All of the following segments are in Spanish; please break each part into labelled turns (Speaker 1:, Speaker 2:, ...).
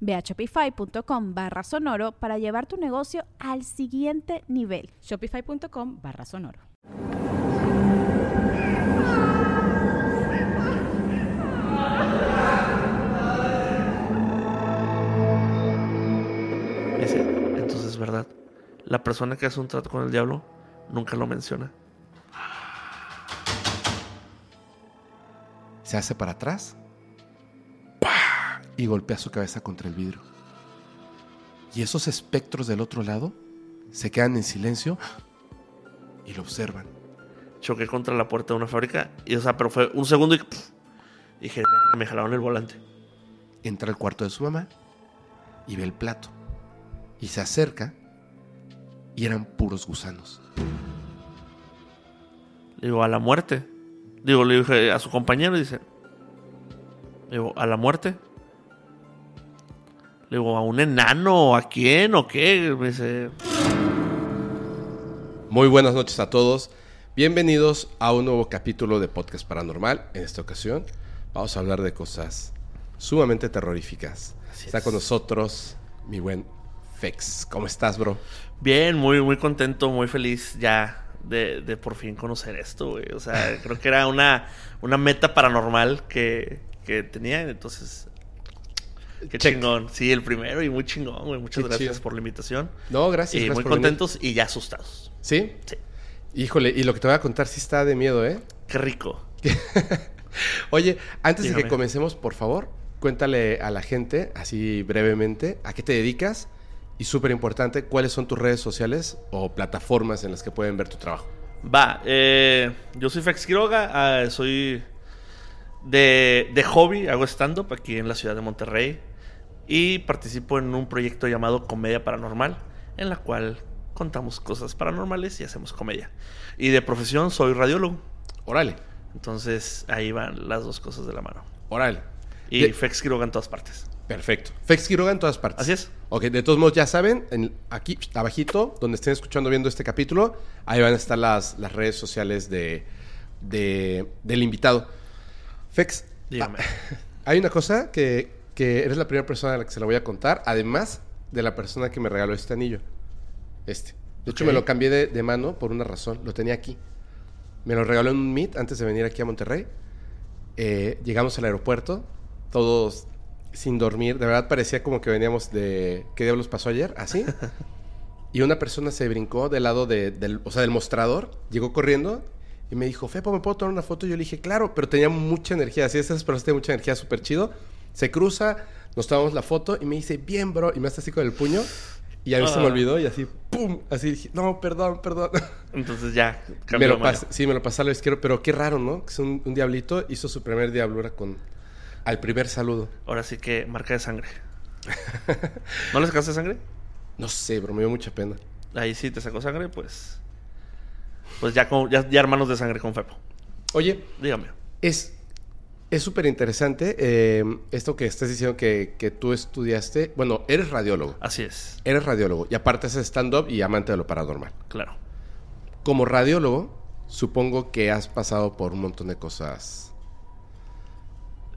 Speaker 1: Ve a shopify.com barra sonoro para llevar tu negocio al siguiente nivel.
Speaker 2: Shopify.com barra sonoro.
Speaker 3: Entonces es verdad. La persona que hace un trato con el diablo nunca lo menciona.
Speaker 4: Se hace para atrás. Y golpea su cabeza contra el vidrio. Y esos espectros del otro lado se quedan en silencio y lo observan.
Speaker 3: Choqué contra la puerta de una fábrica y, o sea, pero fue un segundo y pff, dije, me jalaron el volante.
Speaker 4: Entra al cuarto de su mamá y ve el plato. Y se acerca y eran puros gusanos.
Speaker 3: Le digo, a la muerte. Digo, le dije a su compañero y dice, digo, ¿a la muerte? Le digo, ¿a un enano? ¿A quién? ¿O qué? Me dice,
Speaker 4: Muy buenas noches a todos. Bienvenidos a un nuevo capítulo de Podcast Paranormal. En esta ocasión vamos a hablar de cosas sumamente terroríficas.
Speaker 3: Así
Speaker 4: Está
Speaker 3: es.
Speaker 4: con nosotros mi buen Fex. ¿Cómo estás, bro?
Speaker 3: bien, muy, muy contento, muy feliz ya de, de por fin conocer esto, güey. O sea, creo que era una, una meta paranormal que, que tenía, entonces... Qué
Speaker 4: Check.
Speaker 3: chingón. Sí, el primero y muy chingón, güey. Muchas
Speaker 4: Qué
Speaker 3: gracias
Speaker 4: chido.
Speaker 3: por la invitación.
Speaker 4: No, gracias.
Speaker 3: y
Speaker 4: gracias
Speaker 3: muy
Speaker 4: por venir.
Speaker 3: contentos y ya asustados.
Speaker 4: ¿Sí?
Speaker 3: Sí.
Speaker 4: Híjole, y lo que te voy a contar sí está de miedo, ¿eh?
Speaker 3: Qué rico.
Speaker 4: Oye, antes de que comencemos, por favor, cuéntale a la gente, así brevemente, a qué te dedicas y súper importante, cuáles son tus redes sociales o plataformas en las que pueden ver tu trabajo.
Speaker 3: Va, eh, yo soy Fex Quiroga, ah, soy de, de hobby, hago stand-up aquí en la ciudad de Monterrey y participo en un proyecto llamado Comedia Paranormal, en la cual contamos cosas paranormales y hacemos comedia. Y de profesión soy radiólogo,
Speaker 4: Órale,
Speaker 3: entonces ahí van las dos cosas de la mano.
Speaker 4: órale.
Speaker 3: Y
Speaker 4: De-
Speaker 3: Fex Quiroga en todas partes.
Speaker 4: Perfecto. Fex Quiroga en todas partes.
Speaker 3: Así es.
Speaker 4: Ok, de todos modos ya saben, en- aquí abajito, donde estén escuchando viendo este capítulo, ahí van a estar las, las redes sociales de, de- del invitado. Fex,
Speaker 3: Dígame.
Speaker 4: ah, hay una cosa que, que eres la primera persona a la que se la voy a contar, además de la persona que me regaló este anillo. Este. De hecho, me lo cambié de, de mano por una razón. Lo tenía aquí. Me lo regaló en un Meet antes de venir aquí a Monterrey. Eh, llegamos al aeropuerto, todos sin dormir. De verdad parecía como que veníamos de... ¿Qué diablos pasó ayer? Así. y una persona se brincó del lado de- del, o sea, del mostrador, llegó corriendo y me dijo, Fepo, ¿me puedo tomar una foto? Y yo le dije, claro, pero tenía mucha energía. Así, esas personas tienen mucha energía, súper chido. Se cruza, nos tomamos la foto y me dice, bien, bro. Y me hace así con el puño. Y a mí se me
Speaker 3: Ah.
Speaker 4: olvidó y así, ¡pum! Así dije, no, perdón, perdón.
Speaker 3: Entonces ya
Speaker 4: me
Speaker 3: cambió
Speaker 4: lo pas- sí, me lo pasé al izquierdo, pero qué raro, ¿no? Que un, un diablito, hizo su primer diablura con... Al primer saludo.
Speaker 3: Ahora sí que marca de sangre. ¿No le sacaste sangre?
Speaker 4: No sé, bro, me dio mucha pena.
Speaker 3: Ahí sí te sacó sangre, pues. Pues ya, con, ya, ya hermanos de sangre con Fepo.
Speaker 4: Oye,
Speaker 3: Dígame.
Speaker 4: es es súper interesante eh, esto que estás diciendo que, que tú estudiaste. Bueno, eres radiólogo.
Speaker 3: Así es,
Speaker 4: Eres radiólogo y aparte haces stand-up y amante de lo paranormal.
Speaker 3: claro.
Speaker 4: Como radiólogo, supongo que has pasado por un montón de cosas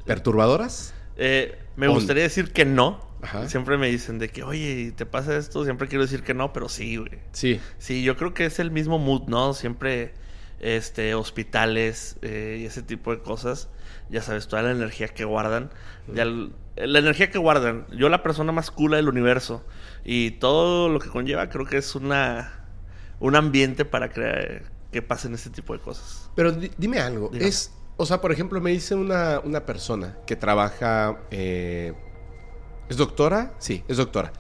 Speaker 4: perturbadoras.
Speaker 3: Eh, me
Speaker 4: On.
Speaker 3: gustaría decir que no.
Speaker 4: Ajá.
Speaker 3: Siempre me dicen de que, oye, ¿te pasa esto? Siempre quiero decir que no, pero sí, güey.
Speaker 4: Sí,
Speaker 3: Sí, yo creo que es el mismo mood, ¿no? Siempre, este, hospitales eh, y ese tipo de cosas. Ya sabes, toda la energía que guardan. Ya el- la energía que guardan. Yo la persona más cool del universo. Y todo lo que conlleva creo que es una... Un ambiente para crear, que pasen este tipo de cosas.
Speaker 4: Pero di- dime algo.
Speaker 3: Dígame.
Speaker 4: Es, o sea, por ejemplo, me dice una, una persona que trabaja. eh, ¿Es doctora? Sí, es doctora.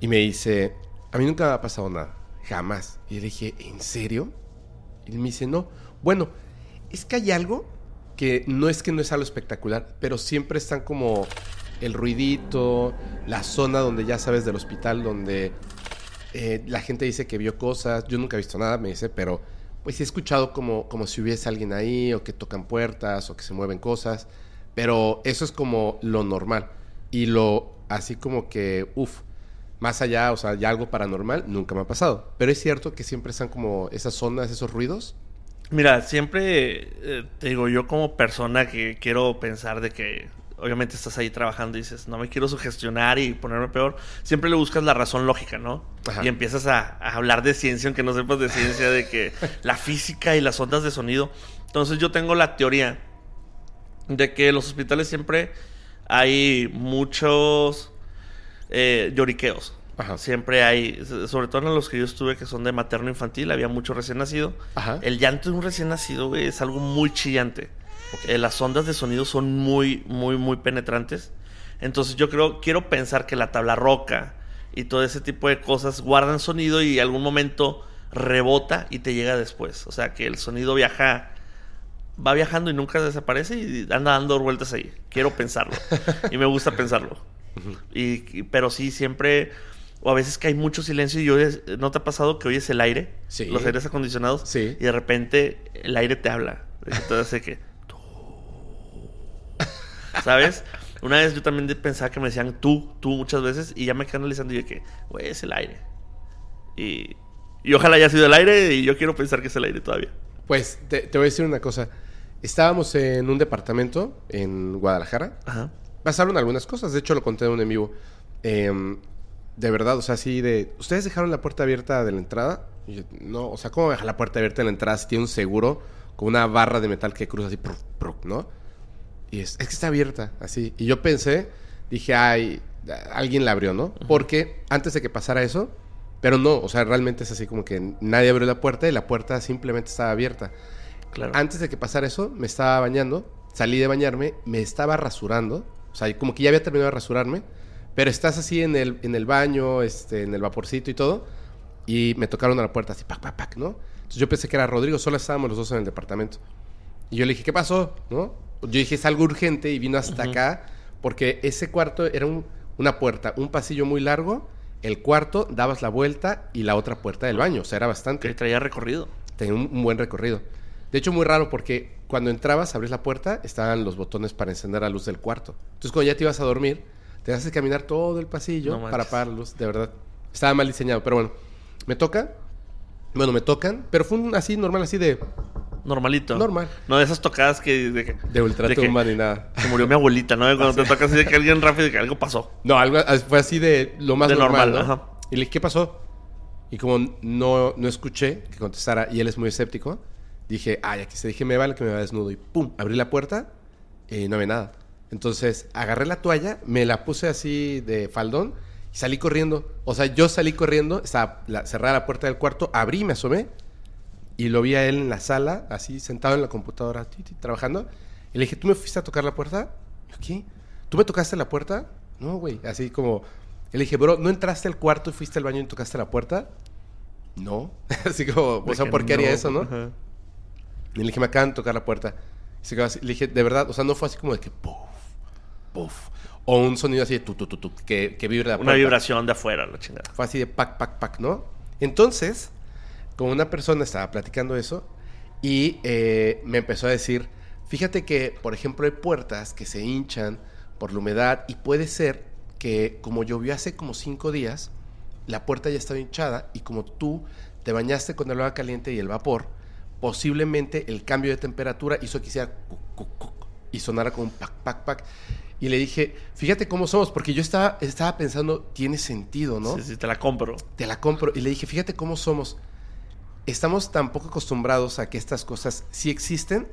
Speaker 4: Y me dice: A mí nunca me ha pasado nada. Jamás. Y le dije: ¿En serio? Y me dice: No. Bueno, es que hay algo que no es que no es algo espectacular, pero siempre están como el ruidito, la zona donde ya sabes del hospital, donde eh, la gente dice que vio cosas. Yo nunca he visto nada, me dice, pero pues he escuchado como, como si hubiese alguien ahí, o que tocan puertas, o que se mueven cosas. Pero eso es como lo normal. Y lo así como que, uff, más allá, o sea, ya algo paranormal, nunca me ha pasado. Pero es cierto que siempre están como esas zonas, esos ruidos.
Speaker 3: Mira, siempre eh, te digo, yo como persona que quiero pensar de que obviamente estás ahí trabajando y dices, no me quiero sugestionar y ponerme peor, siempre le buscas la razón lógica, ¿no?
Speaker 4: Ajá.
Speaker 3: Y empiezas a, a hablar de ciencia, aunque no sepas de ciencia, de que la física y las ondas de sonido. Entonces yo tengo la teoría de que en los hospitales siempre hay muchos eh, lloriqueos.
Speaker 4: Ajá.
Speaker 3: Siempre hay, sobre todo en los que yo estuve, que son de materno infantil, había mucho recién nacido.
Speaker 4: Ajá.
Speaker 3: El llanto de un recién nacido, güey, es algo muy chillante. Eh, las ondas de sonido son muy, muy, muy penetrantes. Entonces yo creo, quiero pensar que la tabla roca y todo ese tipo de cosas guardan sonido y algún momento rebota y te llega después. O sea, que el sonido viaja, va viajando y nunca desaparece y anda dando vueltas ahí. Quiero pensarlo. y me gusta pensarlo. y, y- pero sí, siempre, o a veces que hay mucho silencio y oyes, ¿no te ha pasado que oyes el aire?
Speaker 4: Sí.
Speaker 3: Los aires acondicionados.
Speaker 4: Sí.
Speaker 3: Y de repente el aire te habla. Entonces hace que... ¿Sabes? Una vez yo también pensaba que me decían tú, tú muchas veces y ya me quedé analizando y yo que, güey, es el aire. Y, y ojalá haya sido el aire y yo quiero pensar que es el aire todavía.
Speaker 4: Pues te, te voy a decir una cosa. Estábamos en un departamento en Guadalajara.
Speaker 3: Ajá.
Speaker 4: Pasaron algunas cosas, de hecho lo conté en un en vivo. Em, de verdad, o sea, así de... ¿Ustedes dejaron la puerta abierta de la entrada? Y yo, no, o sea, ¿cómo dejar la puerta abierta de la entrada si tiene un seguro con una barra de metal que cruza así, ¿no? Y es, es que está abierta, así. Y yo pensé, dije, ay, alguien la abrió, ¿no? Porque antes de que pasara eso, pero no, o sea, realmente es así como que nadie abrió la puerta y la puerta simplemente estaba abierta.
Speaker 3: Claro.
Speaker 4: Antes de que pasara eso, me estaba bañando, salí de bañarme, me estaba rasurando, o sea, como que ya había terminado de rasurarme, pero estás así en el, en el baño, este, en el vaporcito y todo, y me tocaron a la puerta así, pac, pac, pac, ¿no? Entonces yo pensé que era Rodrigo, solo estábamos los dos en el departamento. Y yo le dije, ¿qué pasó? ¿No? Yo dije, es algo urgente y vino hasta acá, porque ese cuarto era un- una puerta, un pasillo muy largo, el cuarto dabas la vuelta y la otra puerta del baño, o sea, era bastante.
Speaker 3: Que traía recorrido.
Speaker 4: Tenía un, un buen recorrido. De hecho, muy raro porque cuando entrabas, abres la puerta, estaban los botones para encender la luz del cuarto. Entonces, cuando ya te ibas a dormir, te haces caminar todo el pasillo
Speaker 3: No
Speaker 4: para apagar la luz. De verdad. Estaba mal diseñado, pero bueno. Me toca. Bueno, me tocan, pero fue un así, normal, así de,
Speaker 3: Normalito.
Speaker 4: Normal.
Speaker 3: No de esas tocadas que... De,
Speaker 4: de ultratumba ni nada.
Speaker 3: se murió mi abuelita, ¿no? Cuando te toca así de que alguien rápido y que algo pasó.
Speaker 4: No, algo, fue así de lo más
Speaker 3: De
Speaker 4: normal,
Speaker 3: normal,
Speaker 4: ¿no?
Speaker 3: ajá.
Speaker 4: Y le dije, ¿qué pasó? Y como no, no escuché que contestara, y él es muy escéptico, dije, ay, aquí se dije, me vale que me va desnudo. Y pum, abrí la puerta y no había nada. Entonces agarré la toalla, me la puse así de faldón y salí corriendo. O sea, yo salí corriendo, estaba la, cerrada la puerta del cuarto, abrí, me asomé y lo vi a él en la sala, así sentado en la computadora, trabajando. Y le dije, ¿tú me fuiste a tocar la puerta? Yo, ¿Qué? ¿Tú me tocaste la puerta? No, güey. Así como. Le dije, bro, ¿no entraste al cuarto y fuiste al baño y tocaste la puerta? No. así como, o sea, ¿por qué haría eso, no? Y le dije, me acaban de tocar la puerta. Y se quedó así. Le dije, de verdad, o sea, no fue así como de que puff. O un sonido así de tu, tu, tu, tu, que, que vibra
Speaker 3: Una
Speaker 4: puerta.
Speaker 3: vibración de afuera, la chingada.
Speaker 4: Fue así de pac, pac, pac, ¿no? Entonces, con una persona estaba platicando eso y eh, me empezó a decir, fíjate que, por ejemplo, hay puertas que se hinchan por la humedad y puede ser que como llovió hace como cinco días, la puerta ya estaba hinchada y como tú te bañaste con el agua caliente y el vapor, posiblemente el cambio de temperatura hizo que hiciera cuc, cuc, cuc, y sonara como un pac, pac, pac. Y le dije, fíjate cómo somos, porque yo estaba, estaba pensando, tiene sentido, ¿no?
Speaker 3: Sí, sí, te la compro.
Speaker 4: te la compro. Y le dije, fíjate cómo somos. Estamos tan poco acostumbrados a que estas cosas sí existen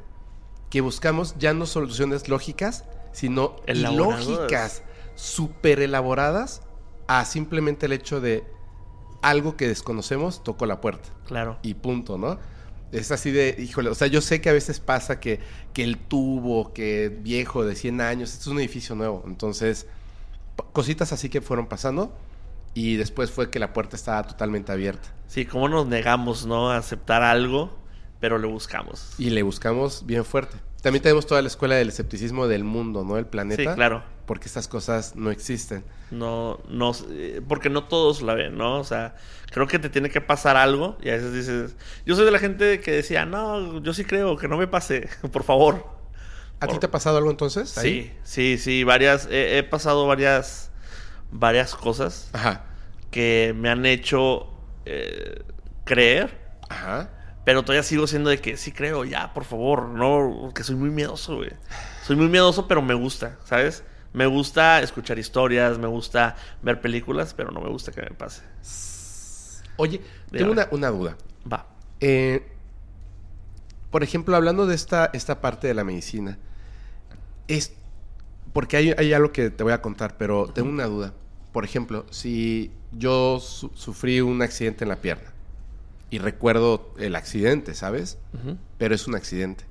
Speaker 4: que buscamos ya no soluciones lógicas, sino lógicas, súper elaboradas a simplemente el hecho de algo que desconocemos tocó la puerta
Speaker 3: Claro.
Speaker 4: y punto, ¿no? Es así de, híjole, o sea, yo sé que a veces pasa que, que el tubo, que viejo de 100 años, este es un edificio nuevo. Entonces, cositas así que fueron pasando y después fue que la puerta estaba totalmente abierta.
Speaker 3: Sí, cómo nos negamos, ¿no? A aceptar algo, pero lo buscamos.
Speaker 4: Y le buscamos bien fuerte. También tenemos toda la escuela del escepticismo del mundo, ¿no? El planeta.
Speaker 3: Sí, claro.
Speaker 4: Porque estas cosas no existen.
Speaker 3: No, no, eh, porque no todos la ven, ¿no? O sea, creo que te tiene que pasar algo y a veces dices, yo soy de la gente que decía, no, yo sí creo que no me pase, por favor.
Speaker 4: ¿A ti te ha pasado algo entonces? ahí?
Speaker 3: Sí, sí, sí, varias, he, he pasado varias, varias cosas
Speaker 4: Ajá.
Speaker 3: que me han hecho eh, creer,
Speaker 4: Ajá.
Speaker 3: Pero todavía sigo siendo de que sí creo, ya, por favor, no, porque soy muy miedoso, güey. Soy muy miedoso, pero me gusta, ¿sabes? Me gusta escuchar historias, me gusta ver películas, pero no me gusta que me pase.
Speaker 4: Oye, tengo una, una duda.
Speaker 3: Va.
Speaker 4: Eh, por ejemplo, hablando de esta, esta parte de la medicina, es porque hay, hay algo que te voy a contar, pero tengo una duda. Por ejemplo, si yo su- sufrí un accidente en la pierna y recuerdo el accidente, ¿sabes? Pero es un accidente.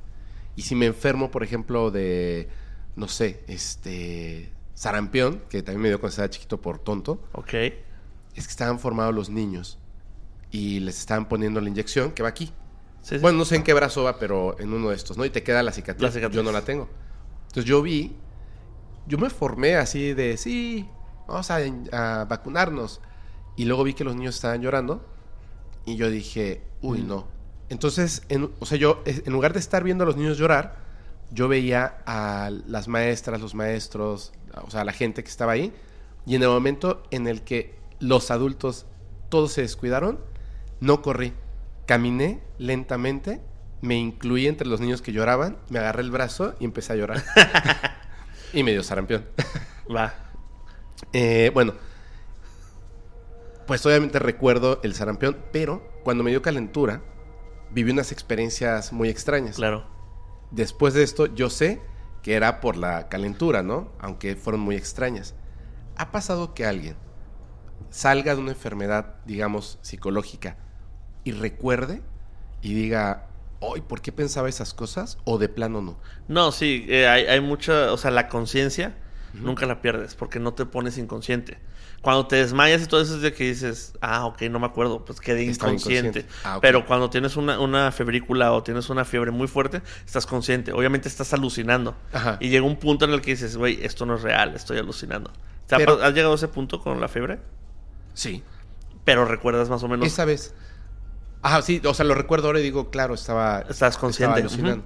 Speaker 4: Y si me enfermo, por ejemplo, de, no sé, este, sarampión, que también me dio cuando estaba chiquito por tonto,
Speaker 3: Ok.
Speaker 4: es que estaban formados los niños y les estaban poniendo la inyección que va aquí.
Speaker 3: Sí, sí.
Speaker 4: Bueno, no sé en qué brazo va, pero en uno de estos, ¿no? Y te queda la cicatriz.
Speaker 3: La cicatriz.
Speaker 4: Yo no la tengo. Entonces yo vi, yo me formé así de, sí, vamos a, a vacunarnos. Y luego vi que los niños estaban llorando y yo dije, uy,
Speaker 3: Mm.
Speaker 4: no. Entonces, en- o sea, yo, en lugar de estar viendo a los niños llorar, yo veía a las maestras, los maestros, o sea, a la gente que estaba ahí. Y en el momento en el que los adultos todos se descuidaron, no corrí. Caminé lentamente, me incluí entre los niños que lloraban, me agarré el brazo y empecé a llorar. y me dio sarampión.
Speaker 3: Va.
Speaker 4: Eh, bueno, pues obviamente recuerdo el sarampión, pero cuando me dio calentura, viví unas experiencias muy extrañas.
Speaker 3: Claro.
Speaker 4: Después de esto, yo sé que era por la calentura, ¿no? Aunque fueron muy extrañas. ¿Ha pasado que alguien salga de una enfermedad, digamos, psicológica y recuerde y diga, hoy, ¿por qué pensaba esas cosas? O de plano no.
Speaker 3: No, sí, eh, hay, hay mucha, o sea, la conciencia nunca la pierdes porque no te pones inconsciente. Cuando te desmayas y todo eso es de que dices, ah, ok, no me acuerdo, pues quedé inconsciente.
Speaker 4: inconsciente. Ah.
Speaker 3: Pero cuando tienes una, una febrícula o tienes una fiebre muy fuerte, estás consciente. Obviamente estás alucinando.
Speaker 4: Ajá.
Speaker 3: Y llega un punto en el que dices, güey, esto no es real, estoy alucinando. ¿Te ha
Speaker 4: Pero-
Speaker 3: pa- ¿Has llegado a ese punto con la fiebre?
Speaker 4: Sí.
Speaker 3: Pero recuerdas más o menos.
Speaker 4: Esa vez. Ajá, sí, o sea, lo recuerdo ahora y digo, claro, estaba.
Speaker 3: Estás consciente,
Speaker 4: estaba alucinando.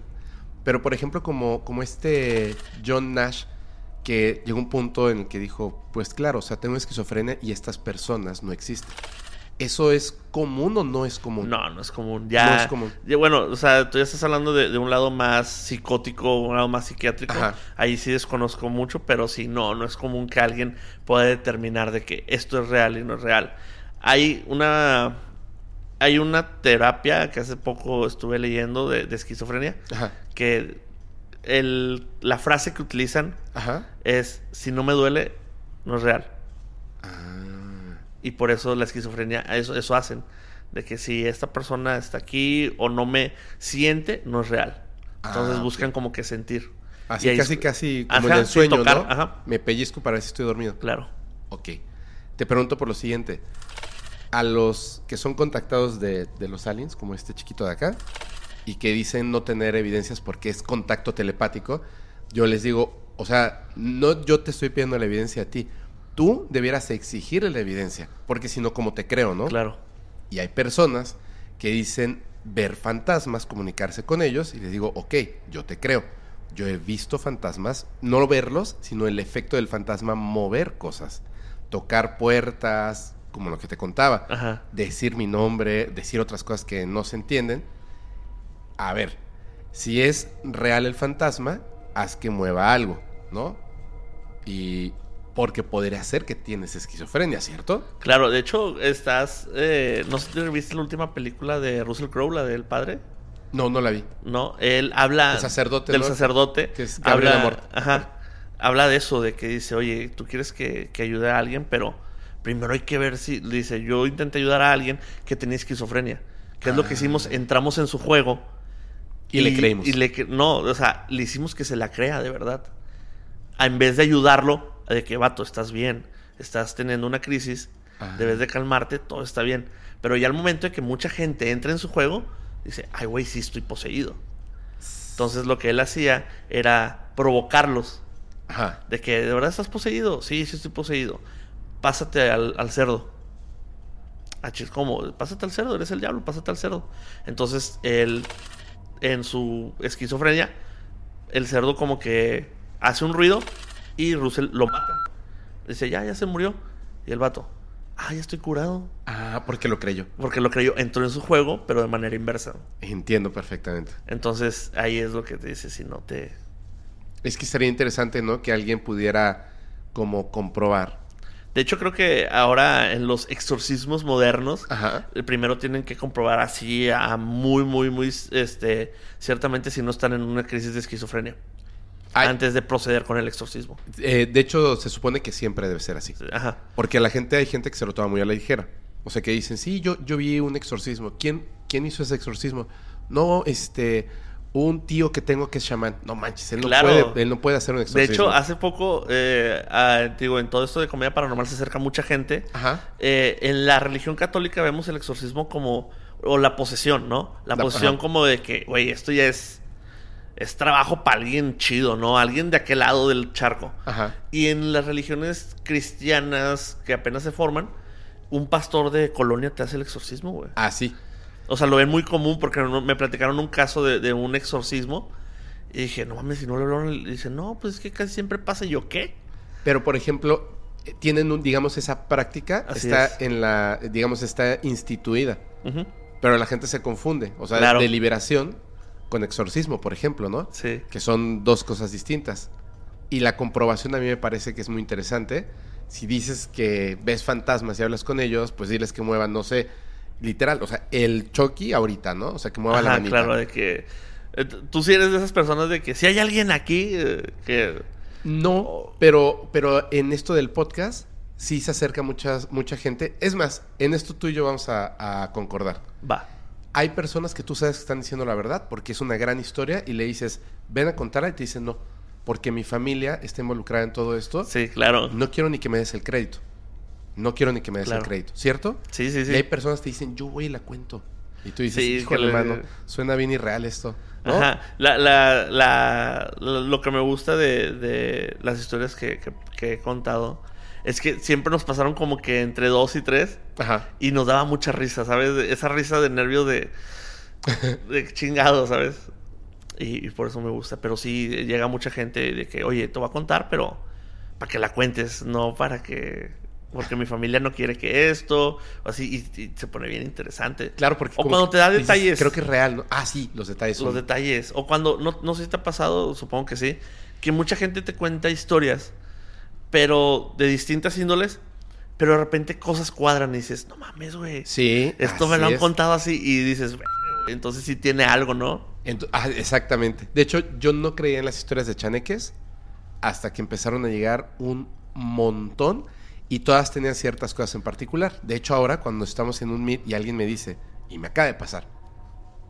Speaker 4: Pero, por ejemplo, como, como este John Nash, que llegó un punto en el que dijo, pues claro, o sea, tengo esquizofrenia y estas personas no existen. ¿Eso es común o no es común?
Speaker 3: No, no es común. Ya,
Speaker 4: No es común.
Speaker 3: ya, bueno, o sea, tú ya estás hablando de, de un lado más psicótico, un lado más psiquiátrico.
Speaker 4: Ajá.
Speaker 3: Ahí sí desconozco mucho, pero sí, no, no es común que alguien pueda determinar de que esto es real y no es real. Hay una, hay una terapia que hace poco estuve leyendo de, de esquizofrenia,
Speaker 4: Ajá.
Speaker 3: que el, la frase que utilizan
Speaker 4: Ajá.
Speaker 3: Es, si no me duele, no es real.
Speaker 4: Ah.
Speaker 3: Y por eso la esquizofrenia, eso, eso hacen. De que si esta persona está aquí o no me siente, no es real. Entonces
Speaker 4: Ah,
Speaker 3: buscan como que sentir.
Speaker 4: Así casi,
Speaker 3: es-
Speaker 4: casi como
Speaker 3: Ajá,
Speaker 4: en el sueño,
Speaker 3: tocar,
Speaker 4: ¿no?
Speaker 3: ajá.
Speaker 4: Me pellizco para ver si estoy dormido.
Speaker 3: Claro.
Speaker 4: Ok. Te pregunto por lo siguiente. A los que son contactados de, de los aliens, como este chiquito de acá, y que dicen no tener evidencias porque es contacto telepático, yo les digo, o sea, no yo te estoy pidiendo la evidencia a ti. Tú debieras exigirle la evidencia, porque si no, como te creo, ¿no?
Speaker 3: Claro.
Speaker 4: Y hay personas que dicen ver fantasmas, comunicarse con ellos, y les digo, ok, yo te creo. Yo he visto fantasmas, no verlos, sino el efecto del fantasma mover cosas, tocar puertas, como lo que te contaba,
Speaker 3: Ajá.
Speaker 4: decir mi nombre, decir otras cosas que no se entienden. A ver, si es real el fantasma, haz que mueva algo, ¿no? Y porque podría ser que tienes esquizofrenia, ¿cierto?
Speaker 3: Claro, de hecho, estás. eh, no sé si viste la última película de Russell Crowe, la del padre.
Speaker 4: No, no la vi.
Speaker 3: No, él habla.
Speaker 4: El sacerdote,
Speaker 3: Del
Speaker 4: ¿no?
Speaker 3: sacerdote.
Speaker 4: Que es Gabriel
Speaker 3: habla,
Speaker 4: Amor.
Speaker 3: Ajá. Habla de eso, de que dice, oye, tú quieres que, que ayude a alguien, pero primero hay que ver si. Dice, yo intenté ayudar a alguien que tenía esquizofrenia. ¿Qué es lo que hicimos? Entramos en su juego.
Speaker 4: Y le creímos.
Speaker 3: Y le, no, o sea, le hicimos que se la crea, de verdad. En vez de ayudarlo, de que, vato, estás bien, estás teniendo una crisis,
Speaker 4: Ajá.
Speaker 3: debes de calmarte, todo está bien. Pero ya al momento de que mucha gente entra en su juego, dice, ay, güey, sí estoy poseído. Entonces lo que él hacía era provocarlos.
Speaker 4: Ajá.
Speaker 3: De que, ¿de verdad estás poseído? Sí, sí estoy poseído. Pásate al, al cerdo. Ah, chis, ¿cómo? Pásate al cerdo, eres el diablo, pásate al cerdo. Entonces, él, en su esquizofrenia, el cerdo como que hace un ruido y Russell lo mata. Dice, ya, ya se murió. Y el vato, ah, ya estoy curado.
Speaker 4: Ah, porque lo creyó.
Speaker 3: Porque lo creyó, entró en su juego, pero de manera inversa.
Speaker 4: Entiendo perfectamente.
Speaker 3: Entonces, ahí es lo que te dice, si no te...
Speaker 4: Es que sería interesante, ¿no? Que alguien pudiera como comprobar.
Speaker 3: De hecho, creo que ahora en los exorcismos modernos,
Speaker 4: Ajá.
Speaker 3: eh, primero tienen que comprobar así a muy, muy, muy, este, ciertamente si no están en una crisis de esquizofrenia.
Speaker 4: Ay.
Speaker 3: Antes de proceder con el exorcismo.
Speaker 4: Eh, de hecho, se supone que siempre debe ser así.
Speaker 3: Ajá.
Speaker 4: Porque la gente, hay gente que se lo toma muy a la ligera. O sea, que dicen, sí, yo, yo vi un exorcismo. ¿Quién, ¿Quién hizo ese exorcismo? No, este, un tío que tengo que es chamán. No manches, él no, puede, él no puede hacer un
Speaker 3: De
Speaker 4: exorcismo.
Speaker 3: hecho, hace poco, eh, digo, en todo esto de comedia paranormal se acerca mucha gente.
Speaker 4: Ajá.
Speaker 3: Eh, en la religión católica vemos el exorcismo como, o la posesión, ¿no? La
Speaker 4: La-
Speaker 3: posesión
Speaker 4: ajá.
Speaker 3: como de que, güey, esto ya es, es trabajo para alguien chido, ¿no? Alguien de aquel lado del charco.
Speaker 4: Ajá.
Speaker 3: Y en las religiones cristianas que apenas se forman, un pastor de colonia te hace el exorcismo, güey.
Speaker 4: Ah, sí.
Speaker 3: O sea, lo ven muy común porque me platicaron un caso de, de un exorcismo. Y dije, no mames, si no le hablaron. Y dice, no, pues es que casi siempre pasa. Y yo, ¿qué?
Speaker 4: Pero, por ejemplo, eh, tienen, un, digamos, esa práctica,
Speaker 3: Así
Speaker 4: está
Speaker 3: es.
Speaker 4: en la, digamos, está instituida.
Speaker 3: Ujú.
Speaker 4: Pero la gente se confunde. O sea,
Speaker 3: Claro.
Speaker 4: de liberación con exorcismo, por ejemplo, ¿no?
Speaker 3: Sí.
Speaker 4: Que son dos cosas distintas. Y la comprobación a mí me parece que es muy interesante. Si dices que ves fantasmas y hablas con ellos, pues diles que muevan, no sé, literal, o sea, el Chucky ahorita, ¿no? O sea, que mueva la
Speaker 3: Ajá,
Speaker 4: manita.
Speaker 3: claro, de que. eh, Tú sí eres de esas personas de que si hay alguien aquí eh, que.
Speaker 4: No, pero, pero en esto del podcast sí se acerca muchas, mucha gente. Es más, en esto tú y yo vamos a, a concordar.
Speaker 3: Va.
Speaker 4: Hay personas que tú sabes que están diciendo la verdad porque es una gran historia y le dices, ven a contarla y te dicen no, porque mi familia está involucrada en todo esto.
Speaker 3: Sí, claro.
Speaker 4: No quiero ni que me des el crédito. No quiero ni que me des
Speaker 3: Claro.
Speaker 4: el crédito, ¿cierto?
Speaker 3: Sí, sí, sí.
Speaker 4: Y hay personas que te dicen, yo voy y la cuento. Y tú dices,
Speaker 3: Sí,
Speaker 4: híjole,
Speaker 3: que le-
Speaker 4: mano, suena bien irreal esto. ¿no?
Speaker 3: Ajá. La, la, la, lo lo que me gusta de, de las historias que, que- que he contado es que siempre nos pasaron como que entre dos y tres
Speaker 4: Ajá.
Speaker 3: y nos daba mucha risa, ¿sabes? Esa risa de nervios de, de chingado, ¿sabes? Y, y por eso me gusta. Pero sí llega mucha gente de que, oye, te voy a contar, pero para que la cuentes, no para que... Porque mi familia no quiere que esto, o así, y, y se pone bien interesante.
Speaker 4: Claro, porque...
Speaker 3: O cuando te da
Speaker 4: dices,
Speaker 3: detalles.
Speaker 4: Creo que es real, ¿no? Ah, sí, los detalles son...
Speaker 3: Los detalles. O cuando, no, no sé si te ha pasado, supongo que sí, que mucha gente te cuenta historias, pero de distintas índoles, pero de repente cosas cuadran y dices, no mames, güey.
Speaker 4: Sí.
Speaker 3: Esto me lo han
Speaker 4: es.
Speaker 3: contado así y dices, "Verga, güey, entonces sí tiene algo, ¿no?
Speaker 4: Ah, exactamente. De hecho, yo no creía en las historias de chaneques hasta que empezaron a llegar un montón y todas tenían ciertas cosas en particular. De hecho, ahora cuando estamos en un meet y alguien me dice, y me acaba de pasar,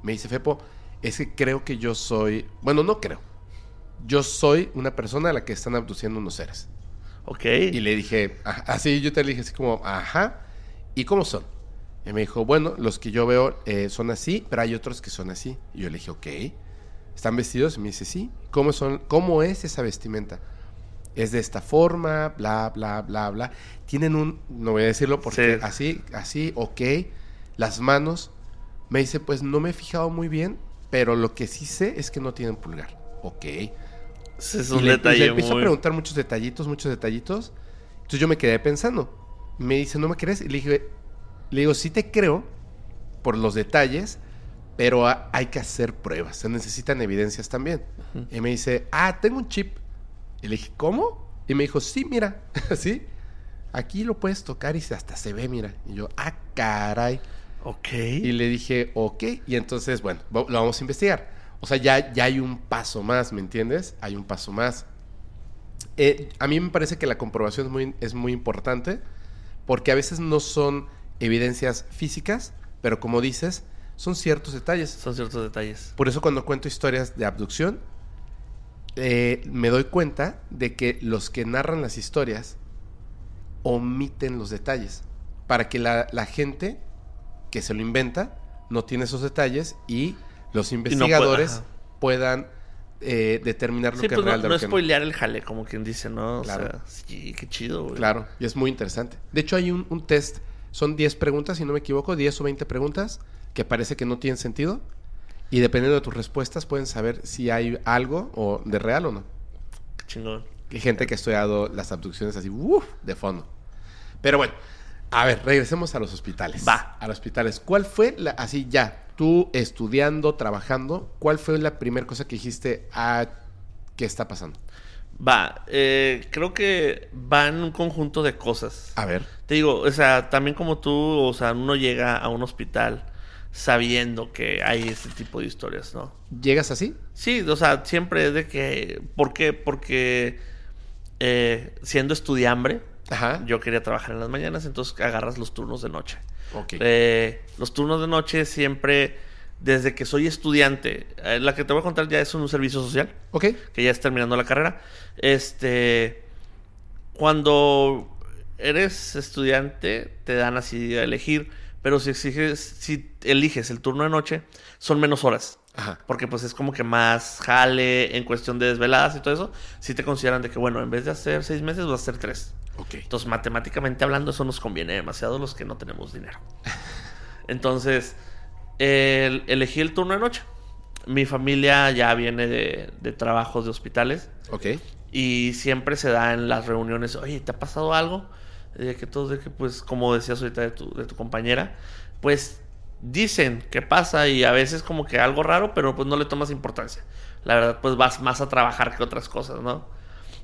Speaker 4: me dice, Fepo, es que creo que yo soy, bueno, no creo, yo soy una persona a la que están abduciendo unos seres.
Speaker 3: Ok.
Speaker 4: Y le dije, "Ah, así yo te le dije así como, ajá, ¿y cómo son? Y me dijo, bueno, los que yo veo eh, son así, pero hay otros que son así. Y yo le dije, ok, ¿están vestidos? Y me dice, sí, ¿cómo, son, ¿cómo es esa vestimenta? Es de esta forma, bla, bla, bla, bla. Tienen un, no voy a decirlo porque
Speaker 3: Sí.
Speaker 4: así, así, ok, las manos. Me dice, pues no me he fijado muy bien, pero lo que sí sé es que no tienen pulgar. Ok.
Speaker 3: Es
Speaker 4: Y
Speaker 3: un
Speaker 4: le, y le empiezo
Speaker 3: muy...
Speaker 4: a preguntar muchos detallitos, muchos detallitos. Entonces yo me quedé pensando. Me dice, ¿no me crees? Y le dije, le digo, sí te creo por los detalles, pero ha- hay que hacer pruebas. Se necesitan evidencias también. Y me dice, ah, tengo un chip. Y le dije, ¿cómo? Y me dijo, sí, mira, sí. Aquí lo puedes tocar y hasta se ve, mira. Y yo, ah, caray.
Speaker 3: Ok.
Speaker 4: Y le dije, ok. Y entonces, bueno, lo vamos a investigar. O sea, ya, ya hay un paso más, ¿me entiendes? Hay un paso más. Eh, a mí me parece que la comprobación es muy, es muy importante porque a veces no son evidencias físicas, pero como dices, son ciertos detalles.
Speaker 3: Son ciertos detalles.
Speaker 4: Por eso cuando cuento historias de abducción, eh, me doy cuenta de que los que narran las historias omiten los detalles para que la, la gente que se lo inventa no tiene esos detalles y los investigadores puedan eh, determinar lo
Speaker 3: Sí,
Speaker 4: que
Speaker 3: pues
Speaker 4: es real
Speaker 3: no,
Speaker 4: de
Speaker 3: no
Speaker 4: lo que no.
Speaker 3: spoilear el jale, como quien dice, ¿no? O
Speaker 4: Claro.
Speaker 3: sea, sí, qué chido, güey.
Speaker 4: Claro, y es muy interesante. De hecho, hay un, un test, son 10 preguntas, si no me equivoco, 10 o 20 preguntas que parece que no tienen sentido. Y dependiendo de tus respuestas, pueden saber si hay algo o de real o no.
Speaker 3: Qué chingón.
Speaker 4: Hay gente que ha estudiado las abducciones así, ¡uf! de fondo. Pero bueno, a ver, regresemos a los hospitales.
Speaker 3: Va.
Speaker 4: A los hospitales. ¿Cuál fue, la, así ya, tú estudiando, trabajando, cuál fue la primera cosa que dijiste, ah, ¿qué está pasando?
Speaker 3: Va, eh, creo que va en un conjunto de cosas.
Speaker 4: A ver.
Speaker 3: Te digo, o sea, también como tú, o sea, uno llega a un hospital sabiendo que hay ese tipo de historias, ¿no?
Speaker 4: ¿Llegas así?
Speaker 3: Sí, o sea, siempre es de que... ¿Por qué? Porque eh, siendo estudiambre,
Speaker 4: Ajá.
Speaker 3: yo quería trabajar en las mañanas, entonces agarras los turnos de noche. Eh, los turnos de noche siempre, desde que soy estudiante, eh, la que te voy a contar ya es un servicio social,
Speaker 4: ok.
Speaker 3: que ya es terminando la carrera. Este, cuando eres estudiante, te dan así a elegir, pero si exiges, si eliges el turno de noche, son menos horas.
Speaker 4: Ajá.
Speaker 3: Porque pues es como que más jale en cuestión de desveladas y todo eso. Si te consideran de que, bueno, en vez de hacer seis meses, vas a hacer tres. Entonces, matemáticamente hablando, eso nos conviene demasiado a los que no tenemos dinero. Entonces, el- elegí el turno de noche. Mi familia ya viene de, de trabajos de hospitales
Speaker 4: Ok.
Speaker 3: y siempre se da en las reuniones, oye, ¿te ha pasado algo? De que todos, de que pues, como decías ahorita de tu, de tu compañera, pues dicen que pasa y a veces como que algo raro, pero pues no le tomas importancia. La verdad, pues vas más a trabajar que otras cosas, ¿no?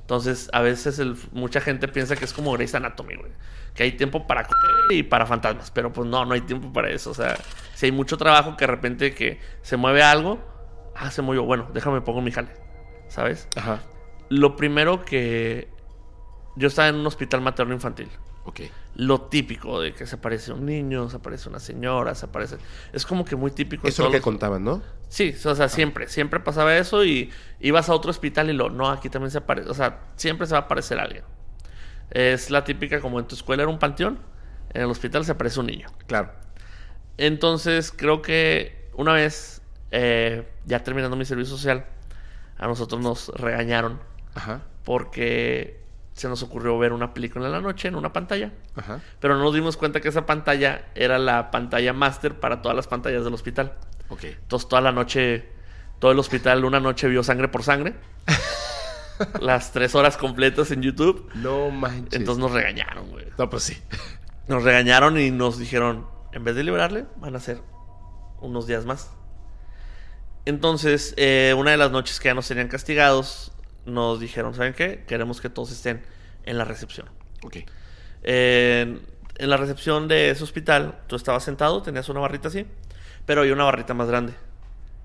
Speaker 3: Entonces, a veces el- mucha gente piensa que es como Grey's Anatomy, güey. Que hay tiempo para comer y para fantasmas. Pero pues no, no hay tiempo para eso. O sea, si hay mucho trabajo que de repente que se mueve algo, ah, se movió. Bueno, déjame pongo mi jale. ¿Sabes?
Speaker 4: Ajá.
Speaker 3: Lo primero que... Yo estaba en un hospital materno infantil.
Speaker 4: Ok.
Speaker 3: Lo típico de que se aparece un niño, se aparece una señora, se aparece... Es como que muy típico.
Speaker 4: Eso es lo que
Speaker 3: los-
Speaker 4: contaban, ¿no?
Speaker 3: Sí, o sea, siempre, siempre pasaba eso y ibas a otro hospital y lo, no, aquí también se aparece, o sea, siempre se va a aparecer alguien. Es la típica, como en tu escuela era un panteón, en el hospital se aparece un niño.
Speaker 4: Claro.
Speaker 3: Entonces, creo que una vez, eh, ya terminando mi servicio social, a nosotros nos regañaron
Speaker 4: Ajá.
Speaker 3: porque se nos ocurrió ver una película en la noche en una pantalla.
Speaker 4: Ajá.
Speaker 3: Pero no nos dimos cuenta que esa pantalla era la pantalla máster para todas las pantallas del hospital.
Speaker 4: Ok.
Speaker 3: Entonces toda la noche, todo el hospital una noche vio sangre por sangre. las tres horas completas en YouTube.
Speaker 4: No manches.
Speaker 3: Entonces nos regañaron, güey.
Speaker 4: No, pues sí.
Speaker 3: Nos regañaron y nos dijeron, en vez de liberarle, van a ser unos días más. Entonces, eh, una de las noches que ya nos tenían castigados, nos dijeron, ¿saben qué? Queremos que todos estén en la recepción.
Speaker 4: Ok.
Speaker 3: En, en la recepción de ese hospital, tú estabas sentado, tenías una barrita así, pero había una barrita más grande,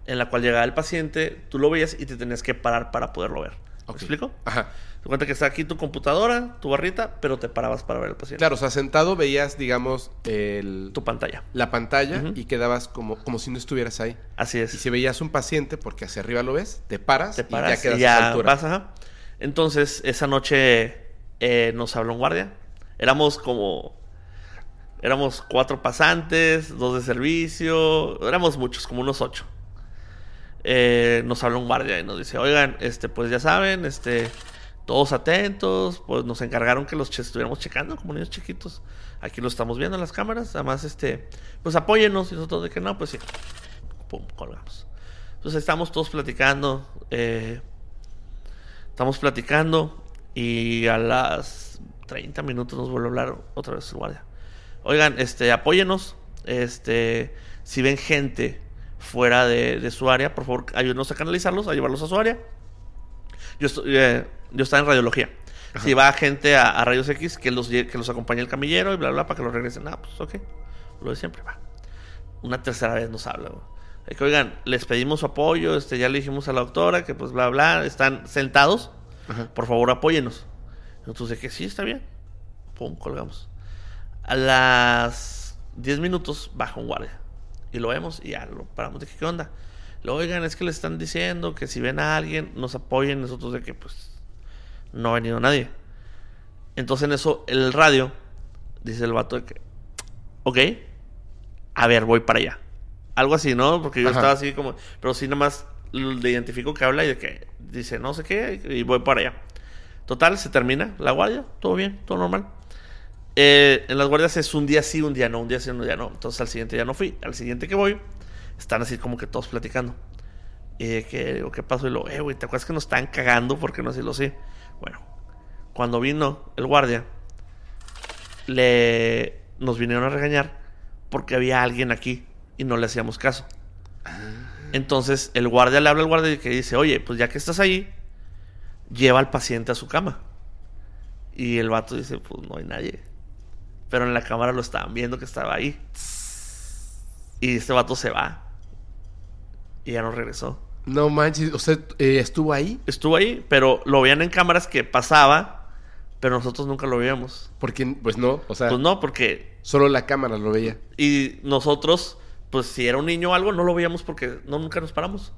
Speaker 3: en la cual llegaba el paciente, tú lo veías y te tenías que parar para poderlo ver. ¿Me explico?
Speaker 4: Ajá.
Speaker 3: Te cuenta que está aquí tu computadora, tu barrita, pero te parabas para ver al paciente.
Speaker 4: Claro, o sea, sentado veías, digamos, el,
Speaker 3: Tu pantalla.
Speaker 4: la pantalla y quedabas como, como si no estuvieras ahí.
Speaker 3: Así es.
Speaker 4: Y si veías un paciente, porque hacia arriba lo ves, te paras,
Speaker 3: te
Speaker 4: y
Speaker 3: paras
Speaker 4: ya quedas
Speaker 3: y
Speaker 4: a
Speaker 3: ya
Speaker 4: altura.
Speaker 3: vas, ajá. Entonces, esa noche eh, nos habló un guardia. Éramos como. Éramos cuatro pasantes, dos de servicio. Éramos muchos, como unos ocho. Eh, nos habló un guardia y nos dice: Oigan, este, pues ya saben, este. Todos atentos, pues nos encargaron que los estuviéramos checando como niños chiquitos. Aquí lo estamos viendo en las cámaras. Además, este, pues apóyennos. Y nosotros de que no, pues sí. Pum, colgamos. Entonces estamos todos platicando. eh, estamos platicando. Y a las 30 minutos nos vuelve a hablar otra vez el guardia. Oigan, este, apóyenos. Este, si ven gente fuera de su área, por favor, ayúdenos a canalizarlos, a llevarlos a su área. Yo, estoy, eh, yo estaba en radiología. Si va gente a, a rayos X, que los, que los acompañe el camillero y bla, bla, para que los regresen. Ah, pues ok. Lo de siempre va. Una tercera vez nos habla. güey. Que, oigan, les pedimos su apoyo, este, ya le dijimos a la doctora que pues bla, bla, están sentados.
Speaker 4: Ajá.
Speaker 3: Por favor, apóyenos. Entonces, que sí, está bien. Pum, colgamos. A las 10 minutos baja un guardia. Y lo vemos y ya lo paramos de que, ¿qué onda? Lo oigan, es que le están diciendo que si ven a alguien, nos apoyen nosotros de que pues no ha venido nadie. Entonces en eso, el radio, dice el vato de que, ok, a ver, voy para allá. Algo así, ¿no? Porque yo
Speaker 4: Ajá.
Speaker 3: estaba así como, pero sí nada más le identifico que habla y de que dice no sé qué y voy para allá. Total, se termina la guardia, todo bien, todo normal. Eh, en las guardias es un día sí, un día no, un día sí, un día no. Entonces al siguiente ya no fui. Al siguiente que voy, están así como que todos platicando. Y de que, ¿qué pasó? Y lo, eh, güey, ¿te acuerdas que nos están cagando? porque no sé lo sé? Bueno, cuando vino el guardia, le nos vinieron a regañar porque había alguien aquí y no le hacíamos caso. Entonces el guardia le habla al guardia y que dice, oye, pues ya que estás ahí, lleva al paciente a su cama. Y el vato dice, pues no hay nadie. Pero en la cámara lo estaban viendo que estaba ahí. Y este vato se va. Y ya no regresó.
Speaker 4: No manches, ¿usted eh, estuvo ahí?
Speaker 3: Estuvo ahí, pero lo veían en cámaras que pasaba, pero nosotros nunca lo veíamos.
Speaker 4: Porque, pues no, o sea,
Speaker 3: Pues no, porque...
Speaker 4: solo la cámara lo veía.
Speaker 3: Y nosotros, pues si era un niño o algo, no lo veíamos porque no, nunca nos paramos.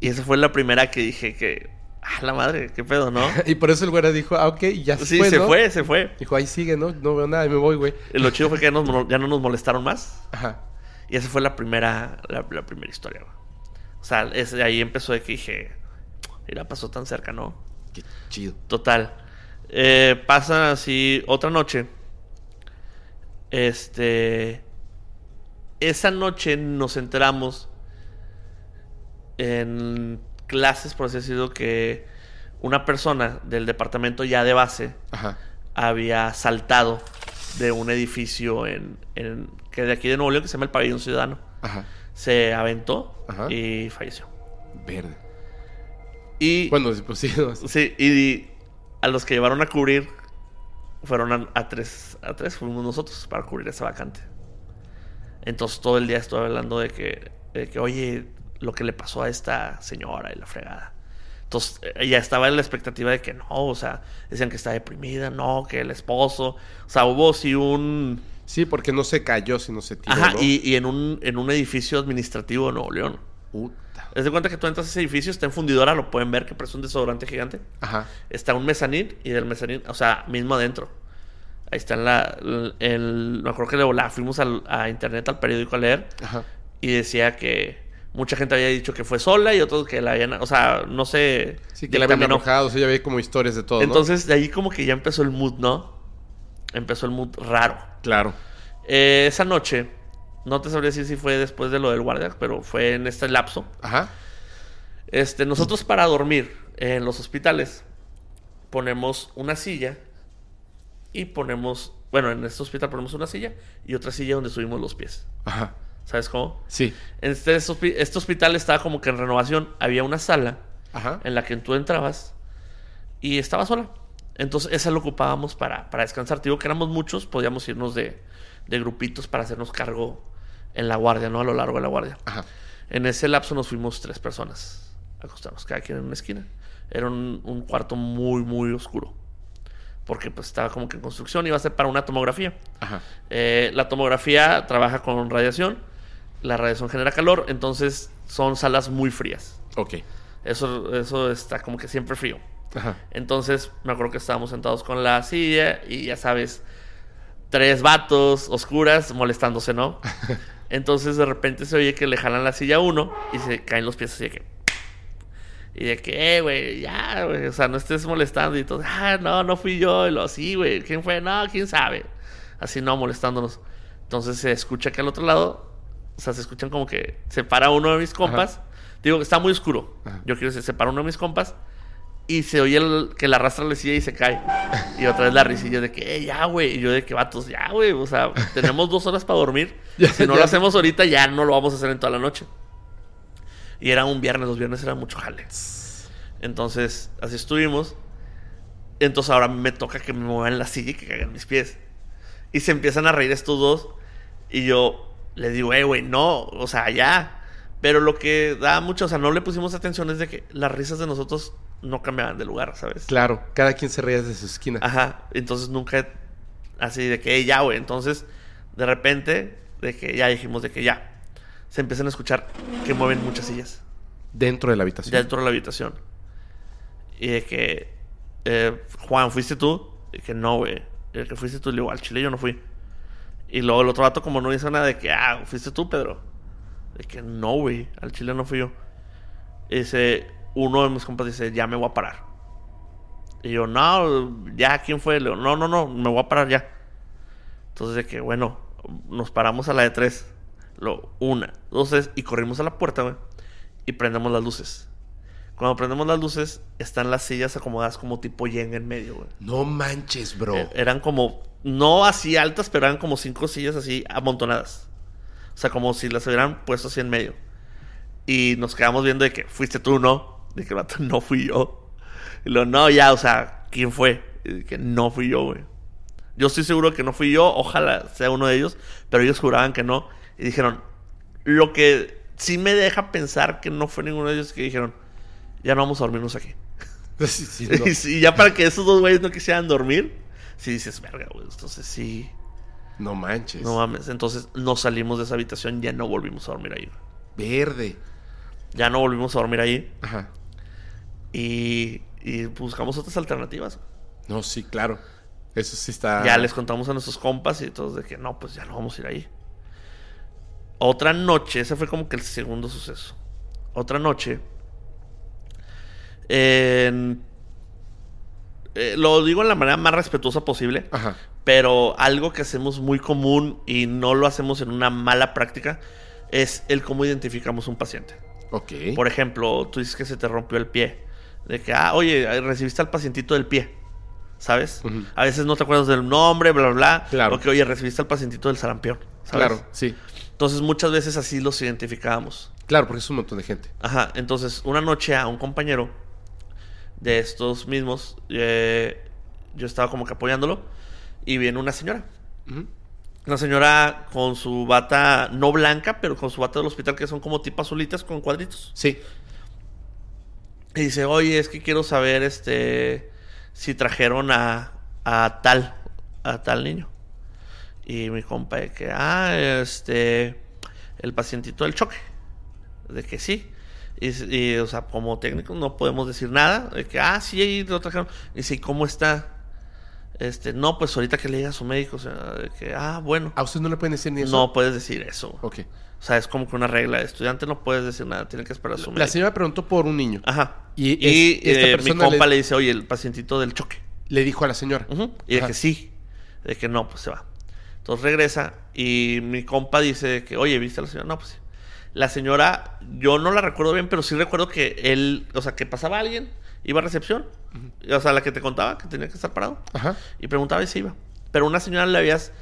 Speaker 3: Y esa fue la primera que dije que... Ah, la madre, qué pedo, ¿no?
Speaker 4: Y por eso el güera dijo, ah, ok, ya se
Speaker 3: Sí,
Speaker 4: fue,
Speaker 3: se
Speaker 4: ¿no?
Speaker 3: fue, se fue.
Speaker 4: Dijo, ahí sigue, ¿no? No veo nada me voy, güey.
Speaker 3: Lo chido fue que ya, nos ya no nos molestaron más.
Speaker 4: Ajá.
Speaker 3: Y esa fue la primera, la, la primera historia, güey. O sea, ese- ahí empezó de que dije, mira, pasó tan cerca, ¿no?
Speaker 4: Qué chido.
Speaker 3: Total. Eh, pasa así otra noche. Este. Esa noche nos enteramos en clases, por así decirlo, que una persona del departamento ya de base
Speaker 4: Ajá.
Speaker 3: había saltado de un edificio en, en- que de aquí de Nuevo León que se llama el Pabellón Ciudadano.
Speaker 4: Ajá.
Speaker 3: Se aventó
Speaker 4: Ajá.
Speaker 3: y falleció.
Speaker 4: Verde.
Speaker 3: Y
Speaker 4: Bueno, pues sí. no,
Speaker 3: Sí, y a los que llevaron a cubrir fueron a, a tres, a tres fuimos nosotros para cubrir esa vacante. Entonces todo el día estuve hablando de que, de que, oye, lo que le pasó a esta señora y la fregada. Entonces ella estaba en la expectativa de que no, o sea, decían que está deprimida, no, que el esposo, o sea, hubo sí un...
Speaker 4: Sí, porque no se cayó, sino se tiró,
Speaker 3: Ajá,
Speaker 4: ¿no?
Speaker 3: y, y en, un, en un edificio administrativo de Nuevo León.
Speaker 4: Puta.
Speaker 3: Haz de cuenta que tú entras a ese edificio, está en fundidora, lo pueden ver, que parece un desodorante gigante.
Speaker 4: Ajá.
Speaker 3: está un mezanín y del mezanín, o sea, mismo adentro. Ahí está en la. El, el- me acuerdo que de volada fuimos al- a internet, al periódico a leer
Speaker 4: Ajá.
Speaker 3: y decía que mucha gente había dicho que fue sola y otros que la habían. O sea, no sé.
Speaker 4: Sí, que la habían arrojado, o sea, ya había como historias de todo, ¿no?
Speaker 3: Entonces, de ahí como que ya empezó el mood, ¿no? Empezó el mood raro.
Speaker 4: Claro.
Speaker 3: Eh, esa noche, no te sabría decir si fue después de lo del guardia, pero fue en este lapso.
Speaker 4: Ajá.
Speaker 3: Este, nosotros para dormir en los hospitales ponemos una silla y ponemos, bueno, en este hospital ponemos una silla y otra silla donde subimos los pies.
Speaker 4: Ajá.
Speaker 3: ¿Sabes cómo?
Speaker 4: Sí.
Speaker 3: En este, hospi- este hospital estaba como que en renovación, había una sala
Speaker 4: Ajá.
Speaker 3: en la que tú entrabas y estaba sola. Entonces esa lo ocupábamos para, para descansar. Te digo que éramos muchos, podíamos irnos de, de grupitos para hacernos cargo en la guardia, ¿no? A lo largo de la guardia.
Speaker 4: Ajá.
Speaker 3: En ese lapso nos fuimos tres personas a acostarnos, cada quien en una esquina. Era un, un cuarto muy, muy oscuro. Porque pues estaba como que en construcción, iba a ser para una tomografía.
Speaker 4: Ajá.
Speaker 3: Eh, la tomografía trabaja con radiación, la radiación genera calor, entonces son salas muy frías.
Speaker 4: Ok.
Speaker 3: Eso, eso está como que siempre frío.
Speaker 4: Ajá.
Speaker 3: Entonces me acuerdo que estábamos sentados con la silla y ya sabes, tres vatos oscuras molestándose, ¿no? Entonces de repente se oye que le jalan la silla a uno y se caen los pies así de que... Y de que, eh, güey, ya, güey, o sea, no estés molestando y todo. Ah, no, no fui yo. Y lo, sí, güey, ¿quién fue? No, quién sabe. Así no, molestándonos. Entonces se escucha que al otro lado, o sea, se escuchan como que se para uno de mis compas. Digo, está muy oscuro.
Speaker 4: Ajá.
Speaker 3: Yo quiero decir, se para uno de mis compas y se oye el- que la arrastra la silla y se cae. Y otra vez la risilla de que, eh, ya, güey. Y yo de que, vatos, ya, güey. O sea, tenemos dos horas para dormir.
Speaker 4: Ya,
Speaker 3: si no
Speaker 4: ya.
Speaker 3: lo hacemos ahorita, ya no lo vamos a hacer en toda la noche. Y era un viernes, los viernes era mucho jale. Entonces, así estuvimos. Entonces ahora me toca que me muevan la silla y que caigan mis pies. Y se empiezan a reír estos dos. Y yo le digo, eh, güey, no, o sea, ya. Pero lo que da mucho, o sea, no le pusimos atención es de que las risas de nosotros no cambiaban de lugar, ¿sabes?
Speaker 4: Claro. Cada quien se reía desde su esquina.
Speaker 3: Ajá. Entonces nunca así de que "Ey, ya, güey. Entonces, de repente, de que ya dijimos de que ya. Se empiezan a escuchar que mueven muchas sillas
Speaker 4: Dentro de la habitación.
Speaker 3: dentro de la habitación. Y de que, eh, Juan, ¿fuiste tú? Y que no, güey. Y de que fuiste tú, le digo, al chile yo no fui. Y luego el otro vato como no hizo nada de que, ah, fuiste tú, Pedro. De que no, güey, al chile no fui yo. Y dice, uno de mis compas dice, ya me voy a parar. Y yo, no, ya, ¿quién fue? Le digo, no, no, no, me voy a parar ya. Entonces de que, bueno, nos paramos a la de tres. Lo, una, dos, tres, y corrimos a la puerta, güey. Y prendemos las luces. Cuando prendemos las luces, están las sillas acomodadas como tipo yen en medio, güey.
Speaker 4: No manches, bro.
Speaker 3: Eh, Eran como, no así altas, pero eran como cinco sillas así amontonadas. O sea, como si las hubieran puesto así en medio. Y nos quedamos viendo de que fuiste tú, ¿no? De que el vato, no fui yo. Y lo, no, ya, o sea, ¿quién fue? Y que no fui yo, güey. Yo estoy seguro que no fui yo, ojalá sea uno de ellos, pero ellos juraban que no. Y dijeron, lo que sí me deja pensar que no fue ninguno de ellos, que dijeron, ya no vamos a dormirnos aquí.
Speaker 4: Sí, sí, no.
Speaker 3: Y ya para que esos dos güeyes no quisieran dormir, sí dices, verga, güey. Entonces sí,
Speaker 4: No manches.
Speaker 3: no mames. Entonces nos salimos de esa habitación, ya no volvimos a dormir ahí. güey.
Speaker 4: Verde.
Speaker 3: Ya no volvimos a dormir ahí
Speaker 4: Ajá.
Speaker 3: Y, y buscamos otras alternativas.
Speaker 4: No, sí, claro. Eso sí está.
Speaker 3: Ya les contamos a nuestros compas y todos de que no, pues ya no vamos a ir ahí. Otra noche, ese fue como que el segundo suceso. Otra noche. eh, lo digo en la manera más respetuosa posible.
Speaker 4: Ajá.
Speaker 3: Pero algo que hacemos muy común y no lo hacemos en una mala práctica es el cómo identificamos un paciente.
Speaker 4: Ok.
Speaker 3: Por ejemplo, tú dices que se te rompió el pie. De que, ah, oye, recibiste al pacientito del pie. ¿Sabes? A veces no te acuerdas del nombre, bla, bla, bla.
Speaker 4: Claro.
Speaker 3: O que, oye, recibiste al pacientito del sarampión. ¿sabes?
Speaker 4: Claro, sí.
Speaker 3: Entonces, muchas veces así los identificábamos.
Speaker 4: Claro, porque es un montón de gente.
Speaker 3: Ajá, entonces una noche a un compañero de estos mismos, eh, yo estaba como que apoyándolo y viene una señora. Una señora con su bata, no blanca, pero con su bata del hospital que son como tipo azulitas con cuadritos.
Speaker 4: Sí.
Speaker 3: Y dice, oye, es que quiero saber este si trajeron a, a tal, a tal niño. Y mi compa de que, ah, este, el pacientito del choque. De que sí. Y, y, o sea, como técnicos no podemos decir nada. De que, ah, sí, ahí lo trajeron. Y dice, ¿y cómo está? Este, no, pues ahorita que le diga a su médico. O sea, de que, ah, bueno.
Speaker 4: ¿A usted no le pueden decir ni eso?
Speaker 3: No puedes decir eso.
Speaker 4: Ok.
Speaker 3: O sea, es como que una regla de estudiante no puedes decir nada, tiene que esperar a su
Speaker 4: La
Speaker 3: médico.
Speaker 4: señora preguntó por un niño.
Speaker 3: Ajá.
Speaker 4: Y
Speaker 3: Y,
Speaker 4: es- esta
Speaker 3: eh, mi compa
Speaker 4: le-
Speaker 3: le... dice, oye, el pacientito del choque.
Speaker 4: Le dijo a la señora.
Speaker 3: Ujú. Y de que sí. De que no, pues se va. Entonces regresa y mi compa dice que, oye, ¿viste a la señora? No, pues sí. La señora, yo no la recuerdo bien, pero sí recuerdo que él, o sea, que pasaba alguien, iba a recepción. O sea, la que te contaba que tenía que estar parado.
Speaker 4: Ajá.
Speaker 3: Y preguntaba y se iba. Pero una señora le habías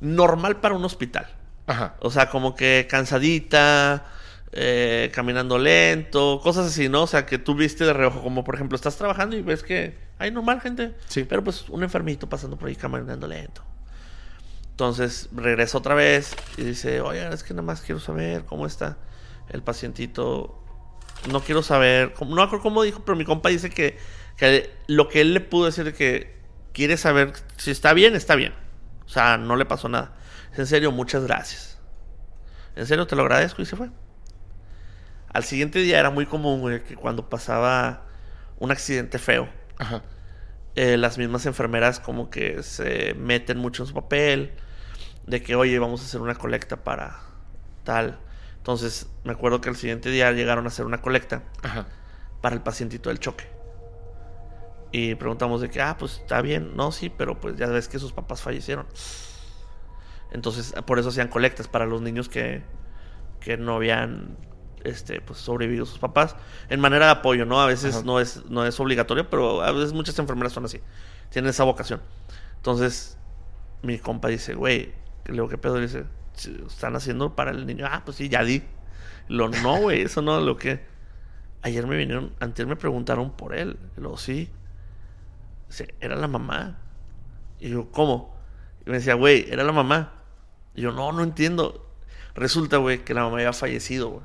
Speaker 3: normal para un hospital.
Speaker 4: Ajá.
Speaker 3: O sea, como que cansadita, eh, caminando lento, cosas así, ¿no? O sea, que tú viste de reojo, como por ejemplo, estás trabajando y ves que hay normal gente.
Speaker 4: Sí.
Speaker 3: Pero pues un enfermito pasando por ahí caminando lento. Entonces regresa otra vez y dice, oye, es que nada más quiero saber cómo está el pacientito. No quiero saber, no me acuerdo cómo dijo, pero mi compa dice que, que lo que él le pudo decir es que quiere saber si está bien, está bien. O sea, no le pasó nada. En serio, muchas gracias. En serio, te lo agradezco y se fue. Al siguiente día era muy común, güey, que cuando pasaba un accidente feo,
Speaker 4: Ajá.
Speaker 3: eh, las mismas enfermeras como que se meten mucho en su papel, de que, oye, vamos a hacer una colecta para tal. Entonces, me acuerdo que el siguiente día llegaron a hacer una colecta
Speaker 4: Ajá.
Speaker 3: para el pacientito del choque. Y preguntamos de que, ah, pues está bien, no, sí, pero pues ya ves que sus papás fallecieron. Entonces, por eso hacían colectas para los niños que, que no habían este, pues, sobrevivido sus papás. En manera de apoyo, ¿no? A veces
Speaker 4: Ajá.
Speaker 3: no es, no es obligatorio, pero a veces muchas enfermeras son así. Tienen esa vocación. Entonces, mi compa dice, güey, le digo, ¿qué pedo? Le dice, "Sí, están haciendo para el niño. Ah, pues sí, ya di. Lo no, güey, eso no, lo que. Ayer me vinieron, antes me preguntaron por él. Lo sí. Dice, era la mamá. Y yo, ¿cómo? Y me decía, güey, era la mamá. Y yo, no, no entiendo. Resulta, güey, que la mamá había fallecido, güey.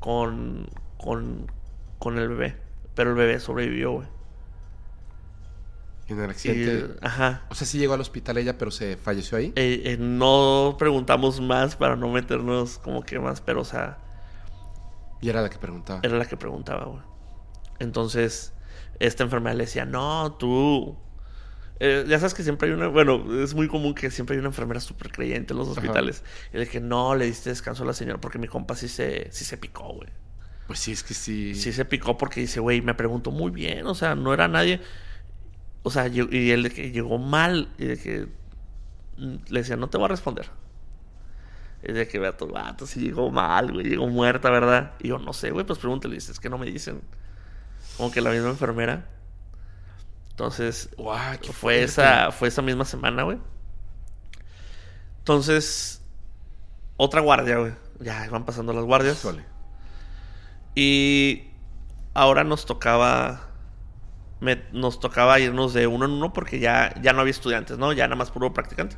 Speaker 3: Con, con, con el bebé. Pero el bebé sobrevivió, güey.
Speaker 4: En el
Speaker 3: Y,
Speaker 4: accidente.
Speaker 3: ajá.
Speaker 4: O sea, sí llegó al hospital ella, pero se falleció ahí.
Speaker 3: Eh, eh, no preguntamos más para no meternos como que más, pero o sea,
Speaker 4: Y era la que preguntaba.
Speaker 3: era la que preguntaba, güey. Entonces, esta enfermera le decía, no, tú. Eh, ya sabes que siempre hay una, bueno, es muy común que siempre hay una enfermera súper creyente en los hospitales. Y le dije, no, le diste descanso a la señora porque mi compa sí se, sí se picó, güey.
Speaker 4: Pues sí, es que sí.
Speaker 3: Sí se picó porque dice, güey, me preguntó muy bien, o sea, no era nadie. O sea, y él de que llegó mal, y de que mm, le decía, no te voy a responder. Y de que vea tu vato, si llegó mal, güey, llegó muerta, ¿verdad? Y yo, no sé, güey, pues pregúntale, dice, es que no me dicen. Como que la misma enfermera. Entonces,
Speaker 4: qué
Speaker 3: fue
Speaker 4: fuerte.
Speaker 3: esa, fue esa misma semana, güey. Entonces, otra guardia, güey. Ya van pasando las guardias. Y ahora nos tocaba. me- nos tocaba irnos de uno en uno porque ya, ya no había estudiantes, ¿no? Ya nada más puro practicante.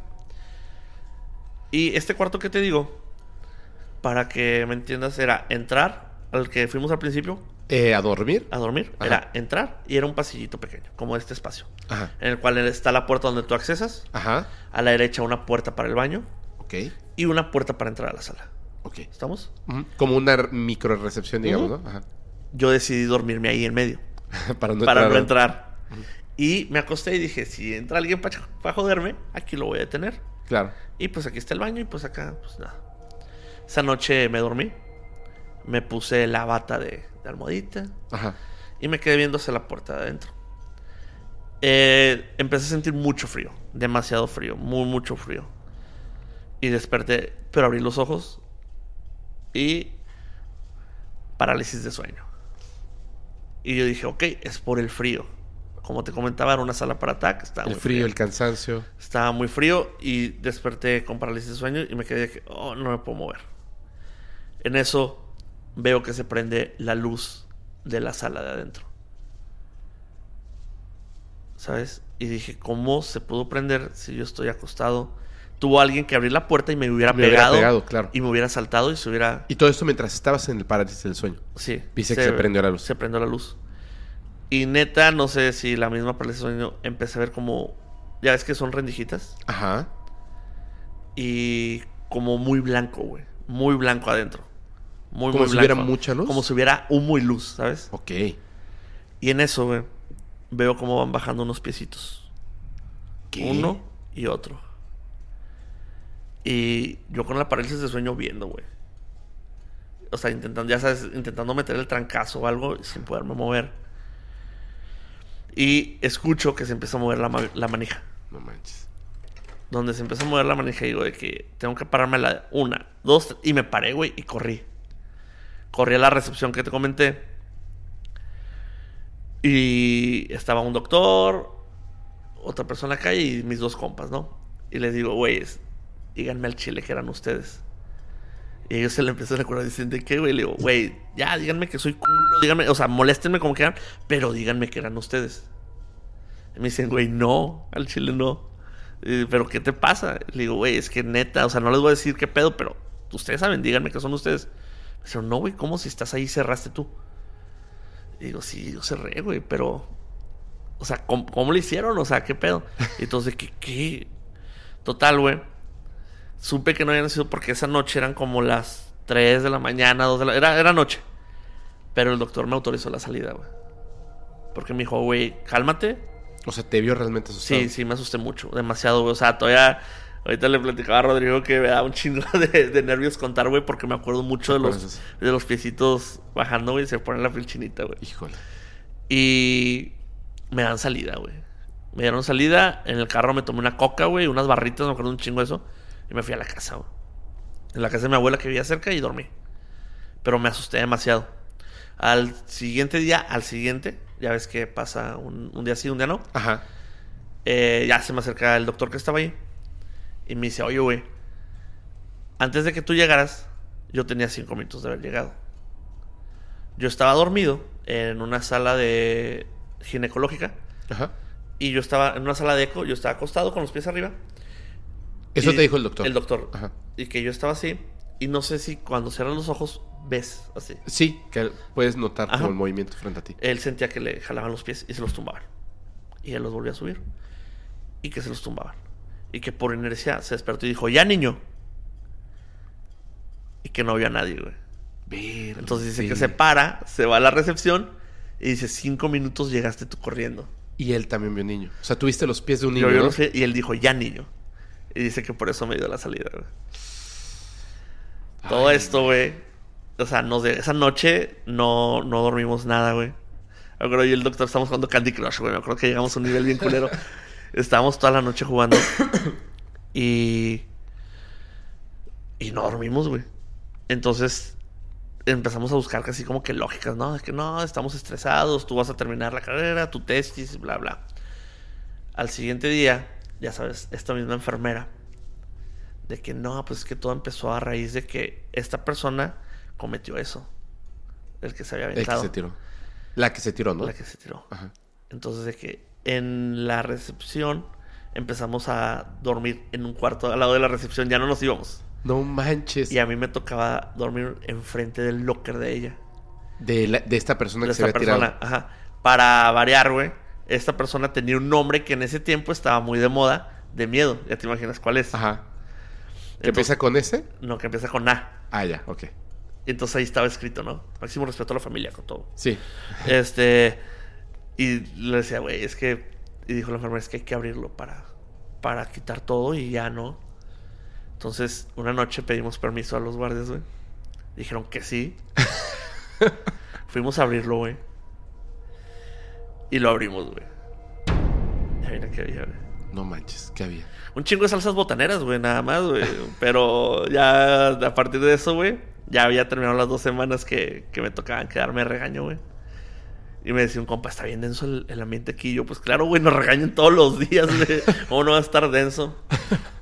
Speaker 3: Y este cuarto que te digo, para que me entiendas, era entrar al que fuimos al principio
Speaker 4: Eh, ¿A dormir?
Speaker 3: a dormir.
Speaker 4: Ajá.
Speaker 3: Era entrar y era un pasillito pequeño, como este espacio.
Speaker 4: Ajá.
Speaker 3: En el cual está la puerta donde tú accesas.
Speaker 4: Ajá.
Speaker 3: A la derecha una puerta para el baño
Speaker 4: Ok.
Speaker 3: y una puerta para entrar a la sala.
Speaker 4: Ok.
Speaker 3: ¿Estamos?
Speaker 4: Como una micro recepción, digamos. ¿no? Ajá.
Speaker 3: Yo decidí dormirme ahí en medio.
Speaker 4: para no
Speaker 3: para
Speaker 4: entrar.
Speaker 3: no entrar. Y me acosté y dije, si entra alguien para joderme, aquí lo voy a detener.
Speaker 4: Claro.
Speaker 3: Y pues aquí está el baño y pues acá, pues nada. Esa noche me dormí. Me puse la bata de, de almohadita
Speaker 4: Ajá.
Speaker 3: y me quedé viendo hacia la puerta de adentro. Eh, empecé a sentir mucho frío, demasiado frío, muy, mucho frío. Y desperté, pero abrí los ojos y parálisis de sueño. Y yo dije, ok, es por el frío. Como te comentaba, era una sala para ataque. Estaba
Speaker 4: El
Speaker 3: muy
Speaker 4: frío,
Speaker 3: fría.
Speaker 4: el cansancio.
Speaker 3: Estaba muy frío y desperté con parálisis de sueño y me quedé que, oh, no me puedo mover. En eso veo que se prende la luz de la sala de adentro. ¿Sabes? Y dije, ¿cómo se pudo prender si yo estoy acostado? Tuvo alguien que abrir la puerta y me hubiera,
Speaker 4: Me hubiera
Speaker 3: pegado,
Speaker 4: pegado, claro.
Speaker 3: y me hubiera saltado y se hubiera...
Speaker 4: Y todo esto mientras estabas en el parálisis del sueño.
Speaker 3: Sí.
Speaker 4: Viste que se prendió la luz.
Speaker 3: Se prendió la luz. Y neta, no sé si la misma parálisis de sueño empecé a ver como... Ya ves que son rendijitas.
Speaker 4: Ajá.
Speaker 3: y como muy blanco, güey. Muy blanco adentro. Muy,
Speaker 4: ¿Como
Speaker 3: muy
Speaker 4: si hubiera mucha luz?
Speaker 3: Como si hubiera humo y luz, ¿sabes?
Speaker 4: Ok.
Speaker 3: Y en eso, güey, veo cómo van bajando unos piecitos.
Speaker 4: ¿Qué?
Speaker 3: Uno y otro. Y yo con la parálisis de sueño viendo, güey. O sea, intentando, ya sabes, intentando meter el trancazo o algo sin poderme mover. Y escucho que se empieza a mover la, ma- la manija.
Speaker 4: No manches.
Speaker 3: donde se empezó a mover la manija digo de que tengo que pararme a la una, dos, tres, y me paré, güey, y corrí. Corrí a la recepción que te comenté. Y estaba un doctor, otra persona acá y mis dos compas, ¿no? Y les digo, güeyes, díganme al chile que eran ustedes. Y ellos se le empiezan a acordar y dicen, ¿de qué, güey? Le digo, güey, ya, díganme que soy culo, díganme, o sea, moléstenme como quieran, pero díganme que eran ustedes. Y me dicen, güey, no, al chile no. Pero ¿qué te pasa? Le digo, güey, es que neta, o sea, no les voy a decir qué pedo, pero ustedes saben, díganme que son ustedes. Dicen, no, güey, ¿cómo si estás ahí cerraste tú? Y digo, sí, yo cerré, güey, pero. O sea, ¿cómo, cómo lo hicieron? O sea, ¿qué pedo? Y entonces, ¿qué? qué? Total, güey. Supe que no habían sido porque esa noche eran como las 3 de la mañana, 2 de la... Era, era noche. Pero el doctor me autorizó la salida, güey. Porque me dijo, güey, cálmate.
Speaker 4: O sea, te vio realmente asustado.
Speaker 3: Sí, sí, me asusté mucho, demasiado, güey. O sea, todavía. Ahorita le platicaba a Rodrigo que me da un chingo de, de nervios contar, güey, porque me acuerdo mucho de los, de los piecitos bajando, güey, y se pone la piel chinita, güey.
Speaker 4: Híjole.
Speaker 3: Y me dan salida, güey. Me dieron salida, en el carro me tomé una coca, güey, unas barritas, me acuerdo un chingo de eso, y me fui a la casa, güey. En la casa de mi abuela que vivía cerca y dormí. Pero me asusté demasiado. Al siguiente día, al siguiente, ya ves que pasa un, un día sí, un día no.
Speaker 4: Ajá.
Speaker 3: Eh, ya se me acerca el doctor que estaba ahí. Y me dice, oye, güey, antes de que tú llegaras, yo tenía cinco minutos de haber llegado. Yo estaba dormido en una sala de ginecológica.
Speaker 4: Ajá.
Speaker 3: Y yo estaba en una sala de eco, yo estaba acostado con los pies arriba.
Speaker 4: Eso te dijo el doctor.
Speaker 3: El doctor.
Speaker 4: Ajá.
Speaker 3: Y que yo estaba así. Y no sé si cuando cierras los ojos ves así.
Speaker 4: Sí, que puedes notar
Speaker 3: Ajá.
Speaker 4: como el movimiento frente a ti.
Speaker 3: Él sentía que le jalaban los pies y se los tumbaban. Y él los volvió a subir. Y que se los tumbaban. Y que por inercia se despertó y dijo, ya niño. Y que no vio a nadie, güey.
Speaker 4: Ver-
Speaker 3: Entonces dice
Speaker 4: sí.
Speaker 3: que se para, se va a la recepción y dice, cinco minutos llegaste tú corriendo.
Speaker 4: Y él también vio niño. O sea, tuviste los pies de un
Speaker 3: Yo-
Speaker 4: niño.
Speaker 3: yo
Speaker 4: ¿no?
Speaker 3: no sé, y él dijo, ya niño. Y dice que por eso me dio la salida, güey. Todo
Speaker 4: Ay,
Speaker 3: esto, güey. O sea, nos de- esa noche no, no dormimos nada, güey. Me acuerdo yo y el doctor estábamos jugando Candy Crush, güey. Me acuerdo que llegamos a un nivel bien culero. estábamos toda la noche jugando. y. Y no dormimos, güey. Entonces empezamos a buscar casi como que lógicas, ¿no? Es que no, estamos estresados, tú vas a terminar la carrera, tu tesis, bla, bla. Al siguiente día, ya sabes, esta misma enfermera, de que no, pues es que todo empezó a raíz de que esta persona cometió eso. El que se había
Speaker 4: El que
Speaker 3: aventado.
Speaker 4: se tiró. La que se tiró, ¿no?
Speaker 3: La que se tiró.
Speaker 4: Ajá.
Speaker 3: Entonces de que en la recepción empezamos a dormir en un cuarto al lado de la recepción, ya no nos íbamos.
Speaker 4: No manches.
Speaker 3: Y a mí me tocaba dormir enfrente del locker de ella.
Speaker 4: De, la- de esta persona
Speaker 3: De
Speaker 4: que se
Speaker 3: esta
Speaker 4: había
Speaker 3: persona.
Speaker 4: tirado.
Speaker 3: Ajá. Para variar, güey. Esta persona tenía un nombre que en ese tiempo estaba muy de moda, de miedo. Ya te imaginas cuál es.
Speaker 4: Ajá. ¿Que
Speaker 3: Entonces-
Speaker 4: empieza con ese?
Speaker 3: No, que empieza con A.
Speaker 4: Ah, ya, ok.
Speaker 3: Y entonces ahí estaba escrito, ¿no? Máximo respeto a la familia con todo.
Speaker 4: Sí.
Speaker 3: Este. Y le decía, güey, es que. Y dijo la enfermera, es que hay que abrirlo para. Para quitar todo y ya no. Entonces, una noche pedimos permiso a los guardias, güey. Dijeron que sí. Fuimos a abrirlo, güey. Y lo abrimos, güey. Ya mira que había, güey.
Speaker 4: No manches, ¿qué había?
Speaker 3: Un chingo de salsas botaneras, güey, nada más, güey. Pero ya a partir de eso, güey, ya había terminado las dos semanas que, que me tocaban quedarme regaño, güey. Y me decía un compa, está bien denso el, el ambiente aquí. Y yo, pues claro, güey, nos regañan todos los días, güey. ¿Cómo no va a estar denso?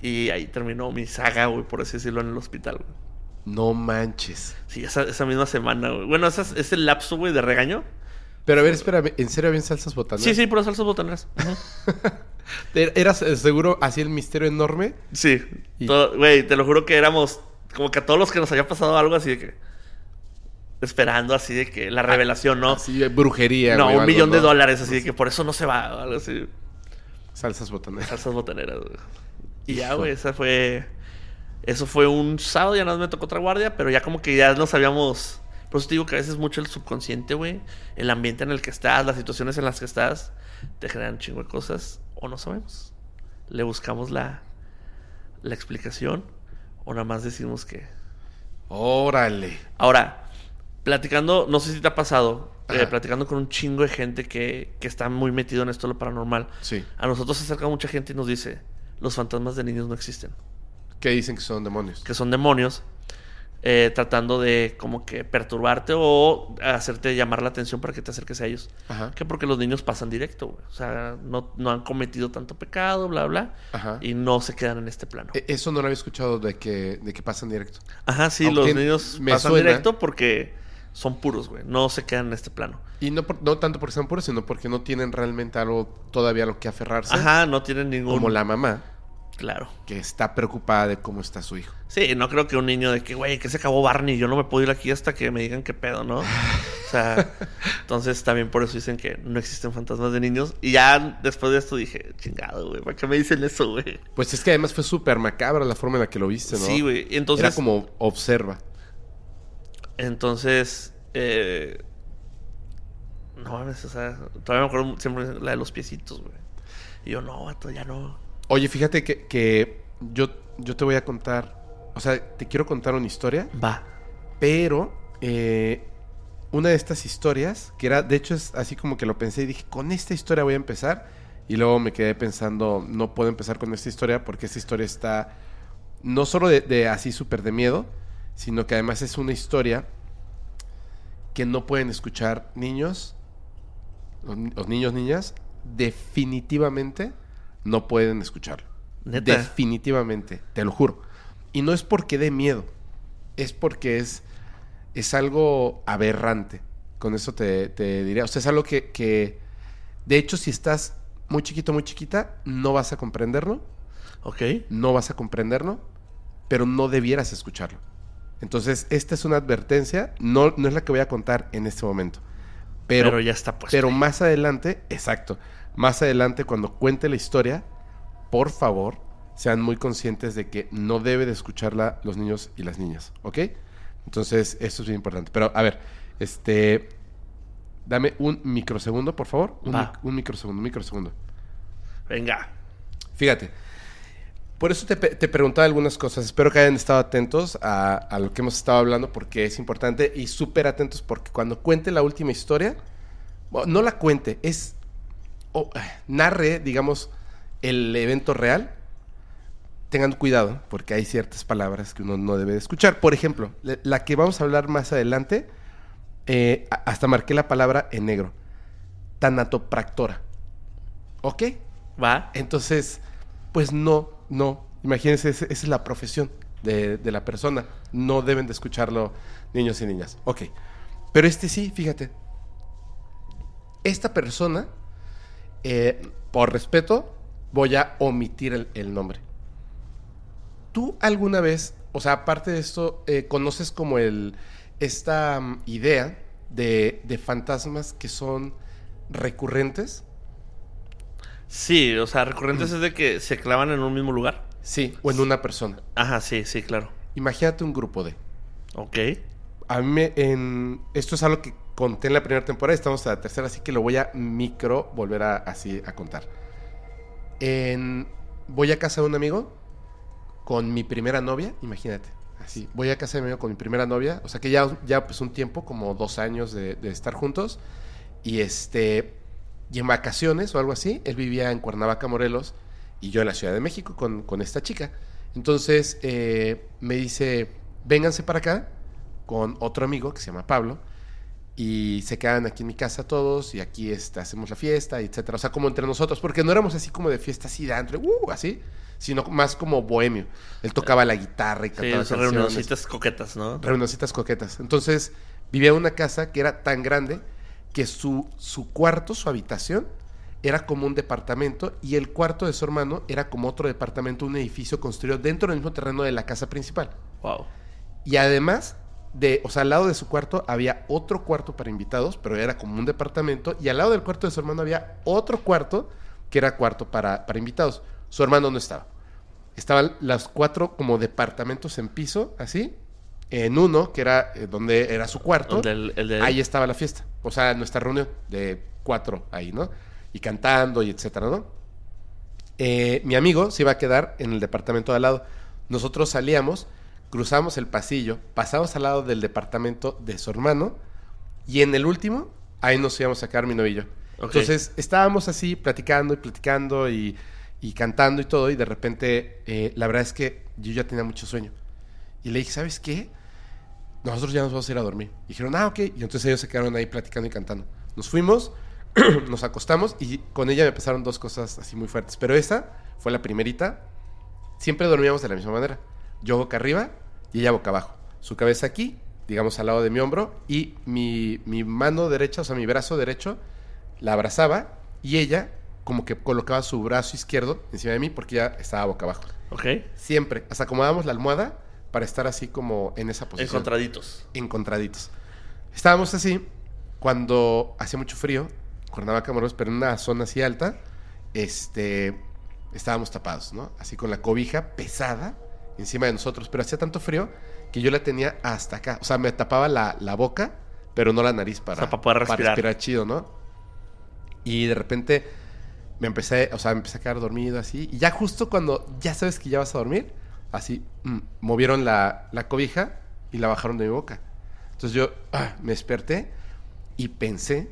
Speaker 3: Y ahí terminó mi saga, güey, por así decirlo, en el hospital, güey.
Speaker 4: No manches.
Speaker 3: Sí, esa, esa misma semana, güey. Bueno, ese lapso, güey, de regaño.
Speaker 4: Pero a ver, espérame, ¿en serio habían salsas botanas?
Speaker 3: Sí, sí, por las salsas botaneras.
Speaker 4: ¿Eras eh, seguro así el misterio enorme?
Speaker 3: Sí.
Speaker 4: Y-
Speaker 3: Güey, te lo juro que éramos como que a todos los que nos había pasado algo así de que. Esperando así de que la revelación, ¿no?
Speaker 4: Así, eh, brujería.
Speaker 3: no,
Speaker 4: güey,
Speaker 3: un
Speaker 4: algo,
Speaker 3: millón de
Speaker 4: ¿no?
Speaker 3: dólares, así de que por eso no se va, o algo así.
Speaker 4: Salsas botaneras.
Speaker 3: Salsas botaneras, güey. Y ya, güey, esa fue. Eso fue un sábado, ya nada más me tocó otra guardia, pero ya como que ya nos habíamos. Por eso te digo que a veces mucho el subconsciente, güey. El ambiente en el que estás, las situaciones en las que estás, te generan un chingo de cosas. O no sabemos. Le buscamos la, la explicación. O nada más decimos que.
Speaker 4: Órale.
Speaker 3: Ahora, platicando, no sé si te ha pasado, eh, platicando con un chingo de gente que, que está muy metido en esto de lo paranormal.
Speaker 4: Sí.
Speaker 3: A nosotros se acerca mucha gente y nos dice: los fantasmas de niños no existen.
Speaker 4: ¿Qué dicen que son demonios?
Speaker 3: que son demonios eh, tratando de como que perturbarte o hacerte llamar la atención para que te acerques a ellos.
Speaker 4: Ajá.
Speaker 3: Que porque los niños pasan directo, güey. O sea, no, no han cometido tanto pecado, bla, bla.
Speaker 4: Ajá.
Speaker 3: Y no se quedan en este plano.
Speaker 4: E- Eso no lo había escuchado de que, de que pasan directo.
Speaker 3: Ajá, sí,
Speaker 4: aunque
Speaker 3: los niños
Speaker 4: me
Speaker 3: pasan
Speaker 4: suena-
Speaker 3: directo porque son puros, güey. No se quedan en este plano.
Speaker 4: Y no, por- no tanto porque sean puros, sino porque no tienen realmente algo todavía a lo que aferrarse.
Speaker 3: Ajá, no tienen ningún...
Speaker 4: Como la mamá,
Speaker 3: Claro.
Speaker 4: que está preocupada de cómo está su hijo.
Speaker 3: Sí, no creo que un niño de que, güey, que se acabó Barney, yo no me puedo ir aquí hasta que me digan qué pedo, ¿no? O sea, entonces también por eso dicen que no existen fantasmas de niños. Y ya después de esto dije, chingado, güey, ¿para qué me dicen eso, güey?
Speaker 4: Pues es que además fue súper macabra la forma en la que lo viste, ¿no?
Speaker 3: Sí, güey. Entonces,
Speaker 4: Era como observa.
Speaker 3: Entonces, eh, no mames, o sea, todavía me acuerdo siempre la de los piecitos, güey. Y yo, no, vato, ya no.
Speaker 4: Oye, fíjate que, que yo, yo te voy a contar, o sea, te quiero contar una historia,
Speaker 3: Va.
Speaker 4: pero eh, una de estas historias, que era, de hecho es así como que lo pensé y dije, con esta historia voy a empezar, y luego me quedé pensando, no puedo empezar con esta historia porque esta historia está no solo de, de así súper de miedo, sino que además es una historia que no pueden escuchar niños, los, ni- los niños, niñas, definitivamente no pueden escucharlo.
Speaker 3: Neta.
Speaker 4: Definitivamente, te lo juro. Y no es porque dé miedo, es porque es, es algo aberrante. Con eso te, te diría. O sea, es algo que, que, de hecho, si estás muy chiquito, muy chiquita, no vas a comprenderlo,
Speaker 3: Ok.
Speaker 4: no vas a comprenderlo, pero no debieras escucharlo. Entonces, esta es una advertencia, no, no es la que voy a contar en este momento. Pero,
Speaker 3: Pero, ya está puesto.
Speaker 4: pero más adelante, exacto, más adelante cuando cuente la historia, por favor, sean muy conscientes de que no debe de escucharla los niños y las niñas, ¿ok? Entonces, eso es bien importante. Pero, a ver, este... Dame un microsegundo, por favor. Un, mic- un microsegundo, un microsegundo.
Speaker 3: Venga.
Speaker 4: Fíjate. Por eso te, te preguntaba algunas cosas. Espero que hayan estado atentos a, a lo que hemos estado hablando porque es importante y súper atentos porque cuando cuente la última historia, bueno, no la cuente, es o, narre, digamos, el evento real. Tengan cuidado porque hay ciertas palabras que uno no debe de escuchar. Por ejemplo, la- que vamos a hablar más adelante, eh, hasta marqué la palabra en negro. Tanatopractora. ¿Ok?
Speaker 3: Va.
Speaker 4: Entonces, pues no, no. Imagínense, esa, es la profesión de, la persona. No deben de escucharlo niños y niñas. Ok. Pero este sí, fíjate. Esta persona, eh, por respeto, voy a omitir el, nombre. ¿Tú alguna vez, o sea, aparte de esto, eh, conoces como el, esta mm, idea de, de fantasmas que son recurrentes?
Speaker 3: Sí, o sea, recurrentes es de que se clavan en un mismo lugar.
Speaker 4: Sí, o en una persona.
Speaker 3: Ajá, sí, sí, claro.
Speaker 4: Imagínate un grupo de.
Speaker 3: Ok.
Speaker 4: A mí, me- en, esto es algo que conté en la primera temporada, estamos a la tercera, así que lo voy a micro volver a, así a contar. En, voy a casa de un amigo con mi primera novia, imagínate. Así, voy a casa de mi amigo con mi primera novia, o sea que ya, ya pues un tiempo, como dos años de, de estar juntos. Y este, y en vacaciones o algo así, él vivía en Cuernavaca, Morelos, y yo en la Ciudad de México con, con esta chica. Entonces eh, me dice, vénganse para acá con otro amigo que se llama Pablo y se quedan aquí en mi casa todos y aquí este, hacemos la fiesta, etcétera. O sea, como entre nosotros, porque no éramos así como de fiesta así de antro, uh, así, sino más como bohemio. Él tocaba la guitarra y
Speaker 3: Sí,
Speaker 4: cantaba
Speaker 3: son
Speaker 4: canciones.
Speaker 3: reunioncitas coquetas, ¿no?
Speaker 4: Reunioncitas coquetas. Entonces, vivía en una casa que era tan grande que su, su cuarto, su habitación, era como un departamento y el cuarto de su hermano era como otro departamento, un edificio construido dentro del mismo terreno de la casa principal.
Speaker 3: Wow.
Speaker 4: Y además de, o sea, al lado de su cuarto había otro cuarto para invitados, pero era como un departamento. Y al lado del cuarto de su hermano había otro cuarto que era cuarto para, para invitados. Su hermano no estaba. Estaban las cuatro como departamentos en piso, así. En uno, que era eh, donde era su cuarto.
Speaker 3: Donde el- el de-
Speaker 4: Ahí estaba la fiesta. O sea, nuestra reunión de cuatro ahí, ¿no? Y cantando y etcétera, ¿no? Eh, mi amigo se iba a quedar en el departamento de al lado. Nosotros salíamos, cruzamos el pasillo, pasamos al lado del departamento de su hermano y en el último, ahí nos íbamos a quedar mi novio y yo.
Speaker 3: Ok.
Speaker 4: Entonces estábamos así platicando y platicando y, y cantando y todo y de repente eh, la verdad es que yo ya tenía mucho sueño. Y le dije, ¿sabes qué? Nosotros ya nos vamos a ir a dormir. Y dijeron, ah, ok. Y entonces ellos se quedaron ahí platicando y cantando. Nos fuimos, nos acostamos y con ella me pasaron dos cosas así muy fuertes. Pero esa fue la primerita. Siempre dormíamos de la misma manera. Yo boca arriba y ella boca abajo. Su cabeza aquí, digamos al lado de mi hombro, y mi, mi mano derecha, o sea, mi brazo derecho, la abrazaba y ella como que colocaba su brazo izquierdo encima de mí porque ya estaba boca abajo.
Speaker 3: Ok.
Speaker 4: Siempre. Hasta acomodábamos la almohada para estar así como en esa posición
Speaker 3: Encontraditos.
Speaker 4: encontraditos. Estábamos así cuando hacía mucho frío, Cuernavaca, Morelos, pero en una zona así alta, este, estábamos tapados, ¿no? Así con la cobija pesada encima de nosotros, pero hacía tanto frío que yo la tenía hasta acá. O sea, me tapaba la, la boca, pero no la nariz para,
Speaker 3: O sea, para poder respirar.
Speaker 4: chido, ¿no? Y de repente me empecé, o sea, me empecé a quedar dormido así. Y ya justo cuando ya sabes que ya vas a dormir, así, mm, movieron la, la cobija y la bajaron de mi boca. Entonces yo ah, me desperté y pensé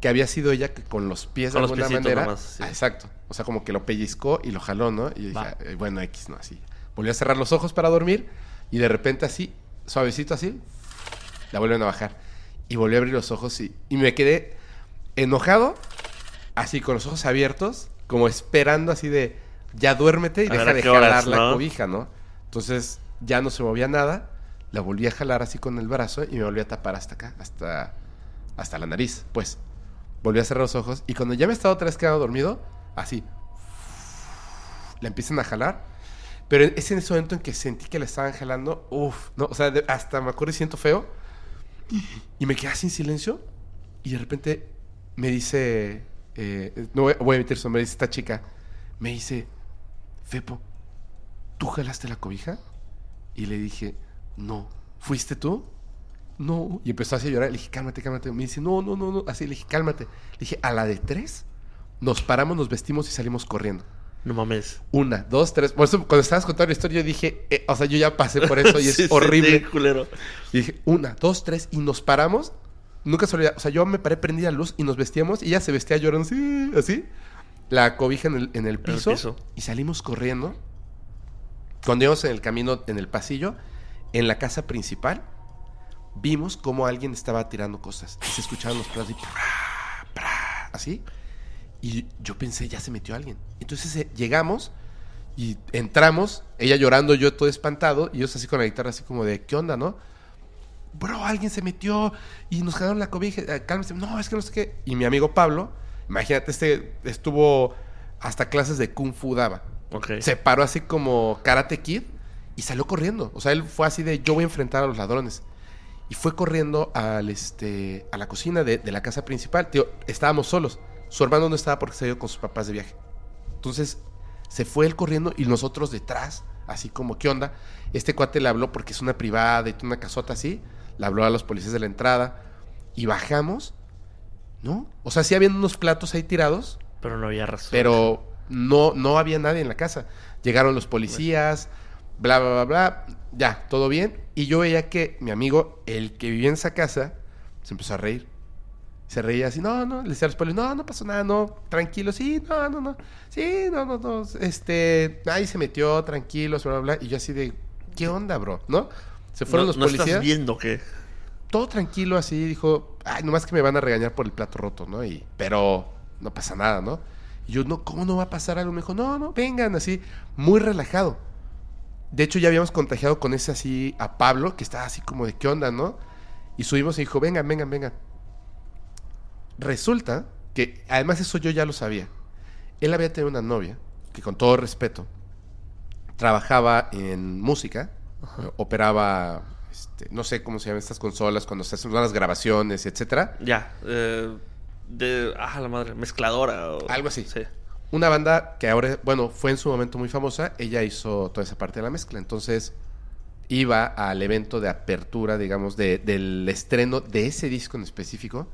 Speaker 4: que había sido ella que con los pies
Speaker 3: Con
Speaker 4: de
Speaker 3: los
Speaker 4: alguna manera.
Speaker 3: nomás, sí.
Speaker 4: Ah, exacto. O sea, como que lo pellizcó y lo jaló, ¿no? Y dije,
Speaker 3: Va.
Speaker 4: "Eh, bueno, X, ¿no? Así. Volví a cerrar los ojos para dormir y de repente así, suavecito así, la vuelven a bajar. Y volví a abrir los ojos y, y me quedé enojado, así con los ojos abiertos, como esperando así de, ya duérmete y deja de
Speaker 3: horas,
Speaker 4: jalar la
Speaker 3: ¿no?
Speaker 4: cobija, ¿no? Entonces ya no se movía nada, la volví a jalar así con el brazo y me volví a tapar hasta acá, hasta, hasta la nariz, pues. Volví a cerrar los ojos y cuando ya me estaba otra vez quedado dormido, así, la empiezan a jalar. Pero es en ese momento en que sentí que la estaban jalando, uff, no, o sea, de- hasta me acuerdo y siento feo. Y me quedé sin silencio y de repente me dice, eh, no voy, voy a emitir su nombre, dice esta chica, me dice, Fepo, ¿tú jalaste la cobija? Y le dije, no, ¿fuiste tú? No. Y empezó así a llorar. Le dije, cálmate, cálmate. Me dice, no, no, no, no. Así le dije, cálmate. Le dije, a la de tres, nos paramos, nos vestimos y salimos corriendo.
Speaker 3: No mames.
Speaker 4: Una, dos, tres. Por eso, cuando estabas contando la historia, yo dije, eh, o sea, yo ya pasé por eso y es
Speaker 3: Sí, sí,
Speaker 4: horrible.
Speaker 3: sí, culero.
Speaker 4: Y dije, una, dos, tres, y nos paramos. Nunca se olvida. O sea, yo me paré, prendí la luz y nos vestíamos. Y ella se vestía llorando así, así. La cobija en el, en el piso.
Speaker 3: piso.
Speaker 4: Y salimos corriendo. Cuando íbamos en el camino, en el pasillo, en la casa principal, vimos cómo alguien estaba tirando cosas. Y se escuchaban los platos y así. Y yo pensé, ya se metió alguien. Entonces eh, llegamos y entramos, ella llorando, yo todo espantado, y ellos así con la guitarra, así como de, ¿qué onda, no? Bro, alguien se metió y nos jalaron la cobija. eh, Cálmese. No, es que no sé qué. Y mi amigo Pablo, imagínate, este estuvo hasta clases de Kung Fu daba.
Speaker 3: Ok.
Speaker 4: Se paró así como Karate Kid y salió corriendo. O sea, él fue así de, yo voy a enfrentar a los ladrones. Y fue corriendo al, este, a la cocina de, de la casa principal. Tío, estábamos solos. Su hermano no estaba porque se ido con sus papás de viaje. Entonces, se fue él corriendo y nosotros detrás, así como, ¿qué onda? Este cuate le habló porque es una privada y una casota así. Le habló a los policías de la entrada y bajamos, ¿no? O sea, sí habían unos platos ahí tirados,
Speaker 3: Pero no había razón.
Speaker 4: pero no, no había nadie en la casa. Llegaron los policías, bla, bla, bla, bla. Ya, todo bien. Y yo veía que mi amigo, el que vivía en esa casa, se empezó a reír. Se reía así, no, no, le decía a los policías, no, no pasó nada, no, tranquilo, sí, no, no, no, sí, no, no, no, este, ahí se metió, tranquilos, bla, bla, bla. Y yo así de, ¿qué onda, bro? ¿No? Se fueron
Speaker 3: no,
Speaker 4: los
Speaker 3: no
Speaker 4: policías
Speaker 3: estás viendo que...
Speaker 4: todo tranquilo así, dijo, ay, nomás que me van a regañar por el plato roto, ¿no? Y, pero no pasa nada, ¿no? Y yo, no, ¿cómo no va a pasar algo? Me dijo, no, no, vengan, así, muy relajado. De hecho, ya habíamos contagiado con ese así a Pablo, que estaba así como de, ¿qué onda, no? Y subimos y dijo, vengan, vengan, vengan. Resulta que, además eso yo ya lo sabía. Él había tenido una novia, que con todo respeto, trabajaba en música, operaba, este, no sé cómo se llaman estas consolas, cuando se hacen las grabaciones, etcétera.
Speaker 3: Ya. eh, de... Ah, la madre. Mezcladora. o-
Speaker 4: Algo así.
Speaker 3: Sí.
Speaker 4: Una banda que ahora, bueno, fue en su momento muy famosa, ella hizo toda esa parte de la mezcla. Entonces, iba al evento de apertura, digamos, de- del estreno de ese disco en específico.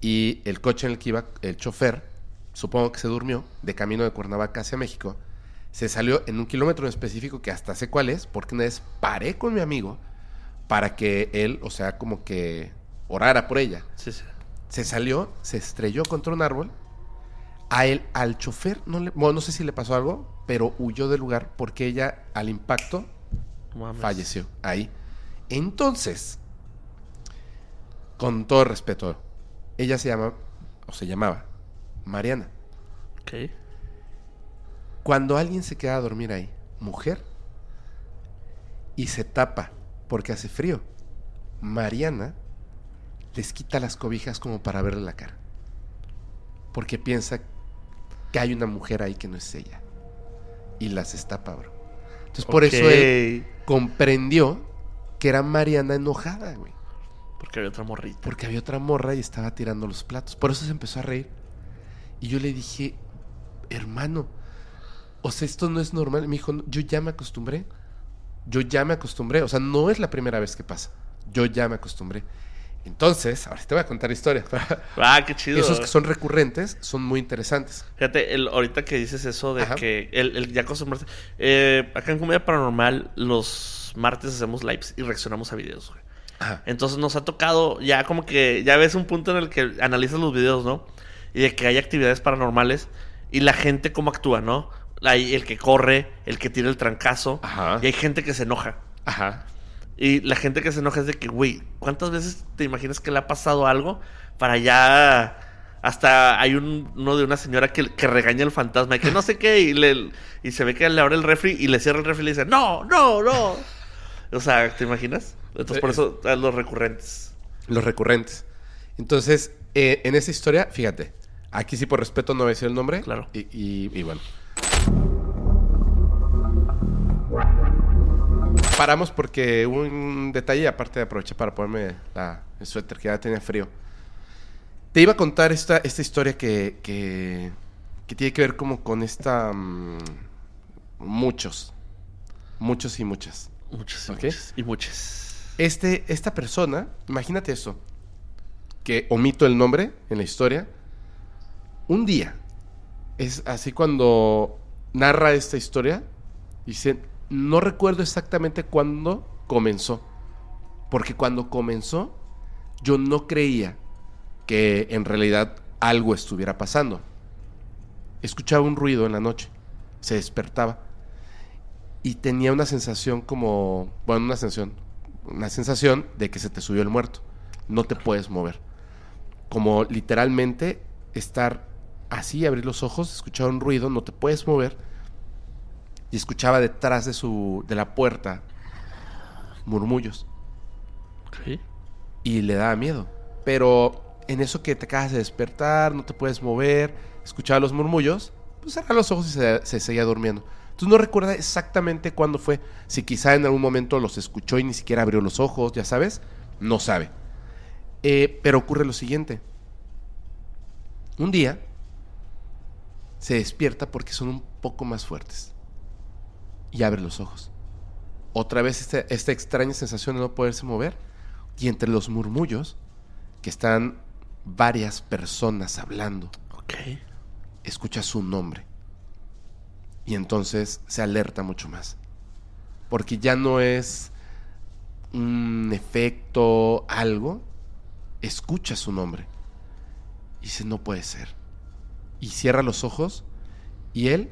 Speaker 4: Y el coche en el que iba, el chofer, supongo que se durmió, de camino de Cuernavaca hacia México. Se salió en un kilómetro en específico que hasta sé cuál es, porque una vez paré con mi amigo para que él, o sea, como que orara por ella.
Speaker 3: Sí, sí.
Speaker 4: Se salió, se estrelló contra un árbol. A él, al chofer, no le, bueno, no sé si le pasó algo, pero huyó del lugar porque ella, al impacto,
Speaker 3: mames.
Speaker 4: falleció ahí. Entonces, con todo respeto, ella se llama, o se llamaba, Mariana.
Speaker 3: Ok.
Speaker 4: Cuando alguien se queda a dormir ahí, mujer, y se tapa porque hace frío, Mariana les quita las cobijas como para verle la cara. Porque piensa que hay una mujer ahí que no es ella. Y las destapa, bro. Entonces por eso él comprendió que era Mariana enojada, güey.
Speaker 3: Porque había otra morrita.
Speaker 4: Porque había otra morra y estaba tirando los platos. Por eso se empezó a reír. Y yo le dije, hermano, o sea, esto no es normal. Me dijo, "No, yo ya me acostumbré. Yo ya me acostumbré. O sea, no es la primera vez que pasa. Yo ya me acostumbré. Entonces, ahora te voy a contar historias.
Speaker 3: Ah, qué chido.
Speaker 4: Esos que son recurrentes son muy interesantes.
Speaker 3: Fíjate, el, ahorita que dices eso de
Speaker 4: Ajá.
Speaker 3: que el, el ya acostumbrarse. Eh, acá en Comedia Paranormal, los martes hacemos lives y reaccionamos a videos, güey.
Speaker 4: Ajá.
Speaker 3: Entonces nos ha tocado ya como que ya ves un punto en el que analizas los videos, ¿no? Y de que hay actividades paranormales y la gente cómo actúa, ¿no? Hay el que corre, el que tira el trancazo
Speaker 4: Ajá.
Speaker 3: y hay gente que se enoja.
Speaker 4: Ajá.
Speaker 3: Y la gente que se enoja es de que, güey, ¿cuántas veces te imaginas que le ha pasado algo para ya... Hasta hay un, uno de una señora que, que regaña al fantasma y que no sé qué y, le, y se ve que le abre el refri y le cierra el refri y le dice, no, no, no. O sea, ¿te imaginas? Entonces por eso a los recurrentes.
Speaker 4: Los recurrentes. Entonces, eh, en esa historia, fíjate, aquí sí por respeto no voy a decir el nombre.
Speaker 3: Claro.
Speaker 4: Y, y- y bueno. Paramos porque hubo un detalle, aparte de aproveché para ponerme la- el suéter que ya tenía frío. Te iba a contar esta, esta historia que, que, que tiene que ver como con esta... mm, muchos. Muchos y muchas.
Speaker 3: Muchas y
Speaker 4: Ok.
Speaker 3: muchas. Y muchas.
Speaker 4: Este, esta persona, imagínate eso, que omito el nombre en la historia, un día, es así cuando narra esta historia, dice, no recuerdo exactamente cuándo comenzó, porque cuando comenzó yo no creía que en realidad algo estuviera pasando. Escuchaba un ruido en la noche, se despertaba y tenía una sensación como, bueno, una sensación, una sensación de que se te subió el muerto. No te puedes mover. Como literalmente estar así, abrir los ojos, escuchar un ruido, no te puedes mover. Y escuchaba detrás de su de la puerta murmullos
Speaker 3: Ok.
Speaker 4: y le daba miedo. Pero en eso que te acabas de despertar, no te puedes mover, escuchaba los murmullos, pues cerraba los ojos y se, se seguía durmiendo. Entonces no recuerda exactamente cuándo fue. Si quizá en algún momento los escuchó y ni siquiera abrió los ojos, ya sabes, no sabe. Eh, pero ocurre lo siguiente. Un día se despierta porque son un poco más fuertes y abre los ojos. Otra vez este- esta extraña sensación de no poderse mover y entre los murmullos que están varias personas hablando,
Speaker 3: Ok.
Speaker 4: escucha su nombre. Y entonces se alerta mucho más. Porque ya no es un efecto, algo. Escucha su nombre. Y dice, no puede ser. Y cierra los ojos y él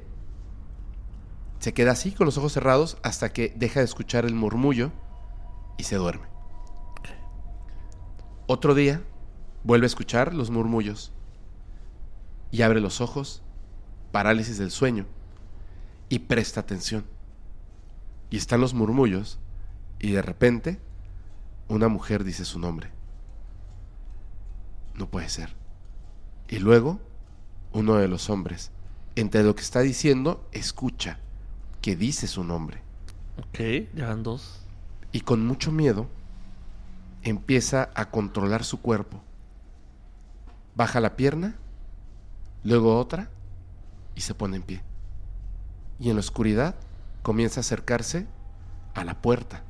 Speaker 4: se queda así con los ojos cerrados hasta que deja de escuchar el murmullo y se duerme. Otro día vuelve a escuchar los murmullos y abre los ojos, parálisis del sueño, y presta atención. Y están los murmullos, y de repente una mujer dice su nombre. No puede ser. Y luego uno de los hombres, entre lo que está diciendo, escucha que dice su nombre.
Speaker 3: Ok, ya van dos.
Speaker 4: Y con mucho miedo empieza a controlar su cuerpo. Baja la pierna, luego otra y se pone en pie. Y en la oscuridad comienza a acercarse a la puerta.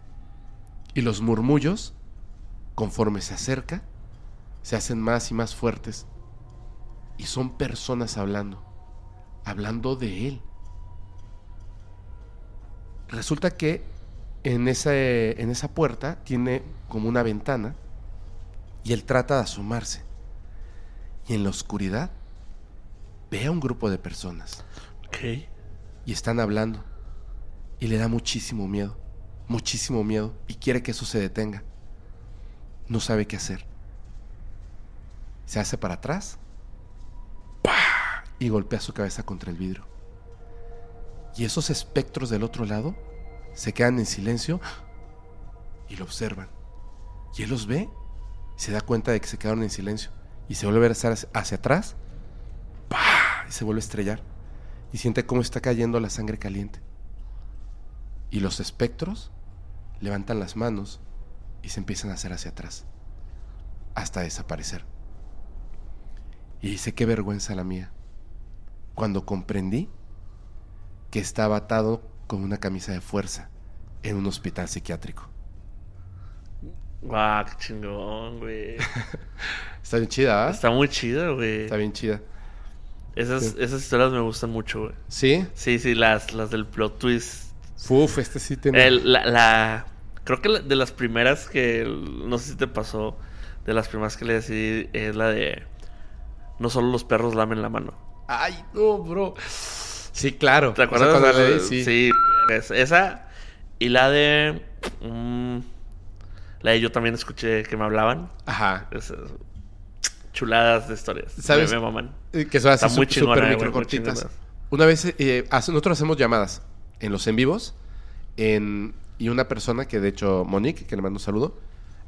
Speaker 4: Y los murmullos, conforme se acerca, se hacen más y más fuertes. Y son personas hablando, hablando de él. Resulta que en, ese- en esa puerta tiene como una ventana y él trata de asomarse. Y en la oscuridad ve a un grupo de personas
Speaker 3: Ok.
Speaker 4: y están hablando. Y le da muchísimo miedo, muchísimo miedo y quiere que eso se detenga. No sabe qué hacer. Se hace para atrás. Y golpea su cabeza contra el vidrio. Y esos espectros del otro lado se quedan en silencio y lo observan. Y él los ve y se da cuenta de que se quedaron en silencio. Y se vuelve a hacer hacia, atrás y se vuelve a estrellar. Y siente cómo está cayendo la sangre caliente. Y los espectros levantan las manos y se empiezan a hacer hacia atrás. Hasta desaparecer. Y dice, qué vergüenza la mía. Cuando comprendí que estaba atado con una camisa de fuerza en un hospital psiquiátrico.
Speaker 3: Guau, qué chingón, güey.
Speaker 4: Está bien chida, ¿ah?
Speaker 3: Está muy chido, güey.
Speaker 4: Está bien chida.
Speaker 3: Esas,
Speaker 4: Sí.
Speaker 3: esas historias me gustan mucho, güey.
Speaker 4: ¿Sí?
Speaker 3: Sí, sí, las, las del plot twist.
Speaker 4: Uf, este sí tiene...
Speaker 3: El- la, la- creo que de las primeras que, no sé si te pasó, de las primeras que le decidí es la de, no solo los perros lamen la mano.
Speaker 4: Ay, no, bro. Sí, claro.
Speaker 3: ¿Te
Speaker 4: O sea,
Speaker 3: acuerdas? de-
Speaker 4: sí.
Speaker 3: sí, es- esa y la de, mm, la de yo también escuché que me hablaban.
Speaker 4: Ajá.
Speaker 3: Esas chuladas de historias.
Speaker 4: ¿Sabes?
Speaker 3: Me, me maman.
Speaker 4: Eh, Que son así súper micro cortitas. Una vez, eh, nosotros hacemos llamadas en los en vivos en, y una persona que de hecho, Monique, que le mando un saludo,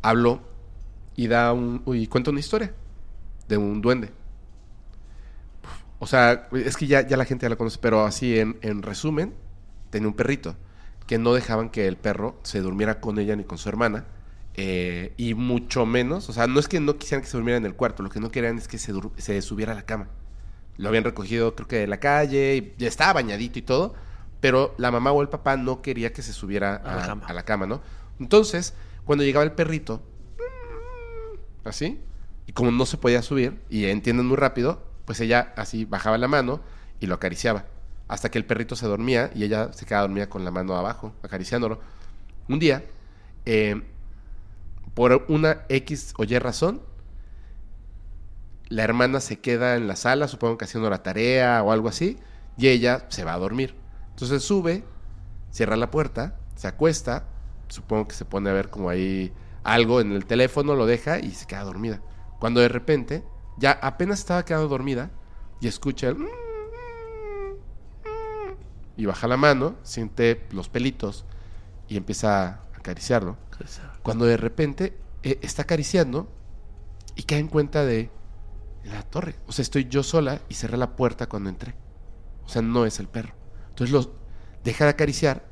Speaker 4: habló y da un, y cuenta una historia de un duende. O sea, es que ya, ya la gente ya la conoce, pero así en, en resumen, tenía un perrito que no dejaban que el perro se durmiera con ella ni con su hermana eh, y mucho menos, o sea, no es que no quisieran que se durmiera en el cuarto, lo que no querían es que se, se subiera a la cama. Lo habían recogido, creo que de la calle, y ya estaba bañadito y todo, pero la mamá o el papá no quería que se subiera
Speaker 3: A la cama.
Speaker 4: a la cama, ¿no? Entonces, cuando llegaba el perrito, así, y como no se podía subir, y entienden muy rápido, pues ella así bajaba la mano y lo acariciaba, hasta que el perrito se dormía y ella se quedaba dormida con la mano abajo, acariciándolo. Un día, eh, por una X o Y razón, la hermana se queda en la sala, supongo que haciendo la tarea o algo así, y ella se va a dormir. Entonces sube, cierra la puerta, se acuesta, supongo que se pone a ver como ahí algo en el teléfono, lo deja y se queda dormida. Cuando de repente, ya apenas estaba quedando dormida, y escucha el... Y baja la mano, siente los pelitos y empieza a acariciarlo. Cuando de repente eh, está acariciando y cae en cuenta de la torre. O sea, estoy yo sola y cerré la puerta cuando entré. O sea, no es el perro. Entonces los deja de acariciar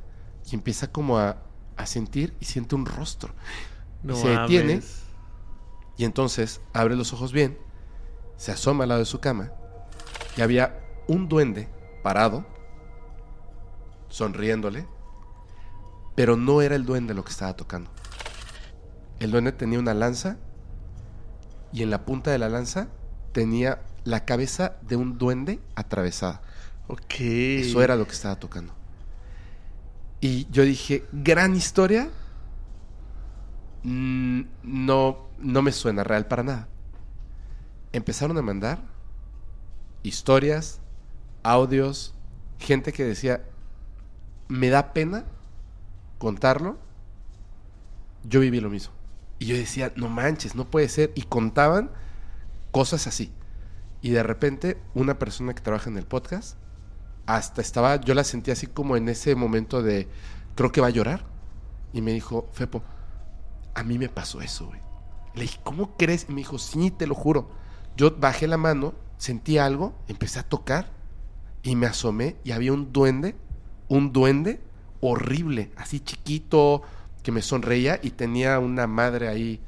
Speaker 4: y empieza como a, a sentir y siente un rostro.
Speaker 3: No
Speaker 4: se detiene y entonces abre los ojos bien, se asoma al lado de su cama y había un duende parado, sonriéndole, pero no era el duende lo que estaba tocando. El duende tenía una lanza y en la punta de la lanza tenía la cabeza de un duende atravesada.
Speaker 3: Ok.
Speaker 4: Eso era lo que estaba tocando. Y yo dije, gran historia. Mm, no, no me suena real para nada. Empezaron a mandar historias, audios, gente que decía, me da pena contarlo. Yo viví lo mismo. Y yo decía, no manches, no puede ser. Y contaban cosas así. Y de repente, una persona que trabaja en el podcast hasta estaba, yo la sentí así como en ese momento de, creo que va a llorar. Y me dijo, Fepo, a mí me pasó eso, güey. Le dije, ¿cómo crees? Y me dijo, sí, te lo juro. Yo bajé la mano, sentí algo, empecé a tocar y me asomé y había un duende, un duende horrible, así chiquito, que me sonreía y tenía una madre ahí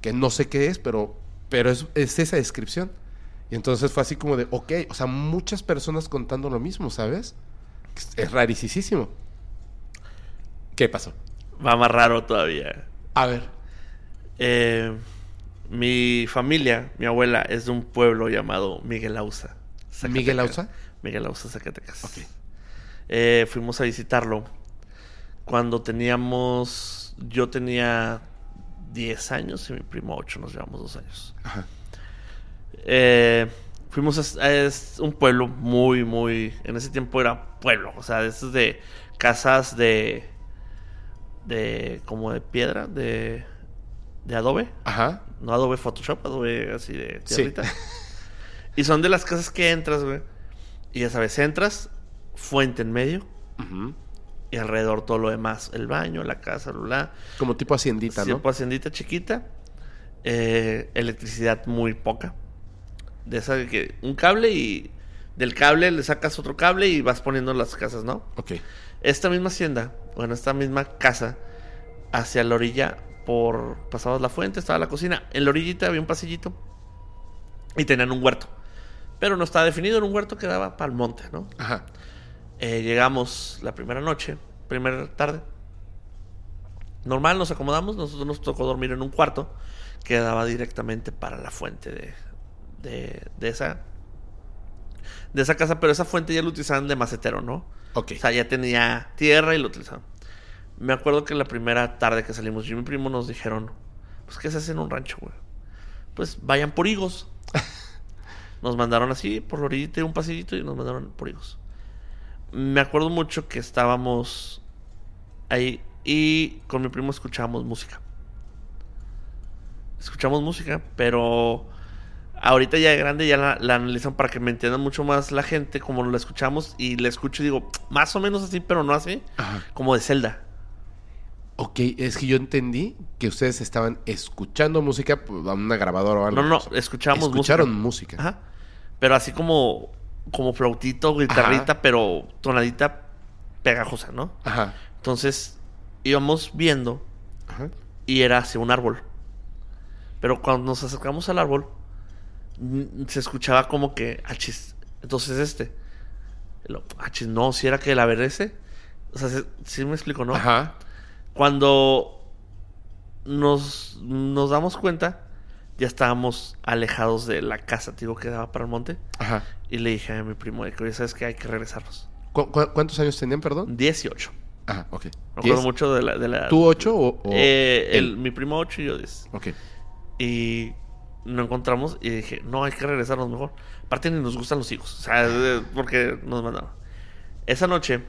Speaker 4: que no sé qué es, pero, pero es, es esa descripción. Y entonces fue así como de, ok, o sea, muchas personas contando lo mismo, ¿sabes? Es, rarísimo. ¿Qué pasó?
Speaker 3: Va más raro todavía.
Speaker 4: A ver.
Speaker 3: Eh, mi familia, mi abuela, es de un pueblo llamado Miguel Ausa. Zacatecas.
Speaker 4: ¿Miguel Ausa?
Speaker 3: Miguel Ausa, Zacatecas.
Speaker 4: Ok.
Speaker 3: Eh, fuimos a visitarlo cuando teníamos. Yo tenía 10 años y mi primo 8, nos llevamos 2 años.
Speaker 4: Ajá.
Speaker 3: Eh, fuimos a, a es un pueblo muy, muy. En ese tiempo era pueblo, o sea, esos de casas de. de. como de piedra, de. de adobe.
Speaker 4: Ajá.
Speaker 3: No Adobe Photoshop, Adobe así de
Speaker 4: Sí.
Speaker 3: tierrita. y son de las casas que entras, güey. Y ya sabes, entras, fuente en medio y alrededor todo lo demás. El baño, la casa, bla, bla.
Speaker 4: Como tipo haciendita, ¿no?
Speaker 3: pues, haciendita chiquita. eh, electricidad muy poca. De esa de que un cable y del cable le sacas otro cable y vas poniendo las casas, ¿no?
Speaker 4: Ok.
Speaker 3: Esta misma hacienda, bueno, esta misma casa, hacia la orilla, por pasabas la fuente, estaba la cocina. En la orillita había un pasillito y tenían un huerto. Pero no estaba definido, era un huerto que daba para el monte, ¿no?
Speaker 4: Ajá.
Speaker 3: Eh, llegamos la primera noche, primera tarde. Normal, nos acomodamos. Nosotros nos tocó dormir en un cuarto que daba directamente para la fuente de, de, de esa de esa casa, pero esa fuente ya la utilizaban de macetero, ¿no?
Speaker 4: Ok.
Speaker 3: O sea, ya tenía tierra y lo utilizaban. Me acuerdo que la primera tarde que salimos, yo y mi primo nos dijeron, pues, ¿qué se hace en un rancho, güey? Pues, vayan por higos. nos mandaron así, por la orillita un pasillito, y nos mandaron por higos. Me acuerdo mucho que estábamos ahí y con mi primo escuchábamos música. Escuchamos música, pero ahorita ya de grande ya la, la analizan para que me entiendan mucho más la gente como la escuchamos y la escucho y digo, más o menos así, pero no así,
Speaker 4: Ajá.
Speaker 3: como de Zelda.
Speaker 4: Ok, es que yo entendí que ustedes estaban escuchando música pues, a una grabadora o algo.
Speaker 3: No, no, escuchamos
Speaker 4: Escucharon
Speaker 3: música.
Speaker 4: música.
Speaker 3: Ajá. Pero así como como flautito, guitarrita,
Speaker 4: Ajá.
Speaker 3: pero tonadita pegajosa, ¿no?
Speaker 4: Ajá.
Speaker 3: Entonces íbamos viendo
Speaker 4: Ajá.
Speaker 3: y era hacia un árbol. Pero cuando nos acercamos al árbol, se escuchaba como que, achis, entonces este. Achis, no, si era que la ver ese. O sea, se- sí me explico, ¿no?
Speaker 4: Ajá.
Speaker 3: Cuando nos, nos damos cuenta, ya estábamos alejados de la casa, digo, que daba para el monte.
Speaker 4: Ajá.
Speaker 3: Y le dije a mi primo que, oye, ¿sabes qué? Hay que regresarnos.
Speaker 4: ¿Cu- cu- cuántos años tenían, perdón?
Speaker 3: 18.
Speaker 4: Ajá, ok.
Speaker 3: Me acuerdo
Speaker 4: ¿Diez?
Speaker 3: mucho de la... De la
Speaker 4: ¿Tú ocho o...? o
Speaker 3: Eh, el- mi primo 8 y yo 10.
Speaker 4: Ok.
Speaker 3: Y nos encontramos y dije, no, hay que regresarnos mejor. Aparte ni nos gustan los hijos. O sea, porque nos mandaron. Esa noche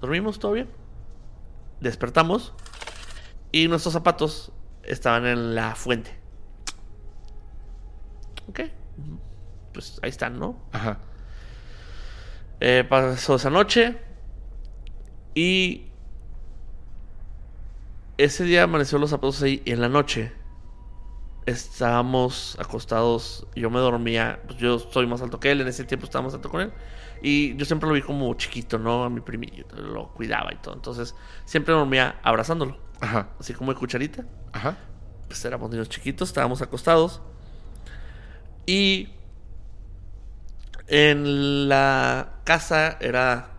Speaker 3: dormimos todo bien. Despertamos y nuestros zapatos estaban en la fuente. Ok. Pues ahí están, ¿no?
Speaker 4: Ajá.
Speaker 3: Eh, pasó esa noche y ese día amaneció los zapatos ahí y en la noche estábamos acostados. Yo me dormía, pues yo soy más alto que él, en ese tiempo estaba más alto con él. Y yo siempre lo vi como chiquito, ¿no? A mi primillo, lo cuidaba y todo. Entonces siempre dormía abrazándolo,
Speaker 4: Ajá.
Speaker 3: así como de cucharita.
Speaker 4: Ajá.
Speaker 3: Pues éramos niños chiquitos, estábamos acostados. Y en la casa era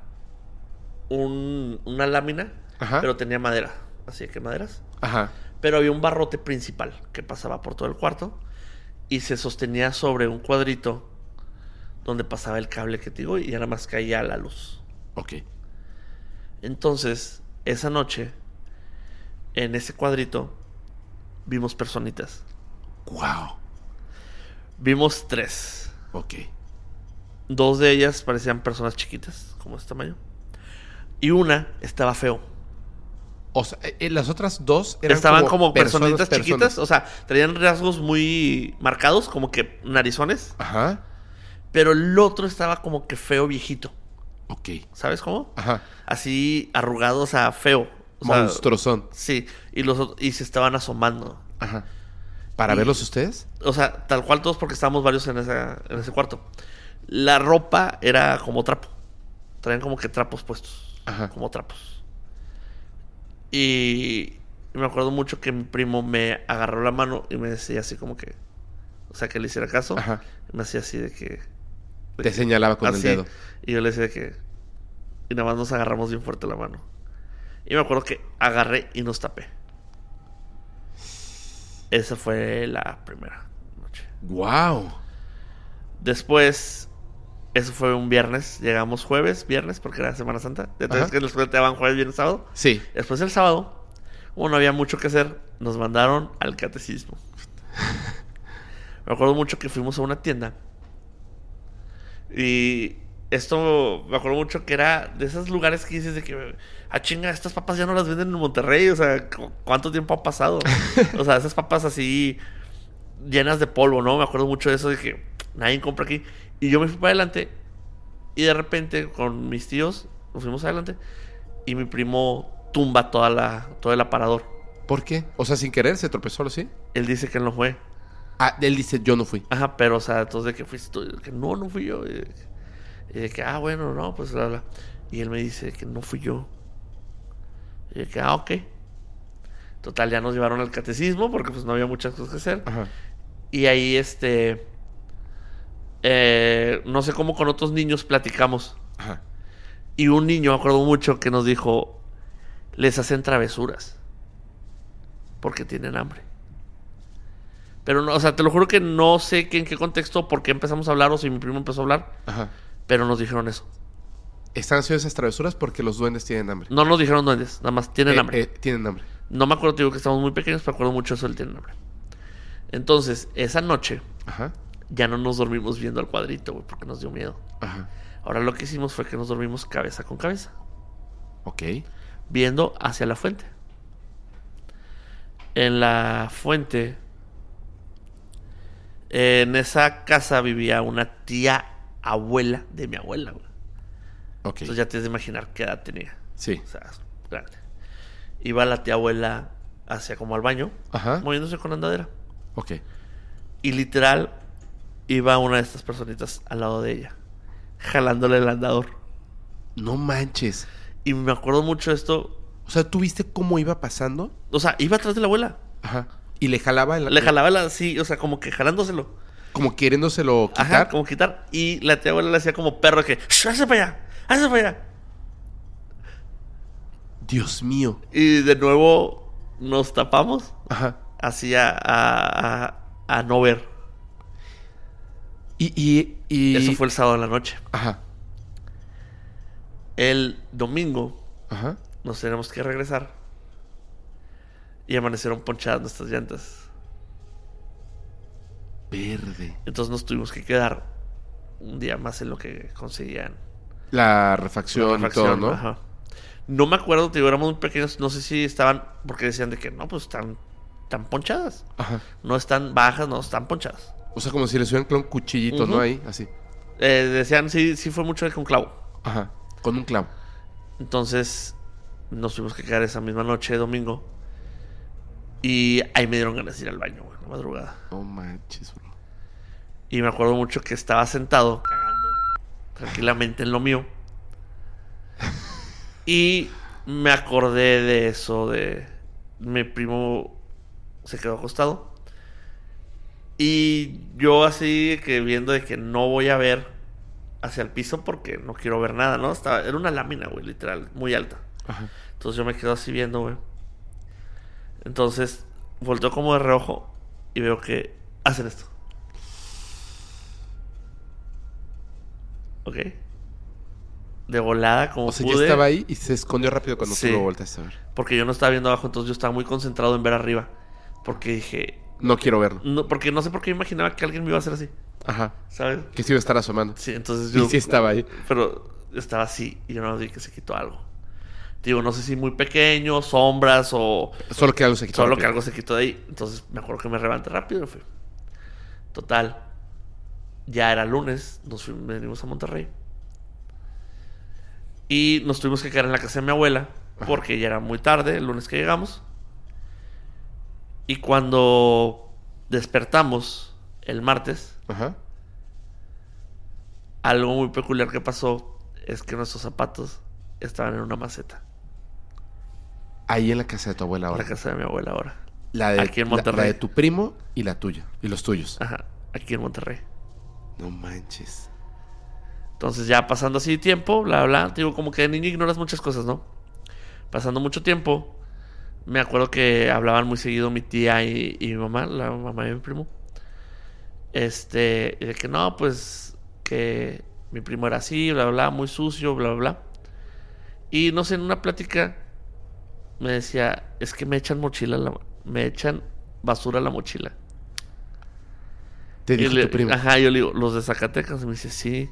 Speaker 3: un- una lámina,
Speaker 4: Ajá.
Speaker 3: pero tenía madera, así que maderas.
Speaker 4: Ajá.
Speaker 3: Pero había un barrote principal que pasaba por todo el cuarto y se sostenía sobre un cuadrito donde pasaba el cable que te digo y nada más caía la luz.
Speaker 4: Ok.
Speaker 3: Entonces, esa noche, en ese cuadrito, vimos personitas.
Speaker 4: Wow.
Speaker 3: Vimos tres.
Speaker 4: Ok.
Speaker 3: Dos de ellas parecían personas chiquitas, como de este tamaño. Y una estaba feo.
Speaker 4: O sea, eh, eh, las otras dos eran
Speaker 3: Estaban como, personitas
Speaker 4: personas.
Speaker 3: chiquitas. O sea, traían rasgos muy marcados, como que narizones.
Speaker 4: Ajá.
Speaker 3: Pero el otro estaba como que feo viejito.
Speaker 4: Ok.
Speaker 3: ¿Sabes cómo?
Speaker 4: Ajá.
Speaker 3: Así arrugado, o sea, feo. O sea,
Speaker 4: Monstruosón.
Speaker 3: Sí. Y, los, y se estaban asomando.
Speaker 4: Ajá. ¿Para
Speaker 3: Y-
Speaker 4: verlos ustedes?
Speaker 3: O sea, tal cual todos porque estábamos varios en, esa, en ese cuarto. La ropa era como trapo. Traían como que trapos puestos.
Speaker 4: Ajá.
Speaker 3: Como trapos. Y me acuerdo mucho que mi primo me agarró la mano y me decía así como que... O sea, que le hiciera caso.
Speaker 4: Ajá.
Speaker 3: Y me hacía así de que...
Speaker 4: Te señalaba con el dedo.
Speaker 3: Y yo le decía de que... Y nada más nos agarramos bien fuerte la mano. Y me acuerdo que agarré y nos tapé. Esa fue la primera noche.
Speaker 4: Wow.
Speaker 3: Después, eso fue un viernes. Llegamos jueves, viernes, porque era Semana Santa. Entonces, que los daban jueves, viernes, sábado.
Speaker 4: Sí.
Speaker 3: Después del sábado, como no había mucho que hacer, nos mandaron al catecismo. me acuerdo mucho que fuimos a una tienda. Y esto, me acuerdo mucho que era de esos lugares que dices de que, ah, chinga, estas papas ya no las venden en Monterrey. O sea, ¿cu- ¿cuánto tiempo ha pasado? o sea, esas papas así llenas de polvo, ¿no? Me acuerdo mucho de eso de que nadie compra aquí. Y yo me fui para adelante y de repente con mis tíos nos fuimos adelante y mi primo tumba toda la, todo el aparador.
Speaker 4: ¿Por qué? O sea, sin querer se tropezó ¿sí?
Speaker 3: Él dice que él no fue.
Speaker 4: Ah, él dice, yo no fui.
Speaker 3: Ajá, pero o sea, entonces de que fuiste tú, que no, no fui yo. Y de, y de que, ah, bueno, no, pues bla, bla. Y él me dice que no fui yo. Y de que, ah, ok. Total, ya nos llevaron al catecismo porque pues no había muchas cosas que hacer.
Speaker 4: Ajá.
Speaker 3: Y ahí, este. eh, no sé cómo con otros niños platicamos.
Speaker 4: Ajá.
Speaker 3: Y un niño, me acuerdo mucho, que nos dijo: Les hacen travesuras. Porque tienen hambre. Pero no, o sea, te lo juro que no sé que en qué contexto, por qué empezamos a hablar o si mi primo empezó a hablar.
Speaker 4: Ajá.
Speaker 3: Pero nos dijeron eso.
Speaker 4: Están haciendo esas travesuras porque los duendes tienen hambre.
Speaker 3: No nos dijeron duendes, nada más tienen
Speaker 4: Eh,
Speaker 3: hambre.
Speaker 4: eh, tienen hambre.
Speaker 3: No me acuerdo, te digo que estamos muy pequeños, pero acuerdo mucho eso del tienen hambre. Entonces, esa noche
Speaker 4: Ajá.
Speaker 3: ya no nos dormimos viendo al cuadrito, güey, porque nos dio miedo.
Speaker 4: Ajá.
Speaker 3: Ahora lo que hicimos fue que nos dormimos cabeza con cabeza,
Speaker 4: Ok.
Speaker 3: viendo hacia la fuente. En la fuente, en esa casa vivía una tía abuela de mi abuela, güey. Entonces ya tienes de imaginar qué edad tenía.
Speaker 4: Sí.
Speaker 3: O sea, grande. Iba la tía abuela hacia como al baño,
Speaker 4: Ajá.
Speaker 3: moviéndose con andadera.
Speaker 4: Ok.
Speaker 3: Y literal, iba una de estas personitas al lado de ella, jalándole el andador.
Speaker 4: No manches.
Speaker 3: Y me acuerdo mucho de esto
Speaker 4: O sea, ¿tú viste cómo iba pasando?
Speaker 3: O sea, iba atrás de la abuela.
Speaker 4: Ajá. Y le jalaba el...
Speaker 3: Le jalaba la, sí, o sea, como que jalándoselo.
Speaker 4: Como queriéndoselo quitar.
Speaker 3: Ajá, como quitar. Y la tía abuela le hacía como perro que, "Shh, hazte para allá, hazte para allá.
Speaker 4: Dios mío.
Speaker 3: Y de nuevo nos tapamos
Speaker 4: Ajá.
Speaker 3: así a, a, a- a no ver.
Speaker 4: Y... y, y-
Speaker 3: Eso fue el sábado en la noche.
Speaker 4: Ajá.
Speaker 3: El domingo
Speaker 4: Ajá.
Speaker 3: nos tenemos que regresar. Y amanecieron ponchadas nuestras llantas.
Speaker 4: Verde.
Speaker 3: Entonces nos tuvimos que quedar un día más en lo que conseguían.
Speaker 4: La refacción,
Speaker 3: la
Speaker 4: y todo, ¿no?
Speaker 3: ajá. No me acuerdo, te digo, éramos muy pequeños. No sé si estaban, porque decían de que no, pues están, están ponchadas.
Speaker 4: Ajá.
Speaker 3: No están bajas, no, están ponchadas.
Speaker 4: O sea, como si le subieran con un cuchillito. ¿no? Ahí, así.
Speaker 3: Eh, decían, sí, sí fue mucho con clavo.
Speaker 4: Ajá. Con un clavo.
Speaker 3: Entonces nos tuvimos que quedar esa misma noche, domingo. Y ahí me dieron ganas de ir al baño, güey, en la madrugada.
Speaker 4: No manches, bro.
Speaker 3: Y me acuerdo mucho que estaba sentado, cagando tranquilamente en lo mío. Y me acordé de eso, de mi primo se quedó acostado. Y yo así que viendo de que no voy a ver hacia el piso porque no quiero ver nada, ¿no? Estaba, era una lámina, güey, literal, muy alta.
Speaker 4: Ajá.
Speaker 3: Entonces yo me quedo así viendo, güey. Entonces volteo como de reojo y veo que hacen esto. ¿Ok? De volada, como
Speaker 4: O sea,
Speaker 3: pude.
Speaker 4: ya estaba ahí y se escondió rápido cuando
Speaker 3: Sí.
Speaker 4: tú lo volteaste a ver.
Speaker 3: Porque yo no estaba viendo abajo, entonces yo estaba muy concentrado en ver arriba. Porque dije.
Speaker 4: No quiero verlo.
Speaker 3: No, porque no sé por qué imaginaba que alguien me iba a hacer así.
Speaker 4: Ajá.
Speaker 3: ¿Sabes?
Speaker 4: Que se iba a estar asomando.
Speaker 3: Sí, entonces yo.
Speaker 4: Y sí estaba ahí.
Speaker 3: Pero estaba así y yo no vi que se quitó algo. Digo, no sé si muy pequeño, sombras o.
Speaker 4: Solo que algo se quitó.
Speaker 3: Solo
Speaker 4: rápido.
Speaker 3: que algo se quitó de ahí. Entonces me acuerdo que me levanté rápido y fui. Total. Ya era lunes, nos fuimos, venimos a Monterrey. Y nos tuvimos que quedar en la casa de mi abuela. Porque ya era muy tarde, el lunes que llegamos. Y cuando despertamos el martes,
Speaker 4: Ajá.
Speaker 3: algo muy peculiar que pasó es que nuestros zapatos estaban en una maceta.
Speaker 4: Ahí en la casa de tu abuela
Speaker 3: En
Speaker 4: ahora.
Speaker 3: la casa de mi abuela ahora.
Speaker 4: La de,
Speaker 3: Aquí en Monterrey.
Speaker 4: La, de tu primo y la tuya. Y los tuyos.
Speaker 3: Ajá, aquí en Monterrey.
Speaker 4: No manches.
Speaker 3: Entonces ya pasando así tiempo, bla, bla, digo, como que de niño ignoras muchas cosas, ¿no? Pasando mucho tiempo, me acuerdo que hablaban muy seguido mi tía y, y mi mamá, la mamá de mi primo. Este, y de que no, pues que mi primo era así, bla, bla, muy sucio, bla, bla, bla. Y no sé, en una plática me decía, es que me echan mochila, la- me echan basura a la mochila.
Speaker 4: Te
Speaker 3: Y
Speaker 4: dijo
Speaker 3: le-
Speaker 4: tu primo.
Speaker 3: Ajá, yo le digo, los de Zacatecas. Y me dice, sí.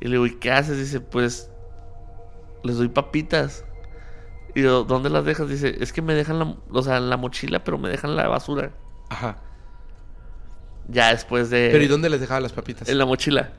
Speaker 3: Y le digo, ¿y qué haces? Dice, pues, les doy papitas. Y yo, ¿dónde las dejas? Dice, es que me dejan la, o sea, la mochila, pero me dejan la basura.
Speaker 4: Ajá.
Speaker 3: Ya después de...
Speaker 4: Pero ¿y dónde les dejaba las papitas?
Speaker 3: En la mochila.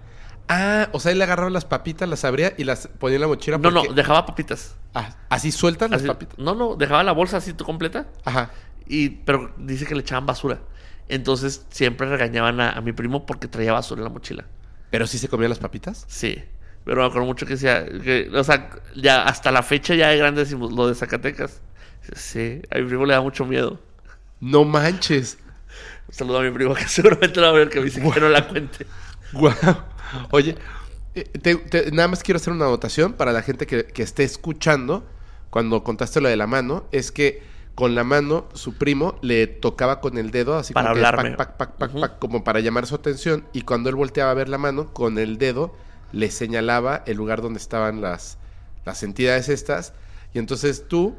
Speaker 4: Ah, o sea, él agarraba las papitas, las abría y las ponía en la mochila.
Speaker 3: No, no, dejaba papitas.
Speaker 4: Ah, así sueltas las
Speaker 3: Así-
Speaker 4: papitas.
Speaker 3: no, no, dejaba la bolsa así completa.
Speaker 4: Ajá.
Speaker 3: Y, pero dice que le echaban basura. Entonces siempre regañaban a, a mi primo porque traía basura en la mochila.
Speaker 4: Pero sí se comían las papitas.
Speaker 3: Sí. Pero me acuerdo mucho que decía, que, o sea, ya hasta la fecha ya de grande decimos lo de Zacatecas. Sí, a mi primo le da mucho miedo.
Speaker 4: No manches.
Speaker 3: Saludo a mi primo que seguramente lo va a ver que me dice que no la cuente.
Speaker 4: Guau. Oye, eh, te- te- nada más quiero hacer una anotación para la gente que, que esté escuchando cuando contaste lo de la mano. Es que con la mano su primo le tocaba con el dedo, así
Speaker 3: Para
Speaker 4: como que pac, pac, pac, como para llamar su atención. Y cuando él volteaba a ver la mano, con el dedo le señalaba el lugar donde estaban las, las entidades estas. Y entonces tú,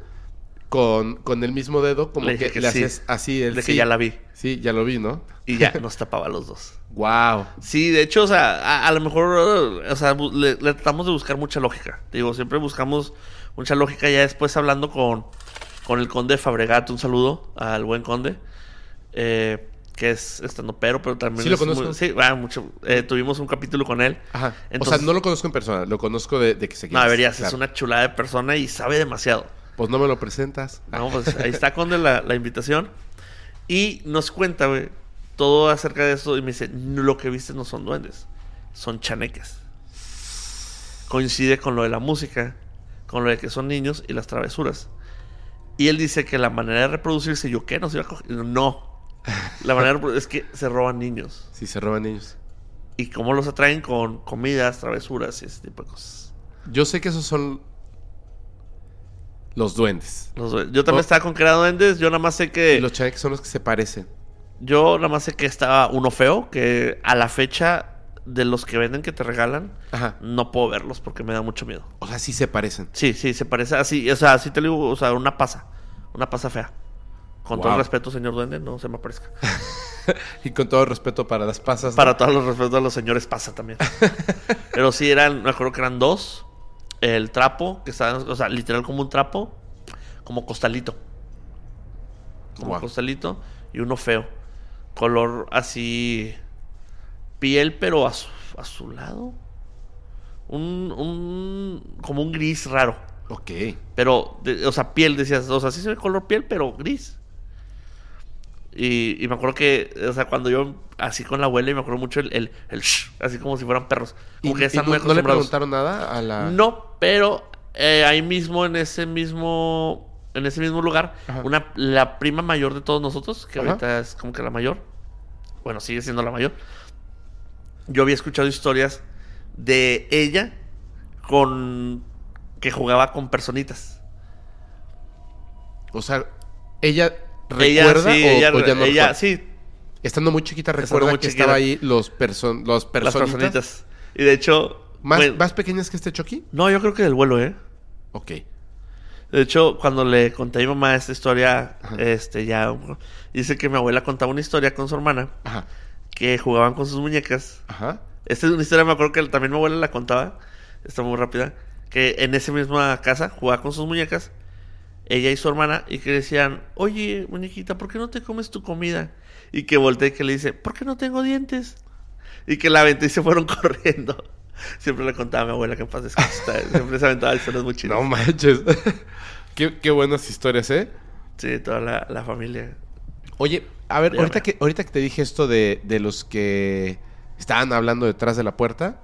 Speaker 4: con, con el mismo dedo, como
Speaker 3: Le
Speaker 4: que,
Speaker 3: que
Speaker 4: le
Speaker 3: sí.
Speaker 4: haces así el
Speaker 3: De que
Speaker 4: sí.
Speaker 3: ya la vi.
Speaker 4: Sí, ya lo vi, ¿no?
Speaker 3: Y ya nos tapaba los dos.
Speaker 4: Wow.
Speaker 3: Sí, de hecho, o sea, a, a lo mejor, o sea, le, le tratamos de buscar mucha lógica. Digo, siempre buscamos mucha lógica. Ya después hablando con, con el conde Fabregat, un saludo al buen conde, eh, que es estando pero, pero también
Speaker 4: Sí, lo
Speaker 3: muy-
Speaker 4: conozco.
Speaker 3: sí, ah, mucho. eh, tuvimos un capítulo con él.
Speaker 4: Ajá.
Speaker 3: Entonces-
Speaker 4: o sea, no lo conozco en persona, lo conozco de, de que se
Speaker 3: No, deberías, es una chulada de persona y sabe demasiado.
Speaker 4: Pues no me lo presentas.
Speaker 3: No, pues ahí está Conde la, la invitación. Y nos cuenta, güey, todo acerca de eso. Y me dice, "No, lo que viste no son duendes, son chaneques. Coincide con lo de la música. con lo de que son niños y las travesuras. Y él dice que la manera de reproducirse, yo qué, no se iba a coger. No. La manera de es que se roban niños.
Speaker 4: Sí, se roban niños.
Speaker 3: Y cómo los atraen con comidas, travesuras y ese tipo de cosas.
Speaker 4: Yo sé que esos son los duendes.
Speaker 3: Los- yo también
Speaker 4: Oh.
Speaker 3: estaba con que era duendes. Yo nada más sé que.
Speaker 4: Y los chaneques son los que se parecen.
Speaker 3: Yo nada más sé que estaba uno feo. Que a la fecha de los que venden que te regalan,
Speaker 4: Ajá.
Speaker 3: no puedo verlos porque me da mucho miedo.
Speaker 4: O sea, sí se parecen.
Speaker 3: Sí, sí, se parece así. O sea, así te lo digo. O sea, una pasa. Una pasa fea. Con todo el respeto, señor duende, no se me aparezca.
Speaker 4: Y con todo respeto para las pasas. ¿no?
Speaker 3: Para todos los respetos a los señores pasa también. Pero sí eran, me acuerdo que eran dos. El trapo, que estaba, o sea, literal como un trapo, como costalito. Como costalito. Y uno feo. Color así. Piel, pero azu- azulado. Un, un. Como un gris raro.
Speaker 4: Ok.
Speaker 3: Pero, de- o sea, piel, decías, o sea, sí se ve color piel, pero gris. Y, y me acuerdo que, o sea, cuando yo así con la abuela, y me acuerdo mucho el, el, el shh, así como si fueran perros. Como
Speaker 4: ¿Y,
Speaker 3: que están
Speaker 4: no,
Speaker 3: muy
Speaker 4: no le preguntaron nada a la...?
Speaker 3: No, pero eh, ahí mismo, en ese mismo, en ese mismo lugar,
Speaker 4: Ajá.
Speaker 3: una, la prima mayor de todos nosotros, que
Speaker 4: Ajá.
Speaker 3: ahorita es como que la mayor, bueno, sigue siendo la mayor. Yo había escuchado historias de ella con que jugaba con personitas.
Speaker 4: O sea, ¿ella
Speaker 3: Ella,
Speaker 4: recuerda
Speaker 3: sí,
Speaker 4: o,
Speaker 3: ella,
Speaker 4: o ya no
Speaker 3: ella sí,
Speaker 4: Estando muy chiquita, recuerda
Speaker 3: muy
Speaker 4: que
Speaker 3: chiquita.
Speaker 4: estaba ahí los, person los
Speaker 3: las
Speaker 4: personitas.
Speaker 3: personitas. Y de hecho,
Speaker 4: ¿Más,
Speaker 3: bueno,
Speaker 4: ¿Más pequeñas que este Chucky?
Speaker 3: no, yo creo que del vuelo, ¿eh?
Speaker 4: Ok.
Speaker 3: De hecho, cuando le conté a mi mamá esta historia,
Speaker 4: Ajá.
Speaker 3: este, ya dice que mi abuela contaba una historia con su hermana
Speaker 4: Ajá.
Speaker 3: que jugaban con sus muñecas.
Speaker 4: Ajá.
Speaker 3: Esta es una historia, me acuerdo que también mi abuela la contaba, está muy rápida, que en esa misma casa jugaba con sus muñecas, ella y su hermana, y que decían, oye, muñequita, ¿por qué no te comes tu comida? Y que voltea y que le dice, ¿por qué no tengo dientes? Y que la aventó y se fueron corriendo. Siempre le contaba a mi abuela que en paz descanse. Siempre se aventaba historias muy chidas.
Speaker 4: No manches. qué, qué buenas historias, ¿eh?
Speaker 3: Sí, toda la, la familia.
Speaker 4: Oye, a ver,
Speaker 3: Dígame.
Speaker 4: ahorita que, ahorita que te dije esto de, de los que estaban hablando detrás de la puerta,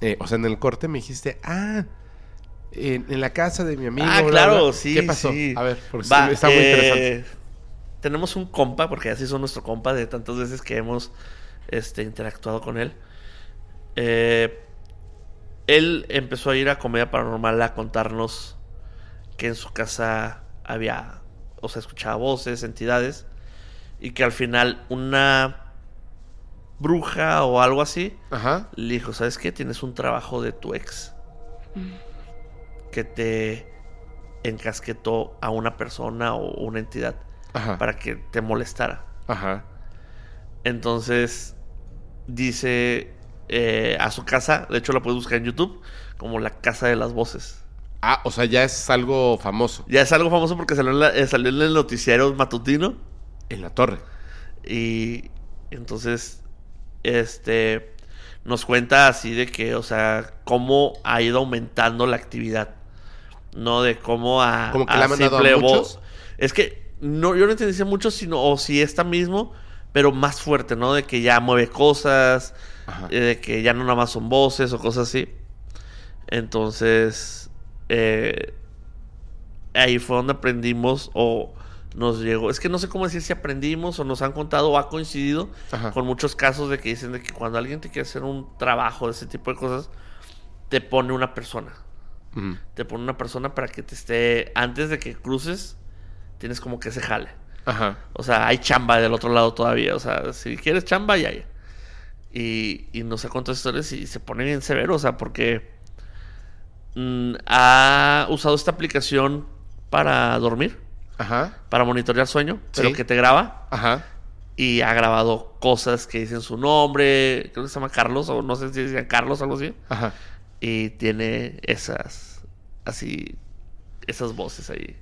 Speaker 4: eh, o sea, en el corte me dijiste, ah, en, en la casa de mi amigo.
Speaker 3: ah,
Speaker 4: bla,
Speaker 3: claro,
Speaker 4: bla".
Speaker 3: sí.
Speaker 4: ¿Qué pasó?
Speaker 3: sí.
Speaker 4: A ver, porque
Speaker 3: Va,
Speaker 4: está muy
Speaker 3: eh,
Speaker 4: interesante.
Speaker 3: Tenemos un compa, porque así son nuestro compa de tantas veces que hemos este, interactuado con él. Eh, él empezó a ir a Comedia Paranormal a contarnos que en su casa había, o sea, escuchaba voces, entidades, y que al final una bruja o algo así
Speaker 4: Ajá.
Speaker 3: le dijo, ¿sabes qué? Tienes un trabajo de tu ex que te encasquetó a una persona o una entidad
Speaker 4: Ajá.
Speaker 3: para que te molestara.
Speaker 4: Ajá.
Speaker 3: Entonces dice eh, a su casa, de hecho la puedes buscar en YouTube, como la casa de las voces.
Speaker 4: Ah, o sea, ya es algo famoso.
Speaker 3: Ya es algo famoso porque salió en, la- eh, salió en el noticiero matutino
Speaker 4: En la torre.
Speaker 3: y entonces este nos cuenta así de que, o sea, cómo ha ido aumentando la actividad. No de cómo a,
Speaker 4: Como que
Speaker 3: a
Speaker 4: le ha mandado a
Speaker 3: simple voz. Es que no, yo no entendí muchos, sino o si esta mismo, pero más fuerte, ¿no? De que ya mueve cosas, eh, de que ya no nada más son voces o cosas así. Entonces, eh, ahí fue donde aprendimos o nos llegó. Es que no sé cómo decir si aprendimos o nos han contado o ha coincidido
Speaker 4: Ajá.
Speaker 3: con muchos casos de que dicen de que cuando alguien te quiere hacer un trabajo de ese tipo de cosas, te pone una persona. Te pone una persona para que te esté, antes de que cruces, tienes como que se jale.
Speaker 4: Ajá.
Speaker 3: O sea, hay chamba del otro lado todavía. O sea, si quieres chamba, ya hay. Y, y no sé cuántas historias y se pone bien severo. O sea, porque mm, ha usado esta aplicación para dormir,
Speaker 4: Ajá.
Speaker 3: para monitorear sueño, pero
Speaker 4: Sí.
Speaker 3: que te graba.
Speaker 4: Ajá.
Speaker 3: Y ha grabado cosas que dicen su nombre. Creo que se llama Carlos, o no sé si decían Carlos o algo así.
Speaker 4: Ajá.
Speaker 3: Y tiene esas, así, esas voces ahí.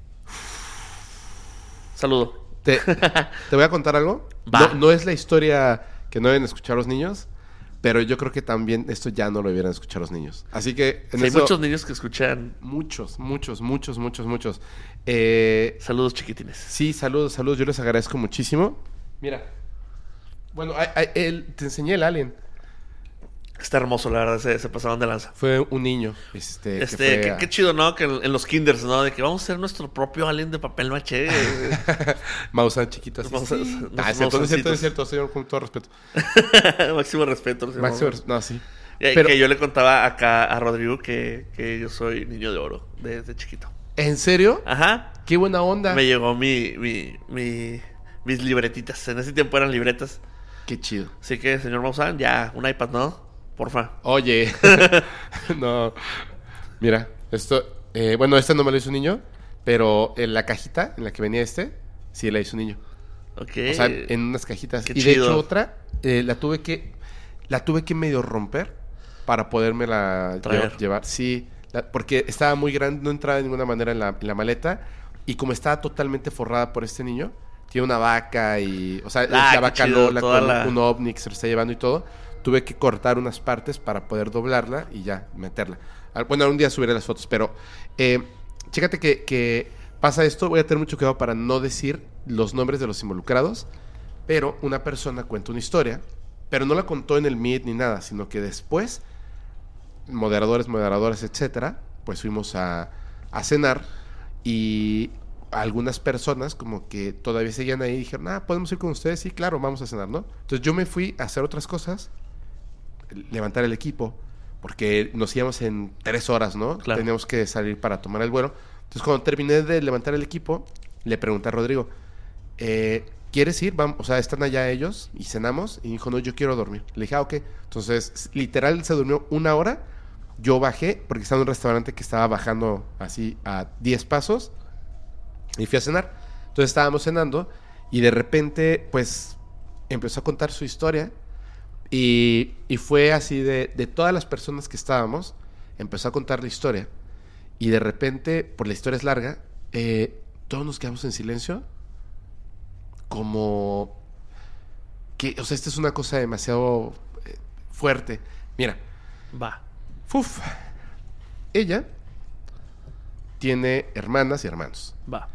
Speaker 3: Saludo.
Speaker 4: ¿Te, te voy a contar algo.
Speaker 3: Va.
Speaker 4: No, no es la historia que no deben escuchar los niños, pero yo creo que también esto ya no lo debieran escuchar los niños. Así que en
Speaker 3: Sí, hay muchos niños que escuchan.
Speaker 4: muchos, muchos, muchos, muchos, muchos. Eh,
Speaker 3: Saludos chiquitines.
Speaker 4: sí, saludos, saludos. Yo les agradezco muchísimo. Mira. Bueno, el- te enseñé el alien.
Speaker 3: Está hermoso, la verdad, se, se pasaron de lanza.
Speaker 4: Fue un niño. Este, que
Speaker 3: Este,
Speaker 4: fue
Speaker 3: qué, chido, ¿no? Que en, en los kinders, ¿no? De que vamos a hacer nuestro propio alien de papel maché.
Speaker 4: Así.
Speaker 3: Los
Speaker 4: sí. Ah, es cierto, es cierto, es señor, con todo respeto.
Speaker 3: Máximo respeto. señor.
Speaker 4: Máximo res- no, sí.
Speaker 3: Y-
Speaker 4: Pero-
Speaker 3: Que yo le contaba acá a Rodrigo que, que yo soy niño de oro desde chiquito.
Speaker 4: ¿En serio?
Speaker 3: Ajá.
Speaker 4: Qué buena onda.
Speaker 3: Me llegó mi, mi, mi- mis libretitas. En ese tiempo eran libretas.
Speaker 4: Qué chido.
Speaker 3: Así que, señor Maussan, ya, un iPad, ¿no? Porfa.
Speaker 4: Oye, no. Mira, esto, eh, bueno, este no me lo hizo un niño, pero en la cajita en la que venía este, sí la hizo un niño.
Speaker 3: Ok.
Speaker 4: O sea, en unas cajitas.
Speaker 3: qué
Speaker 4: Y de hecho otra, eh, la tuve que, la tuve que medio romper para podérmela
Speaker 3: Traer.
Speaker 4: lle- llevar. Sí, la- porque estaba muy grande, no entraba de ninguna manera en la, en la maleta. Y como estaba totalmente forrada por este niño, tiene una vaca y, o sea,
Speaker 3: Ah,
Speaker 4: la
Speaker 3: qué
Speaker 4: vaca
Speaker 3: chido,
Speaker 4: Lola con
Speaker 3: la-
Speaker 4: un ovni que se lo está llevando y todo. Tuve que cortar unas partes para poder doblarla y ya meterla. Al- Bueno, un día subiré las fotos, pero eh, chécate que, pasa esto. Voy a tener mucho cuidado para no decir los nombres de los involucrados, pero una persona cuenta una historia, pero no la contó en el Meet ni nada, sino que después, moderadores, moderadoras, etcétera, pues fuimos a, cenar y algunas personas como que todavía seguían ahí dijeron, ah, podemos ir con ustedes, sí, claro, vamos a cenar, ¿no? Entonces yo me fui a hacer otras cosas, levantar el equipo, porque nos íbamos en tres horas, ¿no?
Speaker 3: Claro.
Speaker 4: Teníamos que salir para tomar el vuelo. Entonces cuando terminé de levantar el equipo, le pregunté a Rodrigo, eh, ¿quieres ir? Vamos, o sea, están allá ellos y cenamos. Y dijo, no, yo quiero dormir. Le dije, ah, ok. Entonces, literal, se durmió una hora. Yo bajé, porque estaba en un restaurante que estaba bajando así a 10 pasos. Y fui a cenar. Entonces estábamos cenando y de repente, pues, empezó a contar su historia. Y, y fue así de, de todas las personas que estábamos, empezó a contar la historia. Y de repente, por la historia es larga, eh, todos nos quedamos en silencio. Como que, o sea, esta es una cosa demasiado eh, fuerte. Mira,
Speaker 3: Va.
Speaker 4: Uf. Ella tiene hermanas y hermanos.
Speaker 3: Va.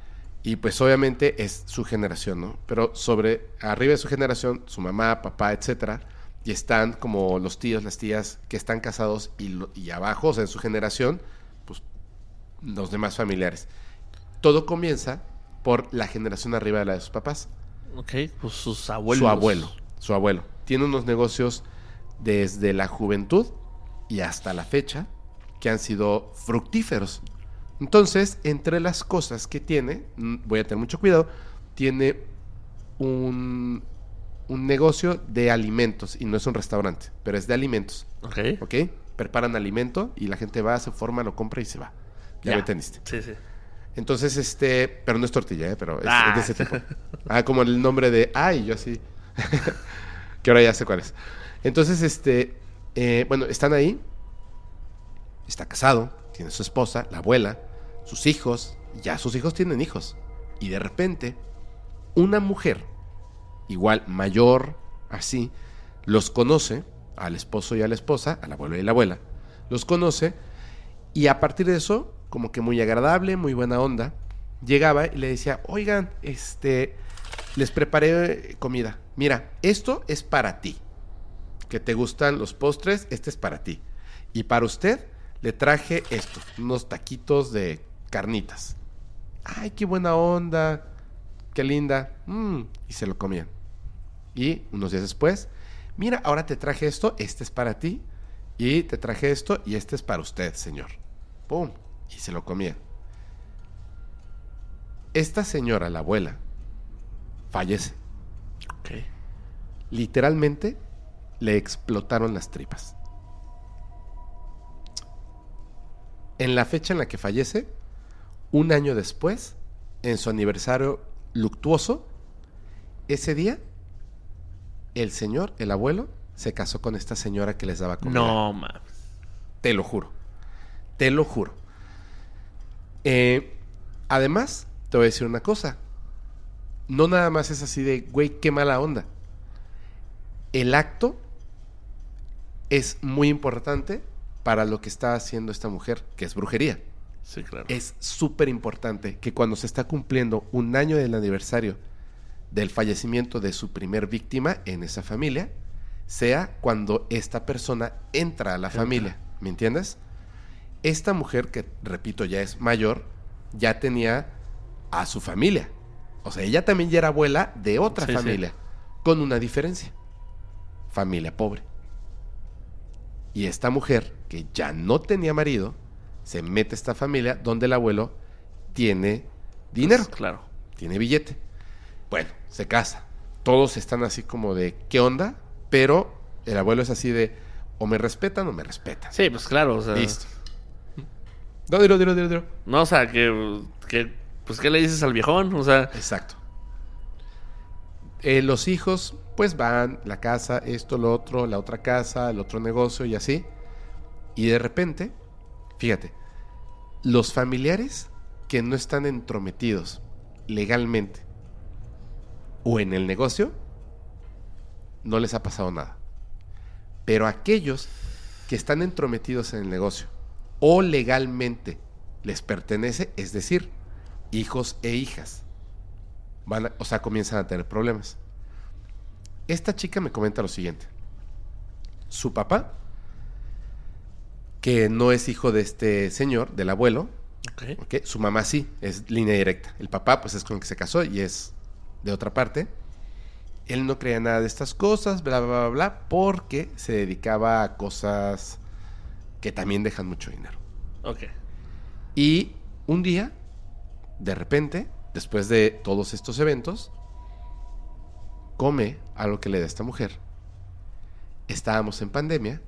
Speaker 4: Y pues obviamente es su generación, ¿no? Pero sobre, arriba de su generación, su mamá, papá, etcétera, y están como los tíos, las tías que están casados y, y abajo, o sea, en su generación, pues los demás familiares. Todo comienza por la generación arriba de la de sus papás.
Speaker 3: Ok, pues sus abuelos.
Speaker 4: Su abuelo, su abuelo. Tiene unos negocios desde la juventud y hasta la fecha que han sido fructíferos. Entonces, entre las cosas que tiene, mm, voy a tener mucho cuidado, tiene un, un negocio de alimentos y no es un restaurante, pero es de alimentos,
Speaker 3: Ok.
Speaker 4: ¿ok? Preparan alimento y la gente va, se forma, lo compra y se va. Ya, me entendiste.
Speaker 3: Sí, sí.
Speaker 4: Entonces, este, pero no es tortilla, ¿eh? pero es,
Speaker 3: Ah.
Speaker 4: es de ese tipo. Ah, como el nombre de, ay, yo así. que ahora ya sé cuál es. Entonces, este, eh, bueno, están ahí. Está casado, tiene su esposa, la abuela, sus hijos, ya sus hijos tienen hijos. Y de repente, una mujer, igual mayor, así, los conoce, al esposo y a la esposa, al abuelo y la abuela, los conoce y a partir de eso, como que muy agradable, muy buena onda, llegaba y le decía, oigan, este, les preparé comida. Mira, esto es para ti. Que te gustan los postres, este es para ti. Y para usted le traje esto, unos taquitos de carnitas. Ay, qué buena onda, qué linda. Mm, y se lo comían. Y unos días después, mira, ahora te traje esto, este es para ti. Y te traje esto y este es para usted, señor. ¡Pum! Y se lo comía. Esta señora, la abuela, fallece.
Speaker 3: Ok.
Speaker 4: Literalmente le explotaron las tripas. En la fecha en la que fallece, un año después, en su aniversario luctuoso, ese día, el señor, el abuelo, se casó con esta señora que les daba comida.
Speaker 3: No, mames.
Speaker 4: Te lo juro. Te lo juro. Eh, además, te voy a decir una cosa. No nada más es así de, güey, qué mala onda. El acto es muy importante para lo que está haciendo esta mujer, que es brujería.
Speaker 3: Sí, claro.
Speaker 4: Es súper importante que cuando se está cumpliendo un año del aniversario del fallecimiento de su primer víctima en esa familia, sea cuando esta persona entra a la
Speaker 3: Entra.
Speaker 4: familia. ¿Me entiendes? Esta mujer, que repito, ya es mayor, ya tenía a su familia. O sea, ella también ya era abuela de otra
Speaker 3: Sí, sí.
Speaker 4: familia, con una diferencia. Familia pobre. Y esta mujer, que ya no tenía marido, se mete a esta familia donde el abuelo tiene dinero,
Speaker 3: Pues, claro.
Speaker 4: tiene billete. Bueno, se casa. Todos están así como de, ¿qué onda? Pero el abuelo es así de, o me respetan o me respetan.
Speaker 3: Sí, pues claro, o sea.
Speaker 4: Listo. No, dilo, dilo, dilo, dilo.
Speaker 3: No, o sea, que, que pues ¿qué le dices al viejón? O sea,
Speaker 4: Exacto. Eh, los hijos, pues van, la casa, esto, lo otro, la otra casa, el otro negocio y así. Y de repente, fíjate, los familiares que no están entrometidos legalmente o en el negocio, no les ha pasado nada. Pero aquellos que están entrometidos en el negocio o legalmente les pertenece, es decir, hijos e hijas, van a- o sea, comienzan a tener problemas. Esta chica me comenta lo siguiente. Su papá, que no es hijo de este señor, del abuelo,
Speaker 3: ok.
Speaker 4: ¿ok? su mamá sí, es línea directa. El papá, pues es con el que se casó y es de otra parte. Él no creía nada de estas cosas, bla, bla, bla, bla, porque se dedicaba a cosas que también dejan mucho dinero.
Speaker 3: Ok.
Speaker 4: Y un día, de repente, después de todos estos eventos, come algo que le da esta mujer. Estábamos en pandemia.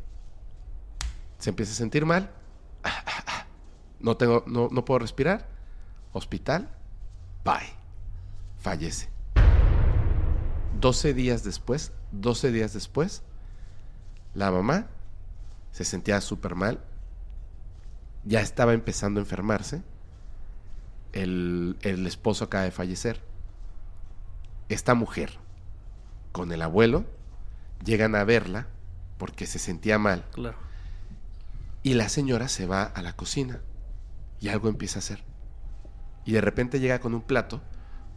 Speaker 4: Se empieza a sentir mal. No tengo, no, no puedo respirar. Hospital. Bye. Fallece. 12 días después, 12 días después, la mamá se sentía súper mal, ya estaba empezando a enfermarse. El, el esposo acaba de fallecer. Esta mujer, con el abuelo, llegan a verla porque se sentía mal.
Speaker 3: Claro.
Speaker 4: Y la señora se va a la cocina y algo empieza a hacer. Y de repente llega con un plato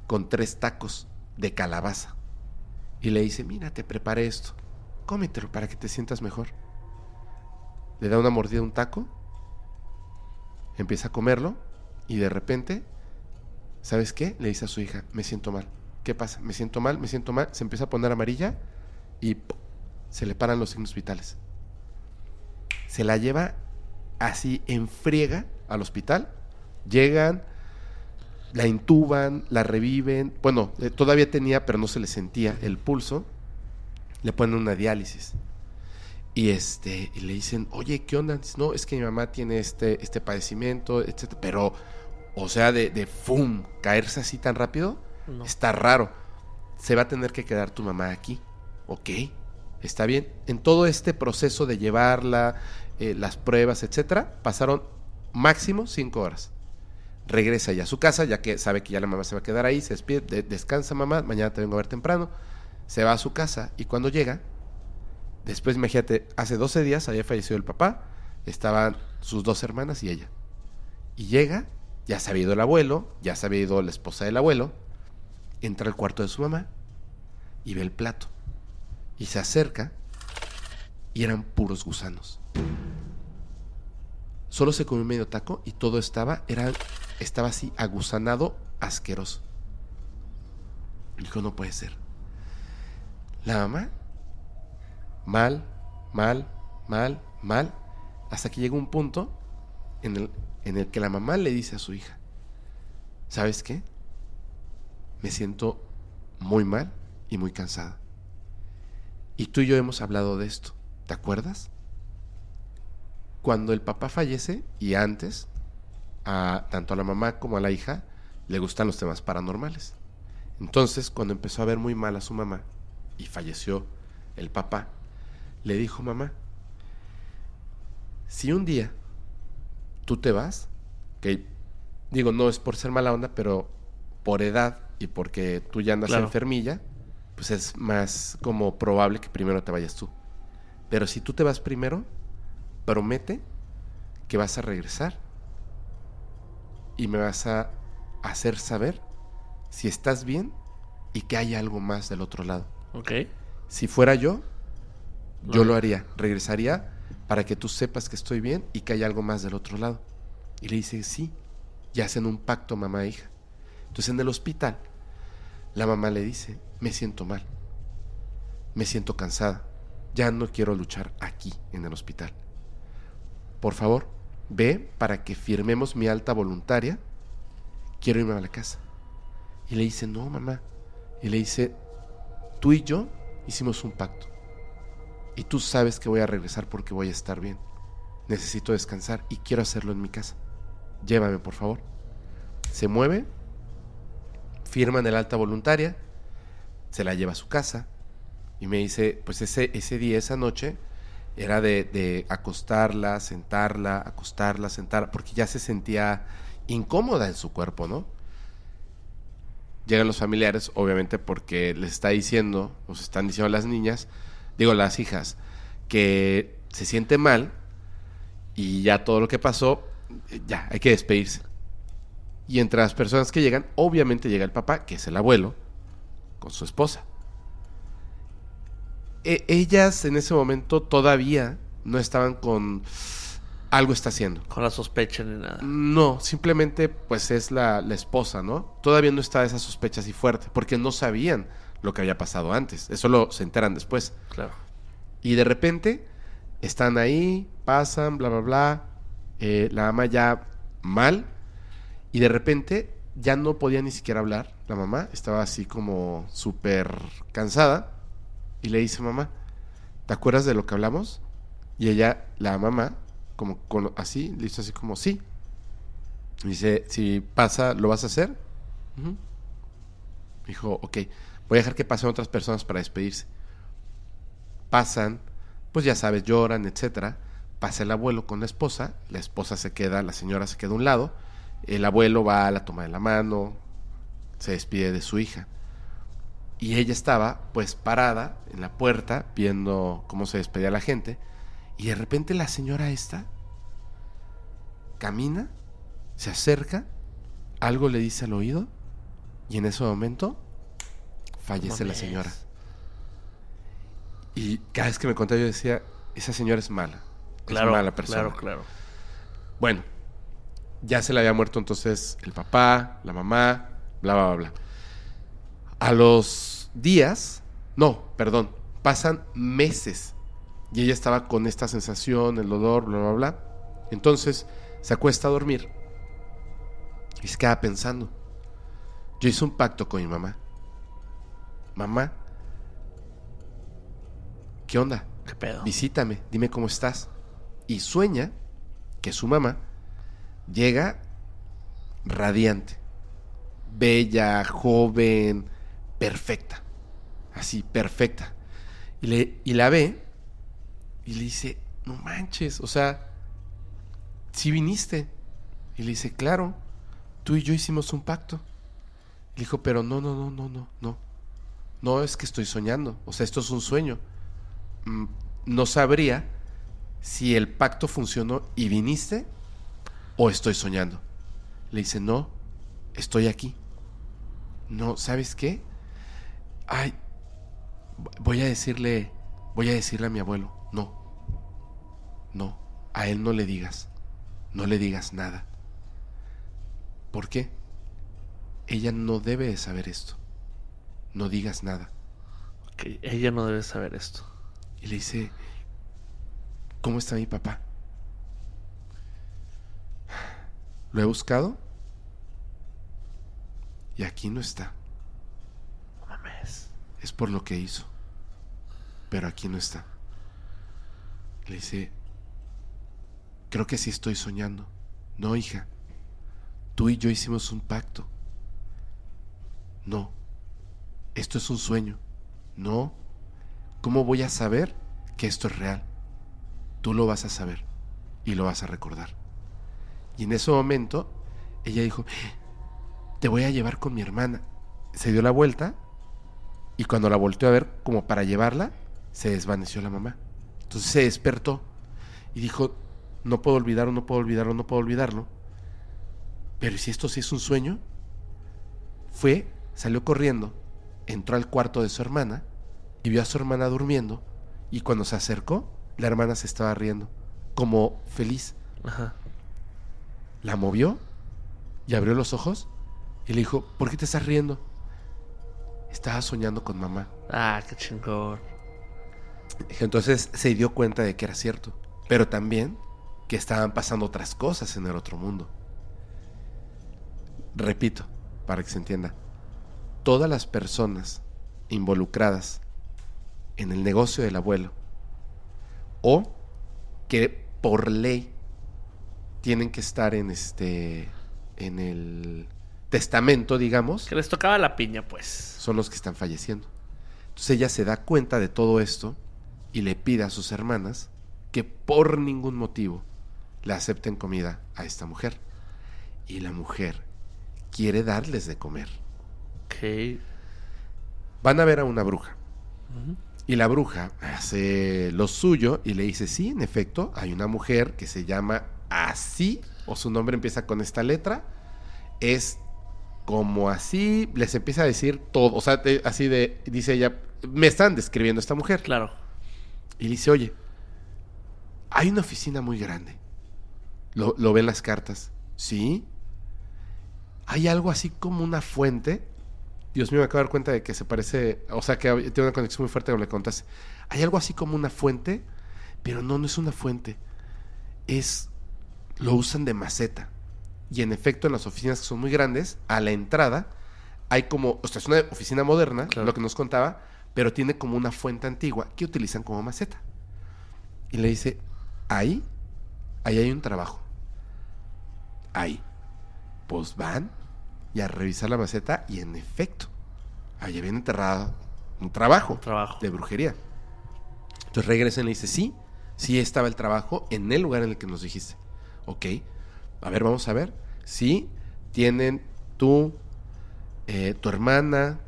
Speaker 4: con tres tacos de calabaza. Y le dice, mira, te preparé esto. Cómetelo para que te sientas mejor. Le da una mordida un taco. Empieza a comerlo. Y de repente, ¿sabes qué? Le dice a su hija, me siento mal. ¿Qué pasa? Me siento mal, me siento mal. Se empieza a poner amarilla y se le paran los signos vitales se la lleva así en friega al hospital. Llegan, la intuban, la reviven. Bueno, eh, todavía tenía, pero no se le sentía el pulso. Le ponen una diálisis. Y este, y le dicen, oye, ¿qué onda? Dice, no, es que mi mamá tiene este, este padecimiento, etcétera. Pero, o sea, de, de ¡fum! caerse así tan rápido,
Speaker 3: No.
Speaker 4: está raro. Se va a tener que quedar tu mamá aquí. Ok, está bien. En todo este proceso de llevarla, eh, las pruebas, etcétera, pasaron máximo cinco horas. Regresa ya a su casa, ya que sabe que ya la mamá se va a quedar ahí, se despide, de- descansa mamá, mañana te vengo a ver temprano. Se va a su casa y cuando llega, después imagínate, hace 12 días había fallecido el papá, estaban sus dos hermanas y ella. Y llega, ya se había ido el abuelo, ya se había ido la esposa del abuelo, entra al cuarto de su mamá y ve el plato. Y se acerca y eran puros gusanos. Solo se comió medio taco y todo estaba, era, estaba así agusanado, asqueroso. Dijo, no puede ser. La mamá, mal, mal, mal, mal, hasta que llega un punto en el, en el que la mamá le dice a su hija, ¿sabes qué? Me siento muy mal y muy cansada. Y tú y yo hemos hablado de esto, ¿te acuerdas? Cuando el papá fallece y antes, a tanto a la mamá como a la hija le gustan los temas paranormales. Entonces, cuando empezó a ver muy mal a su mamá y falleció el papá, le dijo, mamá, si un día tú te vas, que digo, no es por ser mala onda, pero por edad y porque tú ya andas
Speaker 3: Claro.
Speaker 4: enfermilla, pues es más como probable que primero te vayas tú. Pero si tú te vas primero, promete que vas a regresar y me vas a hacer saber si estás bien y que hay algo más del otro lado.
Speaker 3: Ok.
Speaker 4: Si fuera yo, Yo lo haría. Regresaría para que tú sepas que estoy bien y que hay algo más del otro lado. Y le dice, sí. Y hacen un pacto mamá e hija. Entonces en el hospital, la mamá le dice, me siento mal. Me siento cansada. Ya no quiero luchar aquí en el hospital. Por favor, ve para que firmemos mi alta voluntaria. Quiero irme a la casa. Y le dice, no, mamá. Y le dice, tú y yo hicimos un pacto. Y tú sabes que voy a regresar porque voy a estar bien. Necesito descansar y quiero hacerlo en mi casa. Llévame, por favor. Se mueve, firman el alta voluntaria, se la lleva a su casa y me dice, pues ese, ese día, esa noche, era de, de acostarla, sentarla, acostarla, sentarla, porque ya se sentía incómoda en su cuerpo, ¿no? Llegan los familiares, obviamente porque les está diciendo, nos están diciendo las niñas, digo las hijas, que se siente mal y ya todo lo que pasó, ya, hay que despedirse. Y entre las personas que llegan, obviamente llega el papá, que es el abuelo, con su esposa. E- ellas en ese momento todavía no estaban con algo está haciendo.
Speaker 3: Con la sospecha ni nada.
Speaker 4: No, simplemente pues es la, la esposa, ¿no? Todavía no está esa sospecha así fuerte, porque no sabían lo que había pasado antes. Eso lo se enteran después.
Speaker 3: Claro.
Speaker 4: Y de repente están ahí, pasan, bla, bla, bla. eh, la ama ya mal. Y de repente ya no podía ni siquiera hablar. La mamá estaba así como súper cansada. Y le dice, mamá, ¿te acuerdas de lo que hablamos? Y ella, la mamá, como con, así, le hizo así como, sí. Y dice, si pasa, ¿lo vas a hacer? Dijo, ok, voy a dejar que pasen otras personas para despedirse pasan, pues ya sabes, lloran, etcétera. Pasa el abuelo con la esposa, la esposa se queda, la señora se queda a un lado, el abuelo va a la toma de la mano, se despide de su hija. Y ella estaba pues parada en la puerta viendo cómo se despedía la gente y de repente la señora esta camina, se acerca, algo le dice al oído y en ese momento fallece la señora. Y cada vez que me contaba yo decía, esa señora es mala.
Speaker 3: Claro,
Speaker 4: es mala persona.
Speaker 3: claro, claro.
Speaker 4: Bueno, ya se le había muerto entonces el papá, la mamá, bla, bla, bla, bla. A los días, no, perdón, pasan meses. Y ella estaba con esta sensación, el dolor, bla, bla, bla. Entonces se acuesta a dormir y se queda pensando. Yo hice un pacto con mi mamá. Mamá, ¿qué onda?
Speaker 3: ¿Qué pedo?
Speaker 4: visítame, dime cómo estás. Y sueña que su mamá llega radiante, bella, joven, perfecta, así, perfecta. Y, le, y la ve y le dice, no manches, o sea, si viniste. Y le dice, claro, tú y yo hicimos un pacto. Le dijo, pero no, no, no, no, no, no. No es que estoy soñando, o sea, esto es un sueño mm, no sabría si el pacto funcionó y viniste o estoy soñando. Le dice, no, estoy aquí. No, ¿sabes qué? Ay, voy a decirle, voy a decirle a mi abuelo, no, no, a él no le digas, no le digas nada. ¿Por qué? Ella no debe de saber esto. No digas nada.
Speaker 3: Ok, ella no debe saber esto.
Speaker 4: Y le dice, ¿cómo está mi papá? Lo he buscado y aquí no está. Es por lo que hizo. Pero aquí no está. Le dice, creo que sí estoy soñando. No, hija. Tú y yo hicimos un pacto. No. Esto es un sueño. No. ¿Cómo voy a saber que esto es real? Tú lo vas a saber y lo vas a recordar. Y en ese momento, ella dijo, te voy a llevar con mi hermana. Se dio la vuelta y cuando la volteó a ver como para llevarla, se desvaneció la mamá. Entonces se despertó y dijo, no puedo olvidarlo, no puedo olvidarlo, no puedo olvidarlo. Pero ¿y si esto sí es un sueño? Fue, salió corriendo, entró al cuarto de su hermana y vio a su hermana durmiendo Y cuando se acercó, la hermana se estaba riendo, como feliz.
Speaker 3: Ajá.
Speaker 4: La movió y abrió los ojos y le dijo, ¿por qué te estás riendo? Estaba soñando con mamá.
Speaker 3: Ah, qué chingón.
Speaker 4: Entonces se dio cuenta de que era cierto, pero también que estaban pasando otras cosas en el otro mundo. Repito, para que se entienda, todas las personas involucradas en el negocio del abuelo o que por ley tienen que estar en este en el testamento, digamos,
Speaker 3: Que les tocaba la piña, pues.
Speaker 4: son los que están falleciendo. Entonces ella se da cuenta de todo esto y le pide a sus hermanas que por ningún motivo le acepten comida a esta mujer. Y la mujer quiere darles de comer.
Speaker 3: Ok.
Speaker 4: Van a ver a una bruja. Y la bruja hace lo suyo y le dice, sí, en efecto, hay una mujer que se llama así, o su nombre empieza con esta letra, es como así, les empieza a decir todo, o sea, así de, dice ella, me están describiendo esta mujer.
Speaker 3: Claro.
Speaker 4: Y le dice, oye, hay una oficina muy grande. Lo, lo ven las cartas. Sí. Hay algo así como una fuente. Dios mío, me acabo de dar cuenta de que se parece, o sea, que tiene una conexión muy fuerte con lo que contaste. Hay algo así como una fuente, pero no, no es una fuente. Es, lo usan de maceta. Y en efecto, en las oficinas que son muy grandes, a la entrada hay como, o sea, es una oficina moderna,
Speaker 3: Claro.
Speaker 4: lo que nos contaba, pero tiene como una fuente antigua que utilizan como maceta. Y le dice, ahí, ahí hay un trabajo. Ahí. Pues van y a revisar la maceta y en efecto, ahí habían enterrado un trabajo
Speaker 3: Trabajo.
Speaker 4: de brujería. Entonces regresan y le dice, sí, sí estaba el trabajo en el lugar en el que nos dijiste. Ok, a ver, vamos a ver. Sí, tienen tú, eh, tu hermana,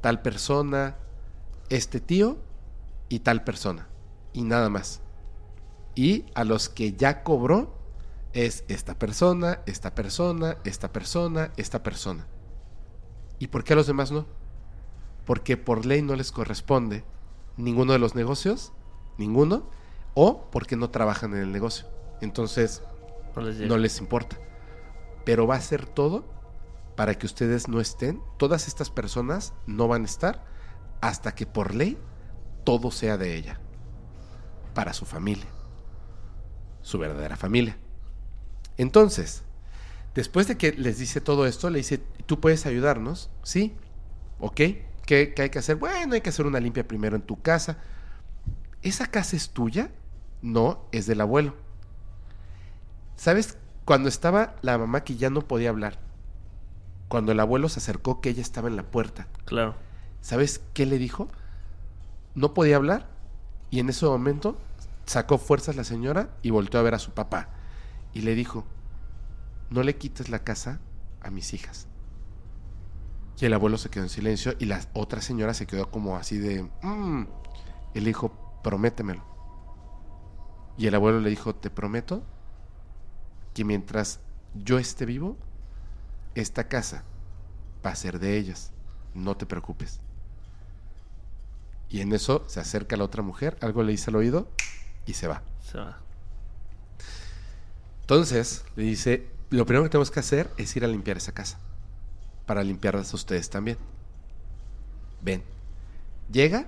Speaker 4: tal persona, este tío y tal persona. Y nada más. Y a los que ya cobró es esta persona, esta persona, esta persona, esta persona. ¿Y por qué a los demás no? Porque por ley no les corresponde ninguno de los negocios, ninguno, o porque no trabajan en el negocio. Entonces,
Speaker 3: No les
Speaker 4: importa. Pero va a ser todo para que ustedes no estén. Todas estas personas no van a estar hasta que por ley todo sea de ella. Para su familia. Su verdadera familia. Entonces, después de que les dice todo esto, le dice, ¿tú puedes ayudarnos? Sí. ¿Ok? ¿Qué, qué hay que hacer? Bueno, hay que hacer una limpia primero en tu casa. ¿Esa casa es tuya? No, es del abuelo. ¿Sabes? Cuando estaba la mamá que ya no podía hablar, cuando el abuelo se acercó que ella estaba en la puerta,
Speaker 3: Claro.
Speaker 4: ¿sabes qué le dijo? No podía hablar y en ese momento sacó fuerzas la señora y volteó a ver a su papá y le dijo, no le quites la casa a mis hijas. Y el abuelo se quedó en silencio y la otra señora se quedó como así de... "Mm". Y le dijo, prométemelo. Y el abuelo le dijo, te prometo que mientras yo esté vivo, esta casa va a ser de ellas. No te preocupes. Y en eso se acerca la otra mujer, algo le dice al oído y se va.
Speaker 3: Se va.
Speaker 4: Entonces le dice, lo primero que tenemos que hacer es ir a limpiar esa casa. Para limpiarlas a ustedes también. Ven. Llega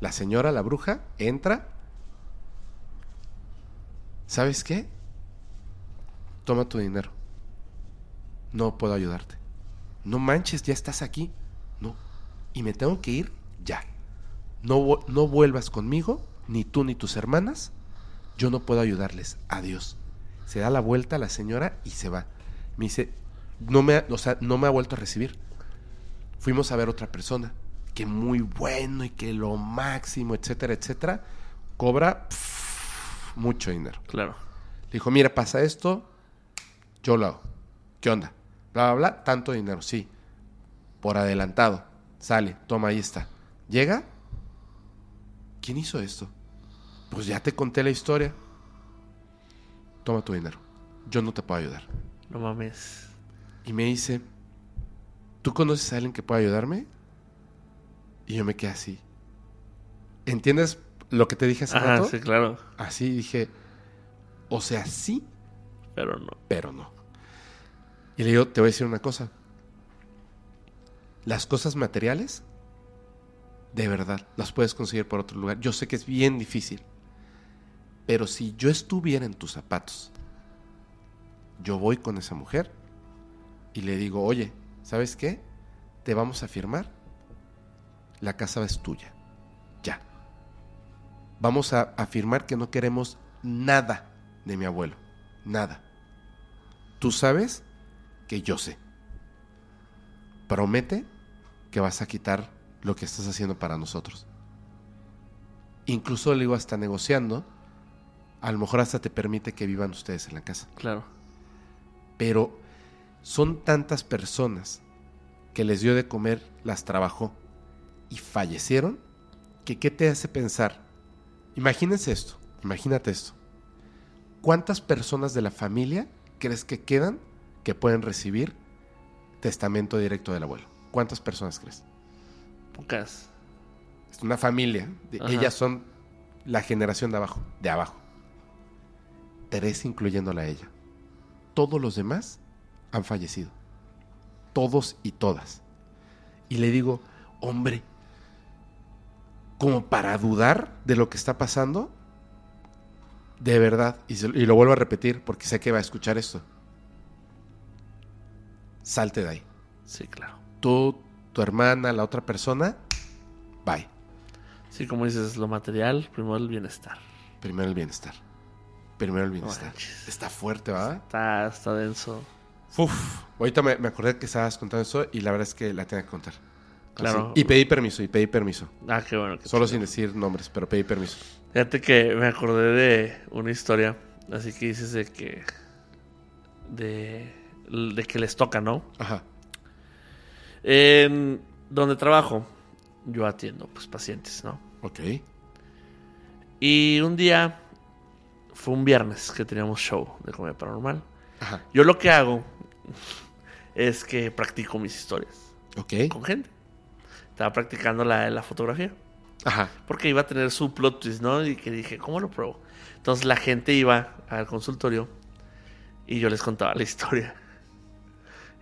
Speaker 4: la señora, la bruja, entra. ¿Sabes qué? Toma tu dinero. No puedo ayudarte. No manches, ya estás aquí. No. Y me tengo que ir ya. No, no vuelvas conmigo, ni tú ni tus hermanas. Yo no puedo ayudarles. Adiós. Se da la vuelta la señora y se va. Me dice, no me, ha- o sea, no me ha vuelto a recibir. Fuimos a ver otra persona que muy bueno y que lo máximo, etcétera, etcétera, cobra pff, mucho dinero.
Speaker 3: Claro.
Speaker 4: Le dijo, mira, pasa esto, yo lo hago. ¿Qué onda? Bla, bla, bla, tanto dinero, sí. Por adelantado. Sale, toma, ahí está. Llega. ¿Quién hizo esto? Pues ya te conté la historia. Toma tu dinero. Yo no te puedo ayudar.
Speaker 3: No mames.
Speaker 4: Y me dice, ¿tú conoces a alguien que pueda ayudarme? Y yo me quedé así. ¿Entiendes Lo que te dije hace
Speaker 3: Ajá,
Speaker 4: rato.
Speaker 3: sí, claro.
Speaker 4: Así dije, o sea, sí,
Speaker 3: Pero no.
Speaker 4: pero no. Y le digo, te voy a decir una cosa. Las cosas materiales, de verdad, las puedes conseguir por otro lugar. Yo sé que es bien difícil. Pero si yo estuviera en tus zapatos, yo voy con esa mujer y le digo, oye, ¿sabes qué? Te vamos a firmar. La casa es tuya. Ya. Vamos a afirmar que no queremos nada de mi abuelo. Nada. Tú sabes que yo sé. Promete que vas a quitar lo que estás haciendo para nosotros. Incluso le digo hasta negociando, a lo mejor hasta te permite que vivan ustedes en la casa.
Speaker 3: Claro.
Speaker 4: Pero son tantas personas que les dio de comer, las trabajó y fallecieron, que qué te hace pensar. Imagínense esto, imagínate esto. ¿Cuántas personas de la familia crees que quedan que pueden recibir testamento directo del abuelo? ¿Cuántas personas crees?
Speaker 3: Pocas.
Speaker 4: Es una familia,
Speaker 3: Ajá.
Speaker 4: ellas son la generación de abajo, de abajo. Tres incluyéndola a ella. Todos los demás han fallecido. Todos y todas. Y le digo, hombre, como para dudar de lo que está pasando, de verdad, y, se- y lo vuelvo a repetir porque sé que va a escuchar esto. Salte de ahí.
Speaker 3: Sí, claro.
Speaker 4: Tú, tu hermana, la otra persona, bye.
Speaker 3: Sí, como dices, lo material, primero el bienestar.
Speaker 4: Primero el bienestar. Primero el bienestar. Está fuerte, ¿va?
Speaker 3: Está, está denso.
Speaker 4: Uf. Ahorita me, me acordé que estabas contando eso y la verdad es que la tenía que contar.
Speaker 3: Claro.
Speaker 4: Así. Y pedí permiso, y pedí permiso.
Speaker 3: Ah, qué bueno. qué
Speaker 4: Solo sin decir nombres, pero pedí permiso.
Speaker 3: Fíjate que me acordé de una historia, así que dices de que... De, de que les toca, ¿no?
Speaker 4: Ajá.
Speaker 3: En donde trabajo, yo atiendo pues pacientes, ¿no?
Speaker 4: Ok.
Speaker 3: Y un día, fue un viernes que teníamos show de comedia paranormal.
Speaker 4: Ajá.
Speaker 3: Yo lo que hago es que practico mis historias
Speaker 4: Ok.
Speaker 3: con gente. Estaba practicando la, la fotografía.
Speaker 4: Ajá.
Speaker 3: Porque iba a tener su plot twist, ¿no? Y que dije, ¿cómo lo pruebo? Entonces la gente iba al consultorio y yo les contaba la historia.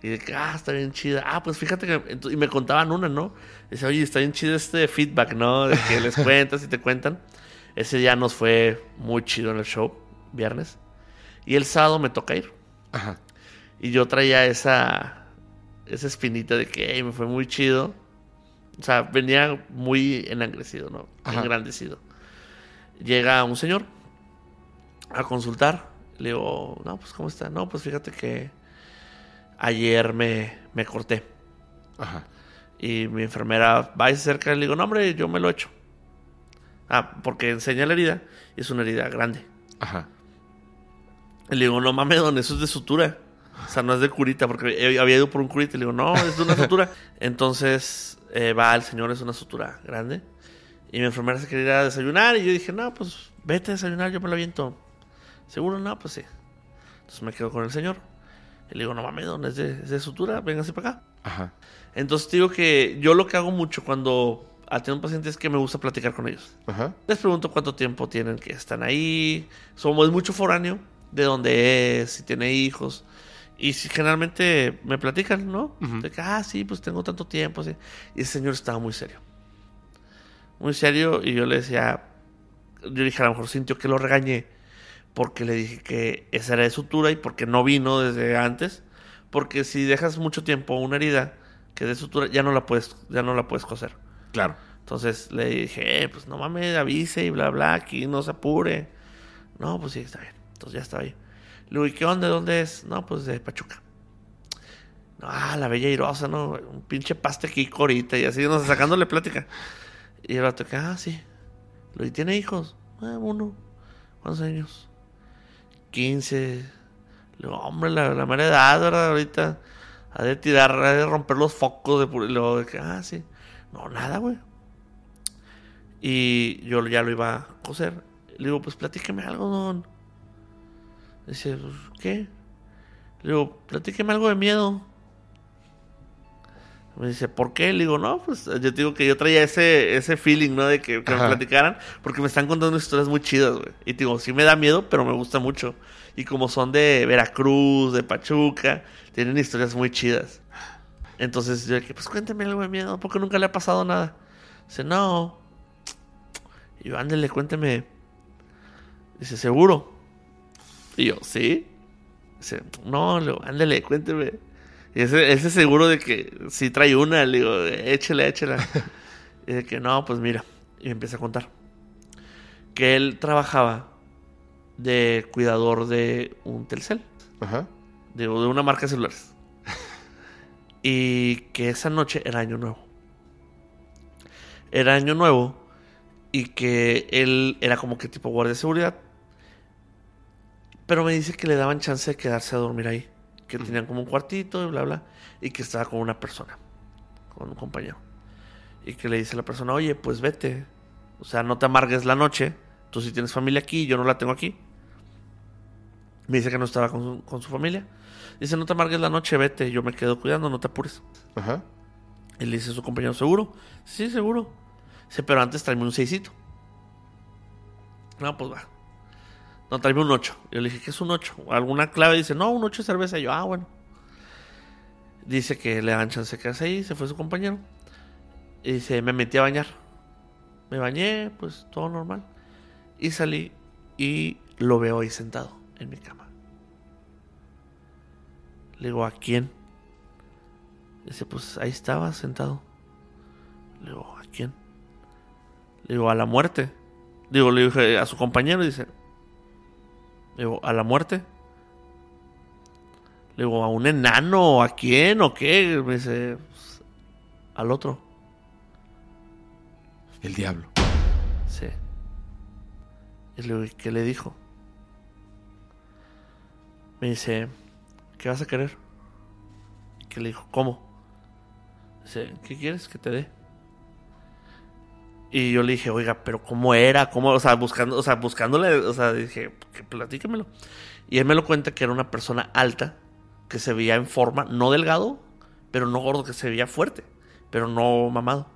Speaker 3: Y de que, ah, está bien chida. Ah, pues fíjate que. Y me contaban una, ¿no? Dice, oye, está bien chido este feedback, ¿no? De que les cuentas y te cuentan. Ese día nos fue muy chido en el show, viernes. Y el sábado me toca ir.
Speaker 4: Ajá.
Speaker 3: Y yo traía esa, esa espinita de que "Ey, me fue muy chido. O sea, venía muy enangrecido, ¿no?
Speaker 4: Ajá.
Speaker 3: Engrandecido. Llega un señor a consultar. Le digo, no, pues ¿cómo está? No, pues fíjate que ayer me, me corté.
Speaker 4: Ajá.
Speaker 3: Y mi enfermera va y se acerca y le digo, no, hombre, yo me lo he hecho. Ah, porque enseña la herida y es una herida grande.
Speaker 4: Ajá.
Speaker 3: Y le digo, no mames, don, eso es de sutura. O sea, no es de curita, porque había ido por un curita. Y le digo, no, es de una sutura. Entonces eh, va el señor, es una sutura grande. Y mi enfermera se quería ir a desayunar. Y yo dije, no, pues vete a desayunar, yo me lo aviento. ¿Seguro? No, pues sí. Entonces me quedo con el señor. Y le digo, no mames, don, es de, es de sutura, véngase para acá.
Speaker 4: Ajá.
Speaker 3: Entonces digo que yo lo que hago mucho cuando atiendo pacientes es que me gusta platicar con ellos.
Speaker 4: Ajá.
Speaker 3: Les pregunto cuánto tiempo tienen que están ahí. Somos mucho foráneo, de dónde es, si tiene hijos. Y si generalmente me platican, ¿no? De que, ah, sí, pues tengo tanto tiempo. sí. Y ese señor estaba muy serio. Muy serio. Y yo le decía, yo dije, a lo mejor sintió que lo regañé. Porque le dije que esa era de sutura y porque no vino desde antes. Porque si dejas mucho tiempo una herida que es de sutura, ya no la puedes, ya no la puedes coser.
Speaker 4: Claro.
Speaker 3: Entonces le dije, eh, pues no mames, avise y bla, bla, aquí no se apure. No, pues sí, está bien. Entonces ya estaba ahí. Le digo, ¿y qué onda? ¿De dónde es? No, pues de Pachuca. Ah, la bella irosa, ¿no? Un pinche paste aquí ahorita y así, no sacándole plática. Y el que, ah, sí. Digo, ¿y tiene hijos? Ah, uno. ¿Cuántos años? 15. Le digo, hombre, la, la mera edad, ¿verdad? Ahorita. Ha de tirar, ha de romper los focos de puro- ah, sí. No, nada, güey. Y yo ya lo iba a coser. Le digo, pues platíqueme algo, don. Dice, "Pues, ¿qué? Le digo, platíqueme algo de miedo. Me dice, ¿por qué? Le digo, no, pues yo te digo que yo traía ese, ese feeling, ¿no? De que, que me platicaran, porque me están contando historias muy chidas, güey. Y te digo, sí me da miedo, pero me gusta mucho. Y como son de Veracruz, de Pachuca, tienen historias muy chidas. Entonces yo dije, pues cuénteme algo de miedo, porque nunca le ha pasado nada. Dice, no. Y yo, ándele, cuénteme. Dice, ¿seguro? Y yo, ¿sí? Dice, no, le digo, ándele, cuénteme. Y ese, ese seguro de que si trae una, le digo, échela, échela. y de que no, pues mira. Y me empieza a contar. Que él trabajaba de cuidador de un Telcel.
Speaker 4: Ajá.
Speaker 3: Digo, de una marca de celulares. y que esa noche era año nuevo. Era año nuevo. Y que él era como que tipo guardia de seguridad. Pero me dice que le daban chance de quedarse a dormir ahí. Que tenían como un cuartito y bla, bla. Y que estaba con una persona. Con un compañero. Y que le dice a la persona, oye, pues vete. O sea, no te amargues la noche. Tú sí tienes familia aquí, yo no la tengo aquí. Me dice que no estaba con su, con su familia. Dice, no te amargues la noche, vete. Yo me quedo cuidando, no te apures.
Speaker 4: Ajá.
Speaker 3: Y le dice a su compañero, ¿seguro? Sí, seguro. Dice, pero antes tráeme un seisito. No, pues va. No, tráeme un 8. Yo le dije, ¿qué es un 8? ¿Alguna clave? Dice, no, un 8 de cerveza. Y yo, ah, bueno. Dice que le dan chance de quedarse ahí. Se fue su compañero. Y dice, me metí a bañar. Me bañé, pues todo normal. Y salí y lo veo ahí sentado en mi cama. Le digo, ¿a quién? Dice, pues ahí estaba sentado. Le digo, ¿a quién? Le digo, a la muerte. Digo, le dije a su compañero, dice. Le digo, ¿a la muerte? Le digo, ¿a un enano? ¿A quién? ¿O qué? Me dice, "Pues, al otro.
Speaker 4: El diablo.
Speaker 3: Sí. Y le digo, ¿y qué le dijo? Me dice, ¿qué vas a querer? ¿Qué le dijo? ¿Cómo? Dice, ¿qué quieres que te dé? Y yo le dije, oiga, pero ¿cómo era? ¿Cómo? O sea, buscando, o sea, buscándole, o sea, dije, que platíquemelo. Y él me lo cuenta que era una persona alta, que se veía en forma, no delgado, pero no gordo, que se veía fuerte, pero no mamado.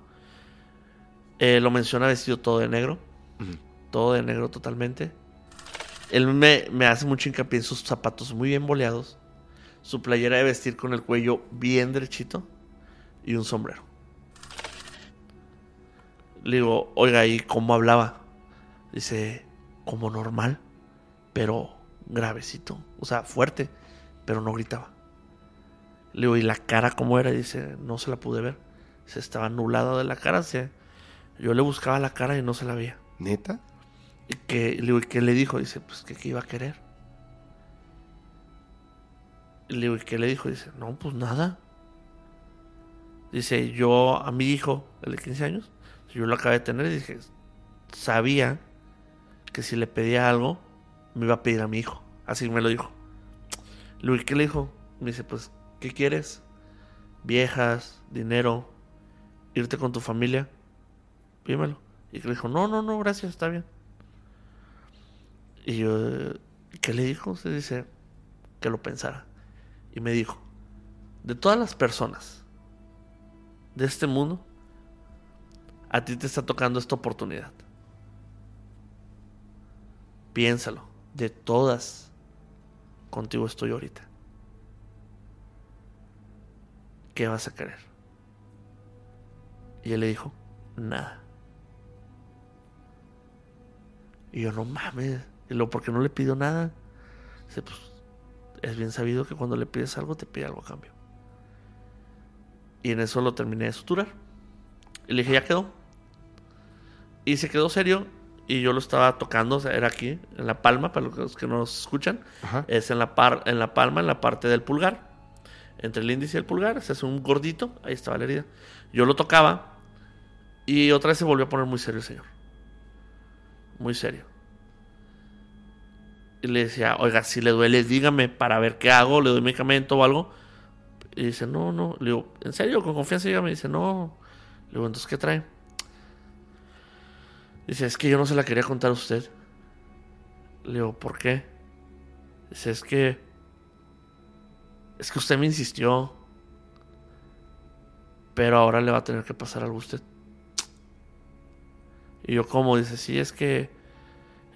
Speaker 3: Eh, lo menciona vestido todo de negro, todo de negro totalmente. Él me, me hace mucho hincapié en sus zapatos muy bien boleados, su playera de vestir con el cuello bien derechito y un sombrero. Le digo, oiga, ¿y cómo hablaba? Dice, como normal, pero gravecito, o sea, fuerte, pero no gritaba. Le digo, ¿y la cara cómo era? Dice, no se la pude ver. Se estaba anulada de la cara. se- yo le buscaba la cara y no se la veía.
Speaker 4: ¿Neta?
Speaker 3: ¿Y que, le digo, ¿y qué le dijo? Dice, pues que qué iba a querer. Y le digo, ¿y qué le dijo? Dice, no, pues nada. Dice, yo a mi hijo, el de 15 años, yo lo acabé de tener y dije, sabía que si le pedía algo, me iba a pedir a mi hijo. Así me lo dijo. ¿y qué le dijo? Me dice, pues, ¿qué quieres? Viejas, dinero, irte con tu familia. Pídemelo. Y le dijo, no, no, no, gracias, está bien. Y yo, ¿qué le dijo? Se dice que lo pensara. Y me dijo, de todas las personas de este mundo, a ti te está tocando esta oportunidad. Piénsalo, de todas, contigo estoy ahorita. ¿Qué vas a querer? Y él le dijo, nada. Y yo, no mames. Y luego, ¿por qué no le pido nada? Dice, pues, es bien sabido que cuando le pides algo, te pide algo a cambio. Y en eso lo terminé de suturar. Y le dije, ya quedó. Y se quedó serio. Y yo lo estaba tocando, o sea, era aquí, en la palma, para los que nos escuchan.
Speaker 4: Ajá.
Speaker 3: Es en la, par, en la palma, en la parte del pulgar. Entre el índice y el pulgar, se hace un gordito. Ahí estaba la herida. Yo lo tocaba. Y otra vez se volvió a poner muy serio el señor. Muy serio. Y le decía, oiga, si le duele, dígame para ver qué hago, le doy medicamento o algo. Y dice, no, no. Le digo, ¿en serio? Con confianza, dígame. Dice, no. Le digo, entonces, ¿qué trae? Dice, es que yo no se la quería contar a usted. Le digo, ¿por qué? Dice, es que. Es que usted me insistió. Pero ahora le va a tener que pasar algo a usted. Y yo, ¿cómo? Dice, sí, es que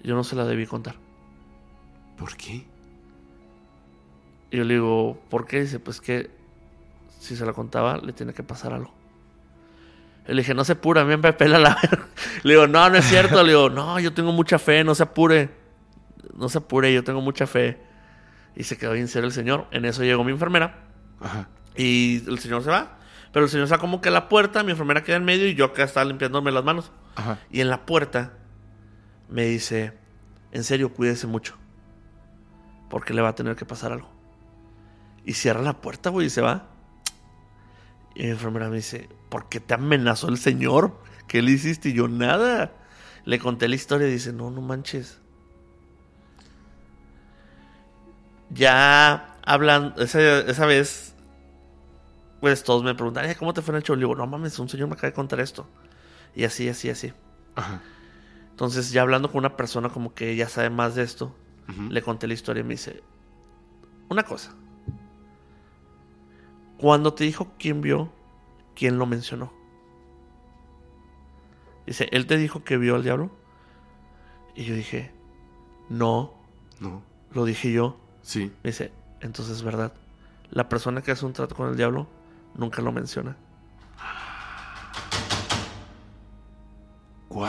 Speaker 3: yo no se la debí contar.
Speaker 5: ¿Por qué?
Speaker 3: Y yo le digo, ¿por qué? Dice, pues que si se la contaba, le tiene que pasar algo. Y le dije, no se apure, a mí me pela la verga. Le digo, no, no es cierto. Le digo, no, yo tengo mucha fe, no se apure. No se apure, yo tengo mucha fe. Y se quedó bien serio el señor. En eso llegó mi enfermera.
Speaker 5: Ajá.
Speaker 3: Y el señor se va. Pero el señor está como que a la puerta, mi enfermera queda en medio y yo acá estaba limpiándome las manos.
Speaker 5: Ajá.
Speaker 3: Y en la puerta me dice, en serio, cuídese mucho. Porque le va a tener que pasar algo. Y cierra la puerta, güey, y se va. Y mi enfermera me dice, ¿por qué te amenazó el señor? ¿Qué le hiciste? Y yo, nada. Le conté la historia y dice, no, no manches. Ya hablan, esa, esa vez, pues todos me preguntan, "Ay, ¿cómo te fue en el show? Le digo, no mames, un señor me acaba de contar esto. Y así, así, así.
Speaker 5: Ajá.
Speaker 3: Entonces, ya hablando con una persona como que ya sabe más de esto, le conté la historia y me dice, una cosa. Cuando te dijo quién vio, quién lo mencionó. Dice, ¿él te dijo que vio al diablo? Y yo dije, no,
Speaker 5: No.
Speaker 3: lo dije yo.
Speaker 5: Sí.
Speaker 3: Me dice, entonces es verdad. La persona que hace un trato con el diablo nunca lo menciona.
Speaker 5: Wow.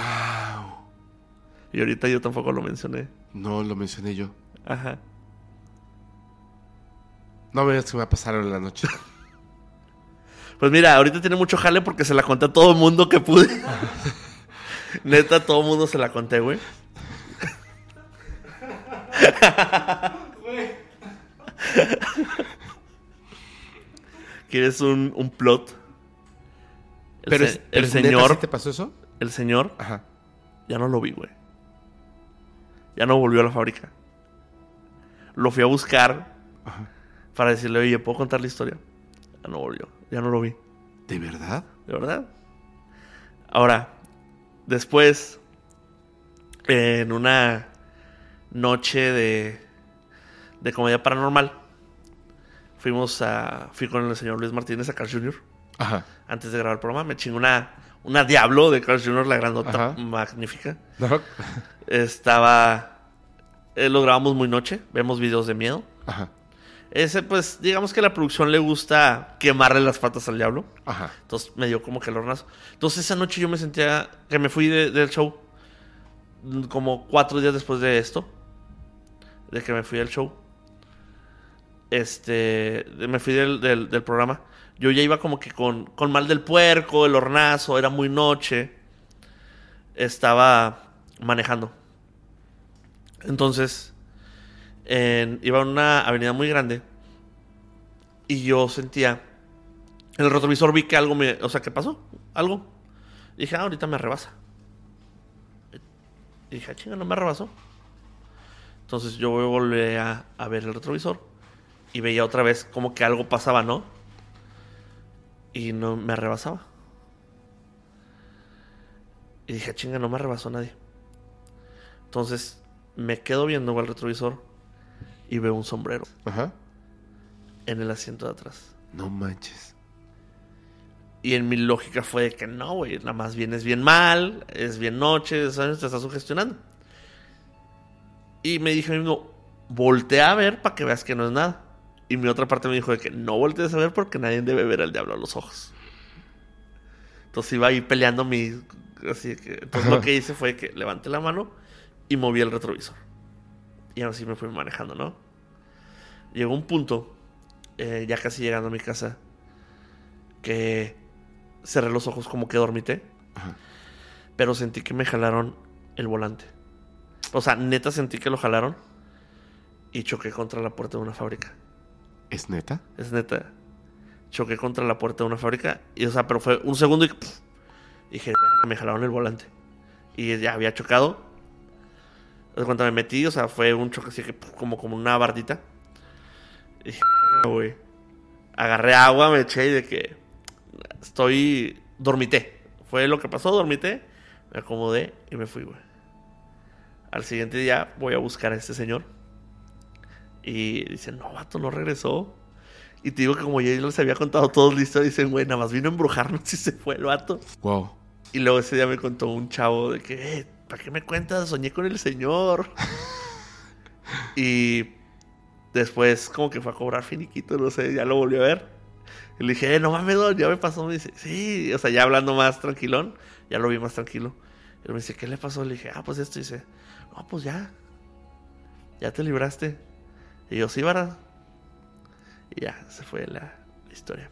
Speaker 3: Y ahorita yo tampoco lo mencioné.
Speaker 5: No lo mencioné yo.
Speaker 3: Ajá.
Speaker 5: No me digas que va a pasar en la noche.
Speaker 3: Pues mira, ahorita tiene mucho jale porque se la conté a todo el mundo que pude. Neta, todo el mundo se la conté, güey. ¿Quieres un, un plot? El,
Speaker 5: Pero,
Speaker 3: se- el
Speaker 5: pero ¿neta
Speaker 3: señor,
Speaker 5: sí te pasó eso?
Speaker 3: el señor,
Speaker 5: Ajá.
Speaker 3: ya no lo vi, güey. Ya no volvió a la fábrica. Lo fui a buscar
Speaker 5: Ajá.
Speaker 3: para decirle, oye, ¿puedo contar la historia? Ya no volvió, ya no lo vi.
Speaker 5: ¿De verdad?
Speaker 3: ¿De verdad? Ahora, después, en una noche de, de comedia paranormal, fuimos a. Fui con el señor Luis Martínez a Carl Jr.
Speaker 5: Ajá.
Speaker 3: antes de grabar el programa. Me chingó una, una Diablo de Carl Jr., la grandota
Speaker 5: Ajá.
Speaker 3: magnífica.
Speaker 5: No.
Speaker 3: Estaba. eh, lo grabamos muy noche, vemos videos de miedo.
Speaker 5: Ajá.
Speaker 3: Ese, pues, digamos que la producción le gusta quemarle las patas al diablo.
Speaker 5: Ajá.
Speaker 3: Entonces me dio como que el hornazo. Entonces esa noche yo me sentía que me fui de- del show mm, como cuatro días después de esto. De que me fui del show. Este, me fui del, del- del programa. Yo ya iba como que con, con mal del puerco, el hornazo, era muy noche. Estaba manejando. Entonces, en- iba a una avenida muy grande. Y yo sentía en el retrovisor vi que algo me. O sea, ¿qué pasó? Algo. Dije, ah, ahorita me rebasa. Y dije, ah, chinga, no me rebasó. Entonces yo volví a, a ver el retrovisor. Y veía otra vez como que algo pasaba, ¿no? Y no me rebasaba. Y dije, "Ah, chinga, no me rebasó nadie. Entonces me quedo viendo al retrovisor y veo un sombrero
Speaker 5: Ajá.
Speaker 3: en el asiento de atrás.
Speaker 5: No manches.
Speaker 3: Y en mi lógica fue de que no, güey, nada más vienes bien mal, es bien noche, ¿sabes? te estás sugestionando. Y me dije a mí mismo, voltea a ver para que veas que no es nada. Y mi otra parte me dijo de que no voltees a ver porque nadie debe ver al diablo a los ojos. Entonces iba ahí peleando mi... Así que... Entonces lo que hice fue que levanté la mano y moví el retrovisor. Y así me fui manejando, ¿no? Llegó un punto, eh, ya casi llegando a mi casa, que cerré los ojos como que dormité.
Speaker 5: Ajá.
Speaker 3: Pero sentí que me jalaron el volante. O sea, neta sentí que lo jalaron y choqué contra la puerta de una fábrica.
Speaker 5: ¿Es neta?
Speaker 3: Es neta. Choqué contra la puerta de una fábrica. Y, o sea, pero fue un segundo y pff, dije, "Verga, me jalaron el volante. Y ya había chocado. Cuenta me metí, o sea, fue un choque así que como, como una bardita. Y dije, "Verga, güey. Agarré agua, me eché y de que estoy. Dormité. Fue lo que pasó, dormité. Me acomodé y me fui, güey. Al siguiente día voy a buscar a este señor. Y dice, no, vato, no regresó. Y te digo que como yo les había contado todos listo, dicen, güey, nada más vino a embrujarnos y se fue el vato.
Speaker 5: Wow.
Speaker 3: Y luego ese día me contó un chavo de que, eh, ¿para qué me cuentas? Soñé con el señor. y después como que fue a cobrar finiquito, no sé, ya lo volvió a ver. Y le dije, eh, no mames, ya me pasó. Me dice, sí, o sea, ya hablando más tranquilón, ya lo vi más tranquilo. Y me dice, ¿qué le pasó? Le dije, ah, pues esto. Y dice, no, pues ya, ya te libraste. Y yo, sí, ¿verdad? Y ya, se fue la historia.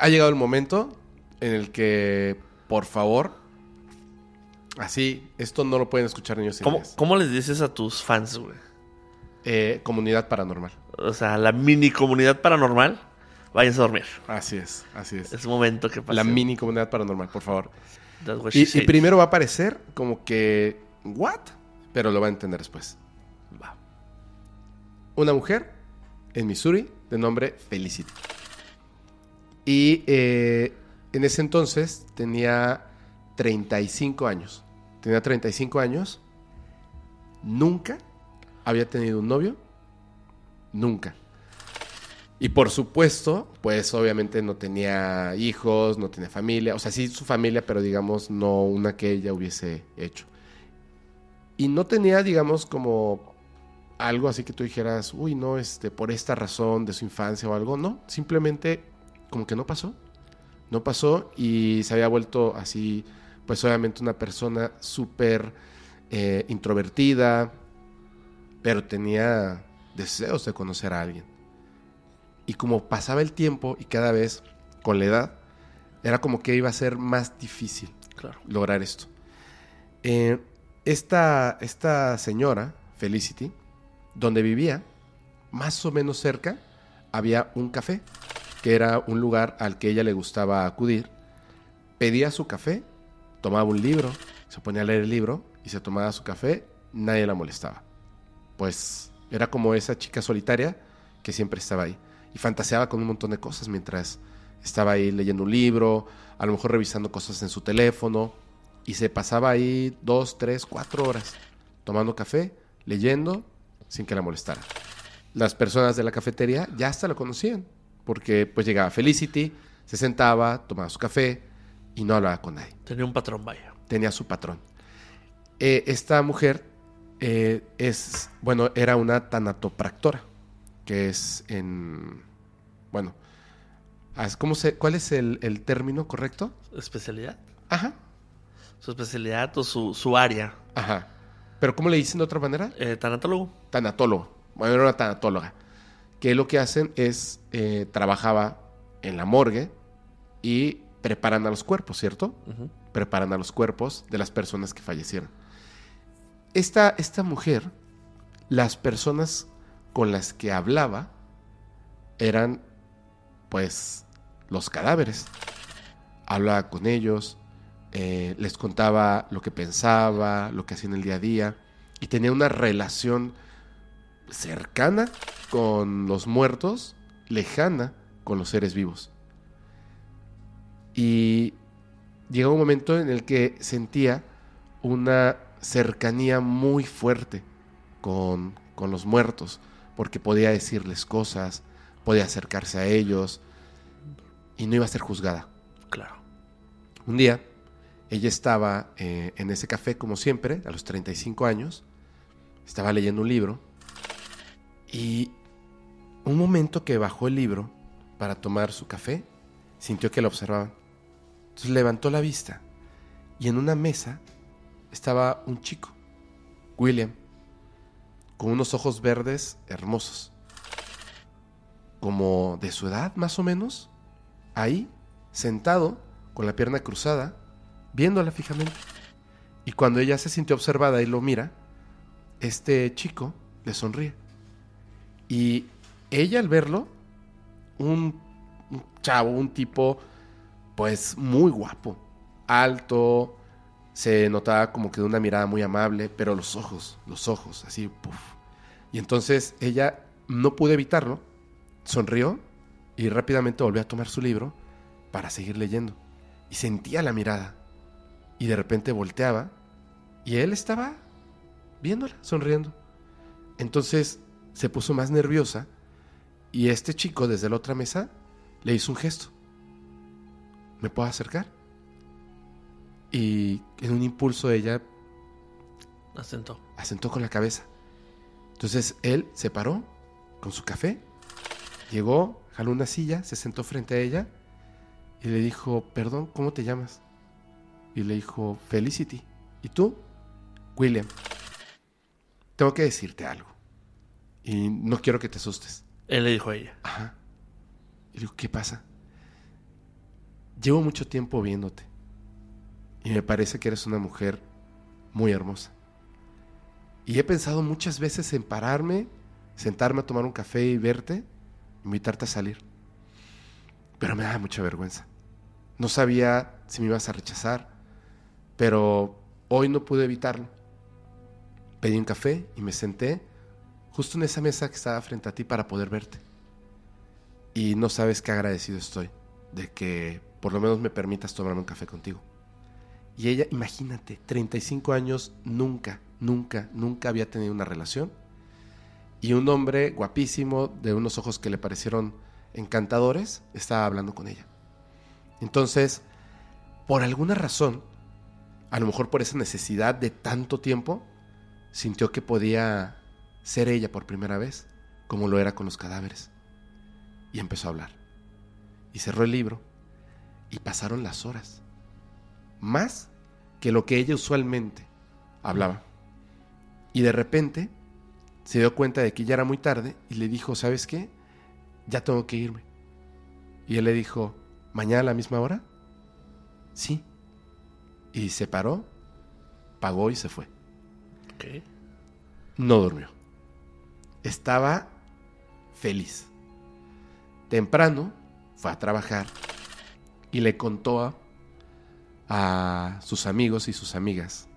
Speaker 4: Ha llegado el momento en el que, por favor, así, esto no lo pueden escuchar niños
Speaker 3: ¿Cómo. ¿Cómo les dices a tus fans, güey?
Speaker 4: Eh, comunidad paranormal.
Speaker 3: O sea, la mini comunidad paranormal, váyanse a dormir.
Speaker 4: Así es, así es.
Speaker 3: Es momento que pase.
Speaker 4: La mini comunidad paranormal, por favor. Y, y primero va a aparecer como que, ¿what? Pero lo va a entender después.
Speaker 3: Va.
Speaker 4: Una mujer en Missouri de nombre Felicity. Y eh, en ese entonces tenía 35 años. Tenía 35 años. Nunca había tenido un novio. Nunca. Y por supuesto, pues obviamente no tenía hijos, no tenía familia. O sea, sí su familia, pero digamos no una que ella hubiese hecho. Y no tenía, digamos, como algo así que tú dijeras, uy, no, este, por esta razón de su infancia o algo. No, simplemente como que no pasó. No pasó y se había vuelto así, pues obviamente una persona súper eh, introvertida, pero tenía deseos de conocer a alguien. Y como pasaba el tiempo y cada vez con la edad, era como que iba a ser más difícil
Speaker 3: Claro.
Speaker 4: lograr esto. Eh, esta, esta señora, Felicity, donde vivía, más o menos cerca, había un café, que era un lugar al que ella le gustaba acudir. Pedía su café, tomaba un libro, se ponía a leer el libro y se tomaba su café, nadie la molestaba. Pues era como esa chica solitaria que siempre estaba ahí y fantaseaba con un montón de cosas mientras estaba ahí leyendo un libro, a lo mejor revisando cosas en su teléfono y se pasaba ahí dos, tres, cuatro horas tomando café, leyendo, sin que la molestara. Las personas de la cafetería ya hasta la conocían, porque pues llegaba Felicity, se sentaba, tomaba su café y no hablaba con nadie
Speaker 3: Tenía un patrón, vaya.
Speaker 4: tenía su patrón. Eh, esta mujer eh, es, bueno, era una tanatopractora, que es en, bueno, ¿cómo se, ¿cuál es el, el término correcto?
Speaker 3: ¿Especialidad?
Speaker 4: Ajá,
Speaker 3: Su especialidad o su, su área.
Speaker 4: ajá. ¿Pero cómo le dicen de otra manera?
Speaker 3: Eh, tanatólogo.
Speaker 4: Tanatólogo. Bueno, era una tanatóloga. Que lo que hacen es, eh, trabajaba en la morgue y preparan a los cuerpos, ¿cierto?
Speaker 3: Ujú.
Speaker 4: preparan a los cuerpos de las personas que fallecieron. Esta, esta mujer, las personas con las que hablaba eran, pues, los cadáveres. Hablaba con ellos, eh, les contaba lo que pensaba, lo que hacía en el día a día, y tenía una relación cercana con los muertos, lejana con los seres vivos. Y llegó un momento en el que sentía una cercanía muy fuerte con, con los muertos, porque podía decirles cosas, podía acercarse a ellos y no iba a ser juzgada.
Speaker 3: Claro.
Speaker 4: Un día, ella estaba eh, en ese café, como siempre, a los 35 años, estaba leyendo un libro y un momento que bajó el libro para tomar su café, sintió que la observaban. Entonces levantó la vista y en una mesa estaba un chico, William, con unos ojos verdes hermosos, como de su edad más o menos, ahí, sentado, con la pierna cruzada, viéndola fijamente. Y cuando ella se sintió observada y lo mira, este chico le sonríe. Y ella al verlo, un, chavo, un tipo, pues muy guapo, alto, se notaba como que de una mirada muy amable, pero los ojos, los ojos, así, puff. Y entonces ella no pudo evitarlo, sonrió y rápidamente volvió a tomar su libro para seguir leyendo. Y sentía la mirada. Y de repente volteaba y él estaba viéndola, sonriendo. Entonces se puso más nerviosa y este chico desde la otra mesa le hizo un gesto. ¿Me puedo acercar? Y en un impulso ella
Speaker 3: Asentó.
Speaker 4: asentó con la cabeza. Entonces él se paró con su café, llegó, jaló una silla, se sentó frente a ella y le dijo, perdón, ¿cómo te llamas? Y le dijo, Felicity. ¿Y tú? William. Tengo que decirte algo. Y no quiero que te asustes.
Speaker 3: Él le dijo a ella.
Speaker 4: Ajá. Y le digo, ¿qué pasa? Llevo mucho tiempo viéndote. Y me parece que eres una mujer muy hermosa. Y he pensado muchas veces en pararme, sentarme a tomar un café y verte, invitarte a salir. Pero me da mucha vergüenza. No sabía si me ibas a rechazar, pero hoy no pude evitarlo. Pedí un café y me senté justo en esa mesa que estaba frente a ti para poder verte. Y no sabes qué agradecido estoy de que por lo menos me permitas tomarme un café contigo. Y ella, imagínate, 35 años, nunca, nunca, nunca había tenido una relación. Y un hombre guapísimo, de unos ojos que le parecieron encantadores, estaba hablando con ella. Entonces, por alguna razón, a lo mejor por esa necesidad de tanto tiempo, sintió que podía ser ella por primera vez, como lo era con los cadáveres. Y empezó a hablar. Y cerró el libro. Y pasaron las horas. Más que lo que ella usualmente hablaba. Y de repente se dio cuenta de que ya era muy tarde y le dijo, ¿sabes qué? Ya tengo que irme. Y él le dijo, ¿mañana a la misma hora? Sí. Y se paró, pagó y se fue. No durmió. Estaba feliz. Temprano fue a trabajar y le contó a, a sus amigos y sus amigas,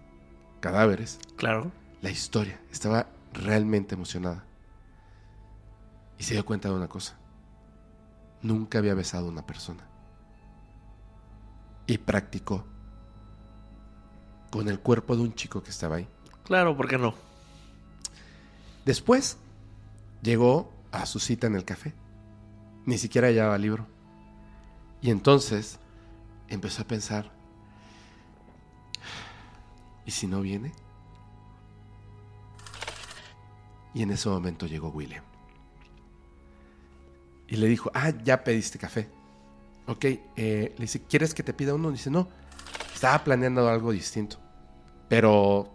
Speaker 4: cadáveres,
Speaker 3: Claro.
Speaker 4: la historia. Estaba realmente emocionada. Y se dio cuenta de una cosa. Nunca había besado a una persona. Y practicó con el cuerpo de un chico que estaba ahí.
Speaker 3: Claro, ¿por qué no?
Speaker 4: Después llegó a su cita en el café. Ni siquiera llevaba libro. Y entonces empezó a pensar, ¿y si no viene? Y en ese momento llegó William. Y le dijo, ah, ya pediste café. Ok, eh, le dice, ¿quieres que te pida uno? Dice, no, estaba planeando algo distinto. Pero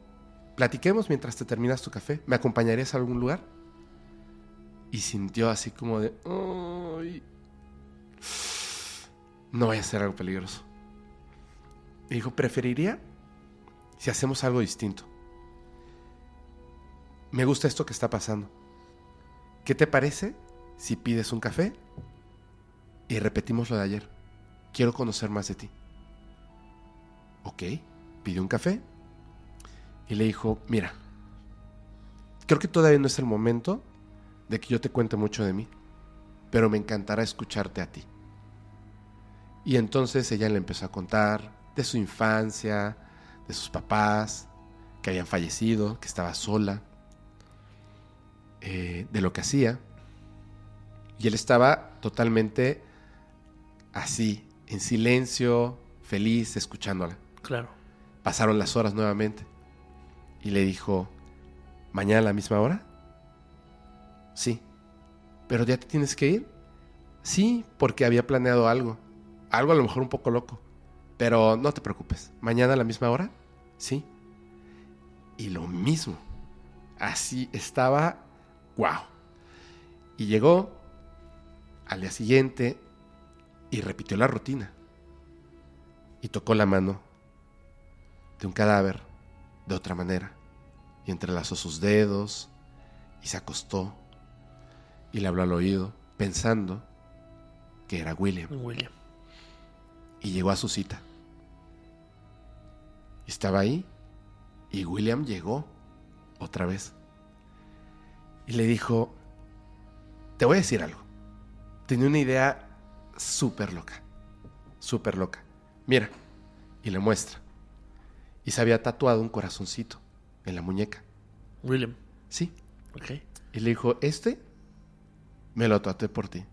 Speaker 4: platiquemos mientras te terminas tu café. ¿Me acompañarías a algún lugar? Y sintió así como de, "Ay, no vaya a ser algo peligroso. Y dijo, preferiría si hacemos algo distinto. Me gusta esto que está pasando. ¿Qué te parece si pides un café y repetimos lo de ayer? Quiero conocer más de ti. Ok, pidió un café y le dijo, mira, creo que todavía no es el momento de que yo te cuente mucho de mí, pero me encantará escucharte a ti. Y entonces ella le empezó a contar de su infancia, de sus papás, que habían fallecido, que estaba sola, eh, de lo que hacía. Y él estaba totalmente así, en silencio, feliz, escuchándola.
Speaker 3: Claro.
Speaker 4: Pasaron las horas nuevamente. Y le dijo, ¿mañana a la misma hora? Sí. ¿Pero ya te tienes que ir? Sí, porque había planeado algo. Algo a lo mejor un poco loco. Pero no te preocupes. ¿Mañana a la misma hora? Sí. Y lo mismo. Así estaba. ¡Wow! Y llegó al día siguiente y repitió la rutina. Y tocó la mano de un cadáver de otra manera. Y entrelazó sus dedos y se acostó y le habló al oído, pensando que era William.
Speaker 3: William.
Speaker 4: Y llegó a su cita. Estaba ahí y William llegó otra vez. Y le dijo, te voy a decir algo. Tenía una idea súper loca. Súper loca. Mira. Y le muestra. Y se había tatuado un corazoncito en la muñeca.
Speaker 3: William.
Speaker 4: Sí.
Speaker 3: Ok.
Speaker 4: Y le dijo, este me lo tatué por ti.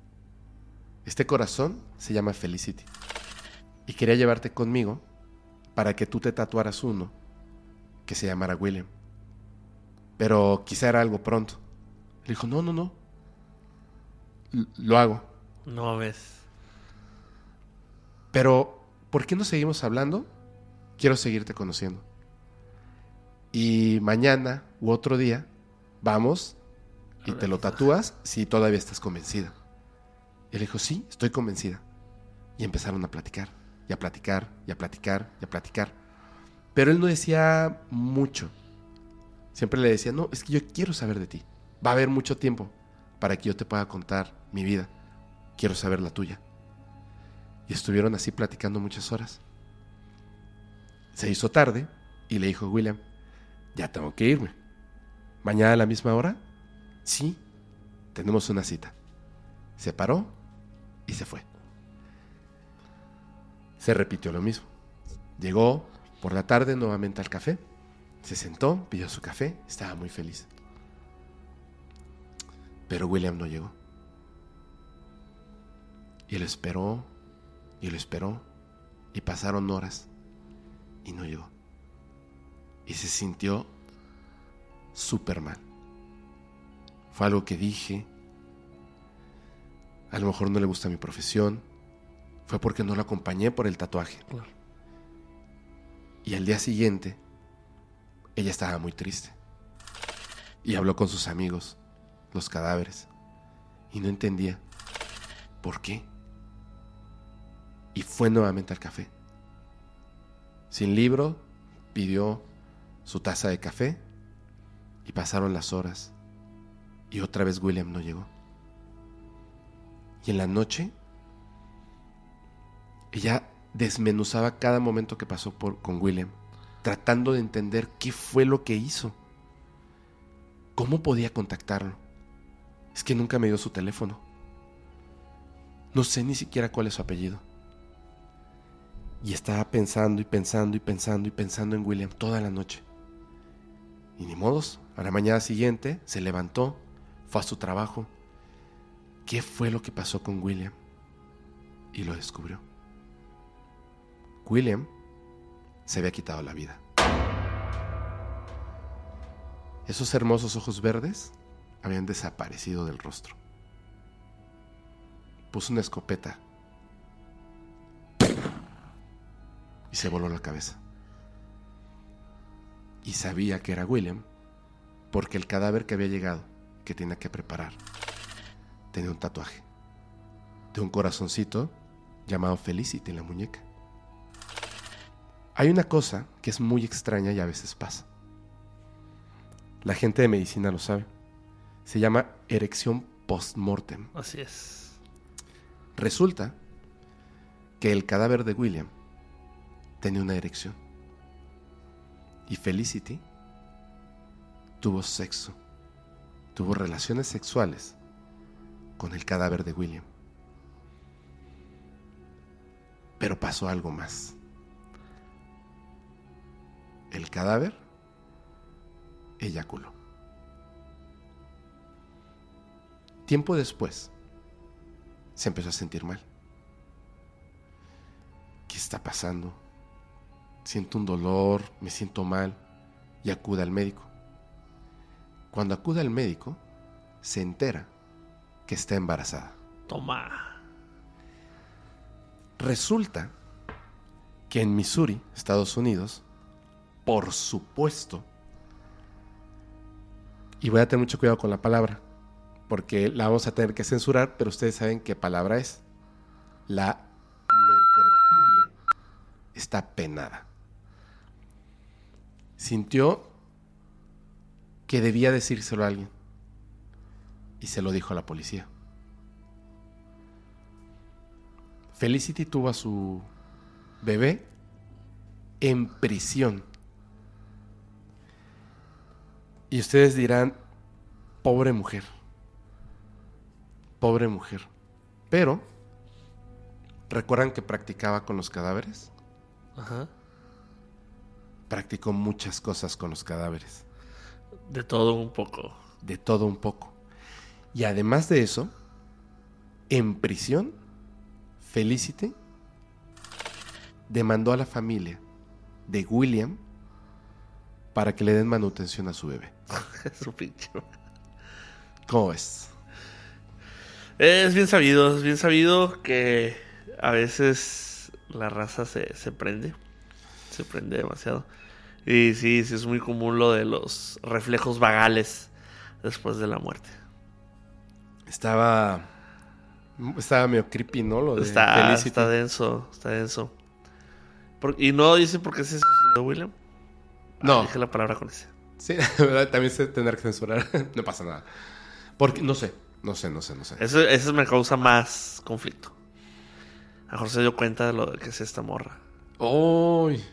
Speaker 4: Este corazón se llama Felicity. Y quería llevarte conmigo para que tú te tatuaras uno que se llamara William. Pero quizá era algo pronto. Le dijo, no, no, no. L- lo hago.
Speaker 3: No ves.
Speaker 4: Pero, ¿por qué no seguimos hablando? Quiero seguirte conociendo. Y mañana u otro día vamos y te lo tatúas si todavía estás convencida. Y él dijo, sí, estoy convencida. Y empezaron a platicar, y a platicar, y a platicar, y a platicar. Pero él no decía mucho. Siempre le decía, no, es que yo quiero saber de ti. Va a haber mucho tiempo para que yo te pueda contar mi vida. Quiero saber la tuya. Y estuvieron así platicando muchas horas. Se hizo tarde y le dijo William, ya tengo que irme. ¿Mañana a la misma hora? Sí, tenemos una cita. Se paró y se fue. Se repitió lo mismo. Llegó por la tarde nuevamente al café. Se sentó, pidió su café, estaba muy feliz. Pero William no llegó. Y lo esperó, y lo esperó, y pasaron horas, y no llegó. Y se sintió súper mal. Fue algo que dije. A lo mejor no le gusta mi profesión. Fue porque no lo acompañé por el tatuaje.
Speaker 3: Claro.
Speaker 4: Y al día siguiente, ella estaba muy triste. Y habló con sus amigos, los cadáveres. Y no entendía por qué. Y fue nuevamente al café. Sin libro, pidió su taza de café y pasaron las horas. Y otra vez William no llegó. Y en la noche, ella desmenuzaba cada momento que pasó por, con William, tratando de entender qué fue lo que hizo. ¿Cómo podía contactarlo? Es que nunca me dio su teléfono. No sé ni siquiera cuál es su apellido. Y estaba pensando y pensando y pensando y pensando en William toda la noche. Y ni modos, a la mañana siguiente se levantó, fue a su trabajo. ¿Qué fue lo que pasó con William? Y lo descubrió. William se había quitado la vida. Esos hermosos ojos verdes habían desaparecido del rostro. Puso una escopeta y se voló la cabeza. Y sabía que era William porque el cadáver que había llegado, que tenía que preparar, tenía un tatuaje de un corazoncito llamado Felicity en la muñeca. Hay una cosa que es muy extraña y a veces pasa. La gente de medicina lo sabe. Se llama erección post-mortem.
Speaker 3: Así es.
Speaker 4: Resulta que el cadáver de William tenía una erección. Y Felicity tuvo sexo, tuvo relaciones sexuales con el cadáver de William. Pero pasó algo más. El cadáver eyaculó. Tiempo después, se empezó a sentir mal. ¿Qué está pasando? Siento un dolor, me siento mal y acude al médico. Cuando acude al médico, se entera que está embarazada.
Speaker 3: Toma.
Speaker 4: Resulta que en Missouri, Estados Unidos, por supuesto, y voy a tener mucho cuidado con la palabra, porque la vamos a tener que censurar, pero ustedes saben qué palabra es. La necrofilia está penada. Sintió que debía decírselo a alguien y se lo dijo a la policía. Felicity tuvo a su bebé en prisión. Y ustedes dirán, pobre mujer, pobre mujer. Pero, ¿recuerdan que practicaba con los cadáveres?
Speaker 3: Ajá.
Speaker 4: Practicó muchas cosas con los cadáveres.
Speaker 3: De todo un poco.
Speaker 4: de todo un poco. Y además de eso, en prisión, Felicity demandó a la familia de William para que le den manutención a su bebé.
Speaker 3: Su pinche.
Speaker 4: ¿Cómo ves?
Speaker 3: Es bien sabido, es bien sabido que a veces la raza se, se prende. Se prende demasiado. Y sí, sí, es muy común lo de los reflejos vagales después de la muerte.
Speaker 4: Estaba. Estaba medio creepy, ¿no? Lo de
Speaker 3: Está, está denso, está denso. Por- y no dicen por qué se suicidó William. Ah,
Speaker 4: No.
Speaker 3: dije la palabra con ese.
Speaker 4: Sí, ¿verdad? también se tener que censurar. no pasa nada. Porque, no sé, no sé, no sé, no sé.
Speaker 3: Eso, eso me causa más conflicto. A lo mejor se dio cuenta de lo que es esta morra.
Speaker 4: Uy.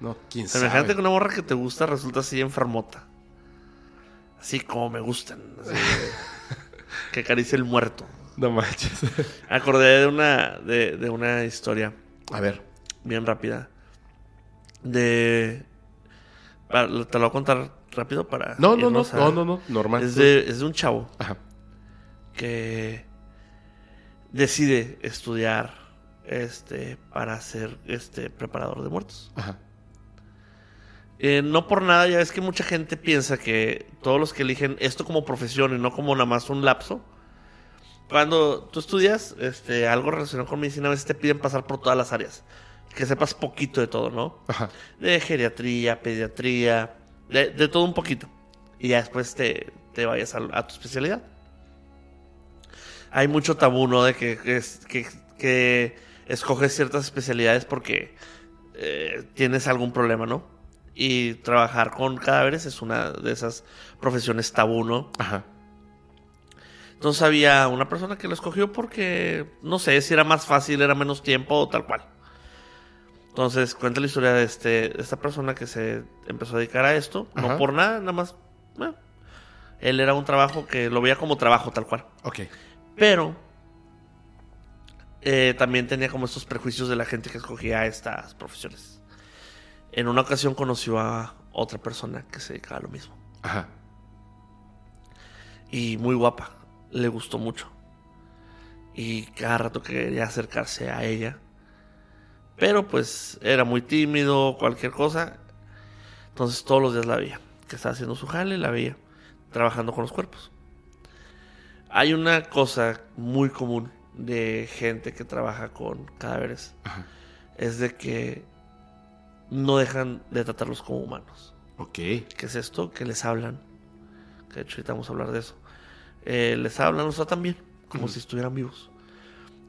Speaker 4: No, quién sabe.
Speaker 3: imagínate que una morra que te gusta resulta así enfermota. Así como me gustan. así de- que acaricia el muerto.
Speaker 4: No manches.
Speaker 3: Acordé de una, de, de una historia
Speaker 4: A ver.
Speaker 3: bien rápida. De... te lo voy a contar rápido para...
Speaker 4: No, no, no,
Speaker 3: a-
Speaker 4: no, no, no, normal.
Speaker 3: Es de, es de un chavo
Speaker 4: Ajá.
Speaker 3: que decide estudiar este para ser este preparador de muertos.
Speaker 4: Ajá.
Speaker 3: Eh, no por nada, ya es que mucha gente piensa que todos los que eligen esto como profesión y no como nada más un lapso, cuando tú estudias este, algo relacionado con medicina, a veces te piden pasar por todas las áreas, que sepas poquito de todo, ¿no?
Speaker 4: Ajá.
Speaker 3: De geriatría, pediatría, de, de todo un poquito. Y ya después te, te vayas a, a tu especialidad. Hay mucho tabú, ¿no? De que, que, es- que- que escoges ciertas especialidades porque eh, tienes algún problema, ¿no? Y trabajar con cadáveres es una de esas profesiones tabú, ¿no?
Speaker 4: Ajá.
Speaker 3: Entonces había una persona que lo escogió porque, no sé, si era más fácil, era menos tiempo o tal cual. Entonces cuenta la historia de, este, de esta persona que se empezó a dedicar a esto,
Speaker 4: Ajá.
Speaker 3: no por nada, nada más. eh, él era un trabajo que lo veía como trabajo tal cual.
Speaker 4: Ok.
Speaker 3: Pero eh, también tenía como estos prejuicios de la gente que escogía estas profesiones. En una ocasión conoció a otra persona que se dedicaba a lo mismo
Speaker 4: Ajá.
Speaker 3: y muy guapa. Le gustó mucho. Y cada rato quería acercarse a ella. Pero pues era muy tímido, cualquier cosa. Entonces todos los días la veía. Que estaba haciendo su jale, la veía. Trabajando con los cuerpos. Hay una cosa muy común de gente que trabaja con cadáveres.
Speaker 4: Ajá.
Speaker 3: Es de que no dejan de tratarlos como humanos.
Speaker 4: Ok.
Speaker 3: ¿Qué es esto? Que les hablan. Que de hecho ahorita vamos a hablar de eso. Eh, les hablan, los tratan bien, como si estuvieran vivos.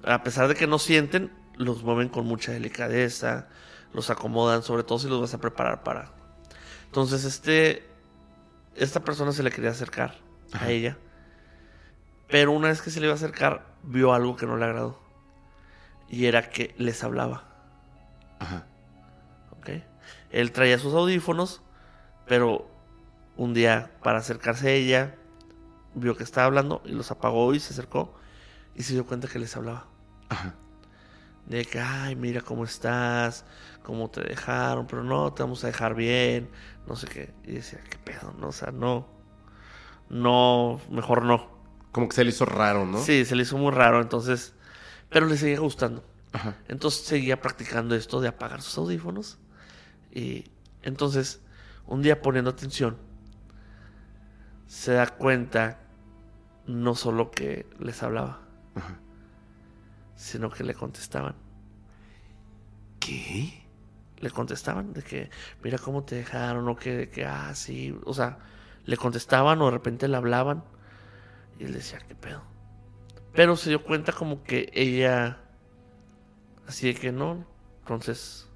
Speaker 3: A pesar de que no sienten, los mueven con mucha delicadeza, los acomodan, sobre todo si los vas a preparar para. Entonces, este. Esta persona se le quería acercar
Speaker 4: Ajá.
Speaker 3: a ella. Pero una vez que se le iba a acercar, vio algo que no le agradó. Y era que les hablaba.
Speaker 4: Ajá.
Speaker 3: ¿Ok? Él traía sus audífonos, pero un día para acercarse a ella, vio que estaba hablando y los apagó y se acercó y se dio cuenta que les hablaba.
Speaker 4: Ajá.
Speaker 3: De que, ay, mira cómo estás, cómo te dejaron, pero no, te vamos a dejar bien, no sé qué. Y decía, qué pedo, no, o sea, no, no, mejor no.
Speaker 4: Como que se le hizo raro, ¿no?
Speaker 3: Sí, se le hizo muy raro, entonces, pero le seguía gustando.
Speaker 4: Ajá.
Speaker 3: Entonces seguía practicando esto de apagar sus audífonos. Y entonces, un día poniendo atención, se da cuenta no solo que les hablaba,
Speaker 4: Ajá.
Speaker 3: sino que le contestaban.
Speaker 4: ¿Qué?
Speaker 3: Le contestaban de que, mira cómo te dejaron, o que, de que, ah, sí, o sea, le contestaban o de repente le hablaban. Y él decía, ¿qué pedo? Pero se dio cuenta como que ella, así de que no, entonces,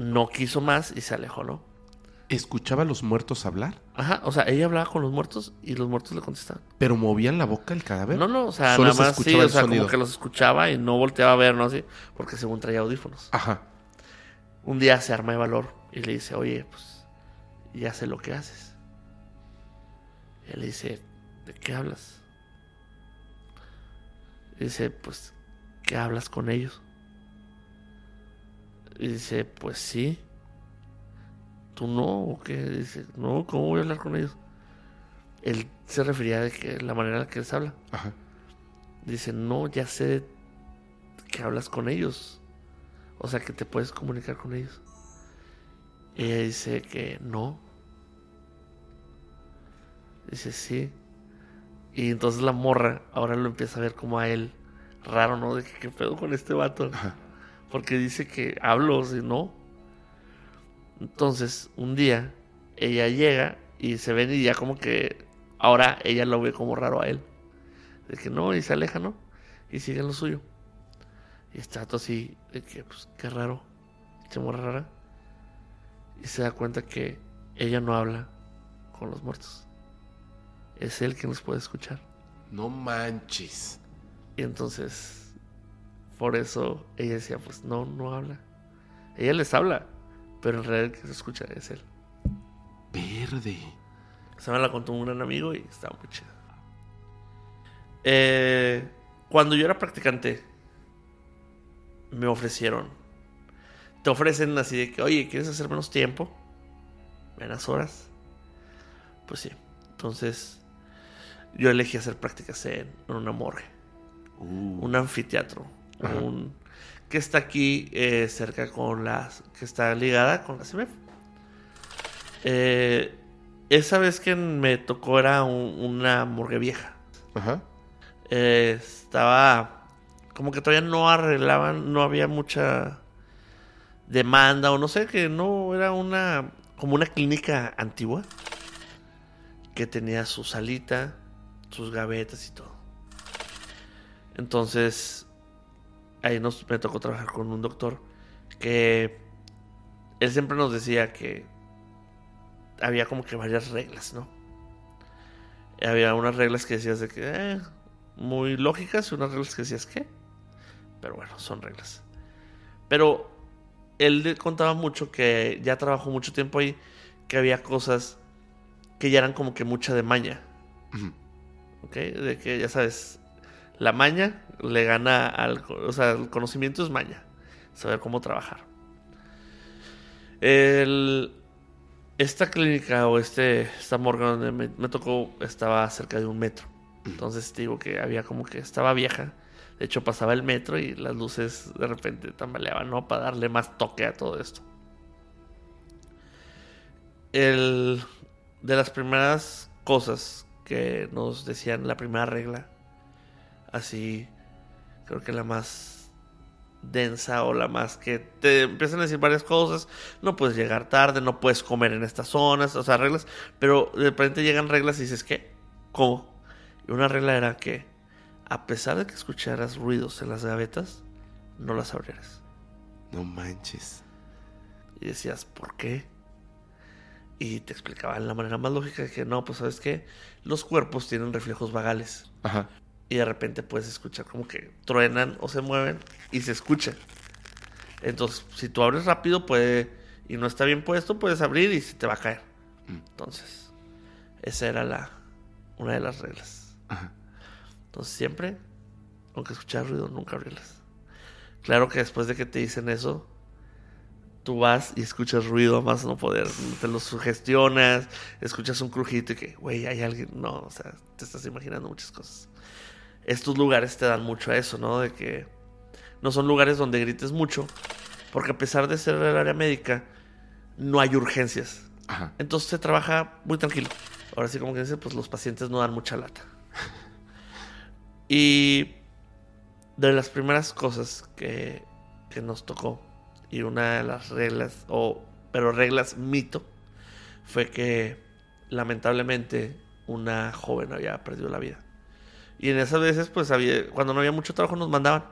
Speaker 3: no quiso más y se alejó, ¿no?
Speaker 4: ¿Escuchaba a los muertos hablar?
Speaker 3: Ajá, o sea, ella hablaba con los muertos y los muertos le contestaban.
Speaker 4: ¿Pero movían la boca el cadáver?
Speaker 3: No, no, o sea,
Speaker 4: Solo
Speaker 3: nada
Speaker 4: se
Speaker 3: más sí,
Speaker 4: escuchaba
Speaker 3: o
Speaker 4: el
Speaker 3: sea,
Speaker 4: sonido.
Speaker 3: como que los escuchaba y no volteaba a ver, ¿no? Así, porque según traía audífonos.
Speaker 4: Ajá.
Speaker 3: Un día se arma de valor y le dice, oye, pues ya sé lo que haces. Y él le dice, ¿de qué hablas? Y dice, pues, ¿qué hablas con ellos? Y dice, pues sí. ¿Tú no? ¿O qué? Dice, no, ¿cómo voy a hablar con ellos? él se refería de que la manera en la que les habla.
Speaker 5: Ajá.
Speaker 3: Dice, no, ya sé que hablas con ellos. O sea, que te puedes comunicar con ellos. Ella dice que no. Dice, sí. Y entonces la morra ahora lo empieza a ver como a él. Raro, ¿no? De que qué pedo con este vato.
Speaker 5: Ajá.
Speaker 3: Porque dice que hablo, si no. Entonces, un día, ella llega y se ven y ya como que ahora ella lo ve como raro a él. De que no, y se aleja, ¿no? Y sigue en lo suyo. Y está todo así, de que, pues, qué raro. Se muere rara. Y se da cuenta que ella no habla con los muertos. Es él quien los puede escuchar.
Speaker 5: No manches.
Speaker 3: Y entonces, por eso ella decía, pues no, no habla. Ella les habla, pero en realidad el que se escucha es él.
Speaker 5: Verde.
Speaker 3: Se me la contó un gran amigo y estaba muy chida. Eh, cuando yo era practicante, me ofrecieron. Te ofrecen así de que, oye, ¿quieres hacer menos tiempo? Menos horas. Pues sí. Entonces, yo elegí hacer prácticas en, en una morgue.
Speaker 5: Uh.
Speaker 3: un anfiteatro. Un- que está aquí eh, cerca con las que está ligada con la CIMEF. Eh, esa vez que me tocó era un- una morgue vieja.
Speaker 5: Ajá.
Speaker 3: Eh, estaba como que todavía no arreglaban, no había mucha demanda o no sé, que no era una como una clínica antigua que tenía su salita, sus gavetas y todo. Entonces, ahí nos, me tocó trabajar con un doctor que él siempre nos decía que había como que varias reglas, ¿no? Había unas reglas que decías de que eh, muy lógicas y unas reglas que decías que, pero bueno, son reglas. Pero él contaba mucho que ya trabajó mucho tiempo ahí, que había cosas que ya eran como que mucha de maña.
Speaker 5: Ujú.
Speaker 3: ¿ok? De que ya sabes, la maña le gana al, o sea, el conocimiento es maña, saber cómo trabajar. El, esta clínica o este, esta morgue donde me, tocó estaba cerca de un metro. Entonces digo que había como que estaba vieja. De hecho pasaba el metro y las luces de repente tambaleaban, ¿no? Para darle más toque a todo esto. El, de las primeras cosas que nos decían la primera regla, así creo que la más densa o la más que te empiezan a decir varias cosas, no puedes llegar tarde, no puedes comer en estas zonas, o sea, reglas, pero de repente llegan reglas y dices, ¿qué? ¿Cómo? Y una regla era que a pesar de que escucharas ruidos en las gavetas, no las abrieras.
Speaker 5: No manches.
Speaker 3: Y decías, ¿por qué? Y te explicaban la manera más lógica de que no, pues sabes qué, los cuerpos tienen reflejos vagales.
Speaker 5: Ajá.
Speaker 3: Y de repente puedes escuchar como que truenan o se mueven y se escucha. Entonces, si tú abres rápido, puede, y no está bien puesto, puedes abrir y se te va a caer.
Speaker 5: Mm.
Speaker 3: Entonces, esa era la, una de las reglas.
Speaker 5: Ajá.
Speaker 3: Entonces, siempre, aunque escuchar ruido, nunca abrirlas. Claro que después de que te dicen eso, tú vas y escuchas ruido a más no poder. Te lo sugestionas, escuchas un crujito y que, güey, hay alguien. No, o sea, te estás imaginando muchas cosas. Estos lugares te dan mucho a eso, ¿no? De que no son lugares donde grites mucho, porque a pesar de ser el área médica, no hay urgencias.
Speaker 5: Ajá.
Speaker 3: Entonces se trabaja muy tranquilo. Ahora sí, como que dice, pues los pacientes no dan mucha lata. Y de las primeras cosas que, que nos tocó, y una de las reglas, o pero reglas mito, fue que lamentablemente una joven había perdido la vida. Y en esas veces, pues había, cuando no había mucho trabajo, nos mandaban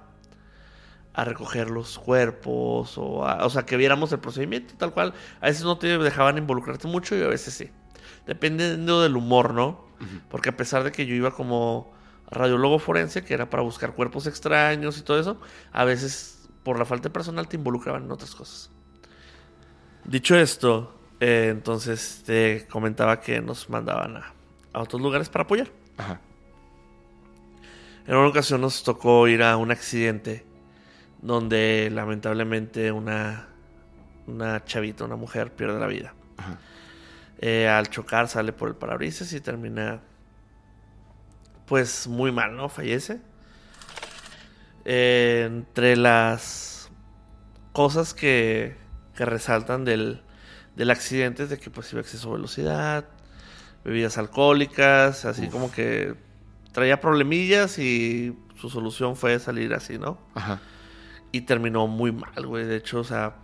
Speaker 3: a recoger los cuerpos, o, a- o sea, que viéramos el procedimiento tal cual. A veces no te dejaban involucrarte mucho y a veces sí. Dependiendo del humor, ¿no? Porque a pesar de que yo iba como radiólogo forense, que era para buscar cuerpos extraños y todo eso, a veces por la falta de personal te involucraban en otras cosas. Dicho esto, eh, entonces te comentaba que nos mandaban a, a otros lugares para apoyar.
Speaker 5: Ajá.
Speaker 3: En una ocasión nos tocó ir a un accidente donde lamentablemente una, una chavita, una mujer, pierde la vida.
Speaker 5: Ajá.
Speaker 3: Eh, al chocar sale por el parabrisas y termina pues muy mal, ¿no? Fallece. Eh, entre las cosas que, que resaltan del, del accidente es de que pues iba a exceso de velocidad, bebidas alcohólicas, así
Speaker 4: Uf.
Speaker 3: como que traía problemillas y su solución fue salir así, ¿no?
Speaker 4: Ajá.
Speaker 3: Y terminó muy mal, güey. De hecho, o sea,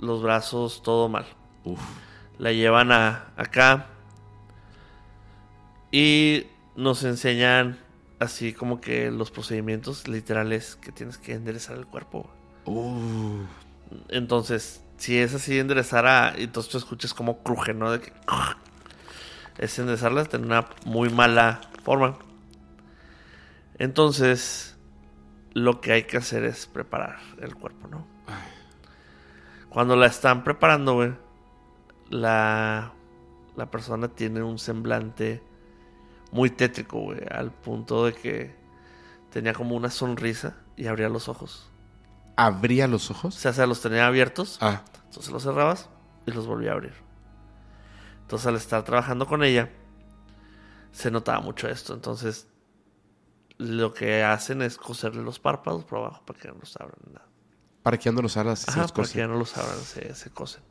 Speaker 3: los brazos, todo mal.
Speaker 4: Uf.
Speaker 3: La llevan a acá. Y nos enseñan así como que los procedimientos literales que tienes que enderezar el cuerpo.
Speaker 4: Uh.
Speaker 3: Entonces, si es así enderezar a... Entonces tú escuchas como cruje, ¿no? De que... Es enderezarlas de una muy mala forma. Entonces, lo que hay que hacer es preparar el cuerpo, ¿no? Cuando la están preparando, güey, la, la persona tiene un semblante muy tétrico, güey, al punto de que tenía como una sonrisa y abría los ojos.
Speaker 4: ¿Abría los
Speaker 3: O
Speaker 4: ojos?
Speaker 3: sea, se los tenía abiertos,
Speaker 4: Ah.
Speaker 3: entonces los cerrabas y los volvía a abrir. Entonces, al estar trabajando con ella, se notaba mucho esto. Entonces, lo que hacen es coserle los párpados por abajo para que no los abran. nada.
Speaker 4: ¿Para que ando los y se los
Speaker 3: para que ya no los abran, se, se cosen.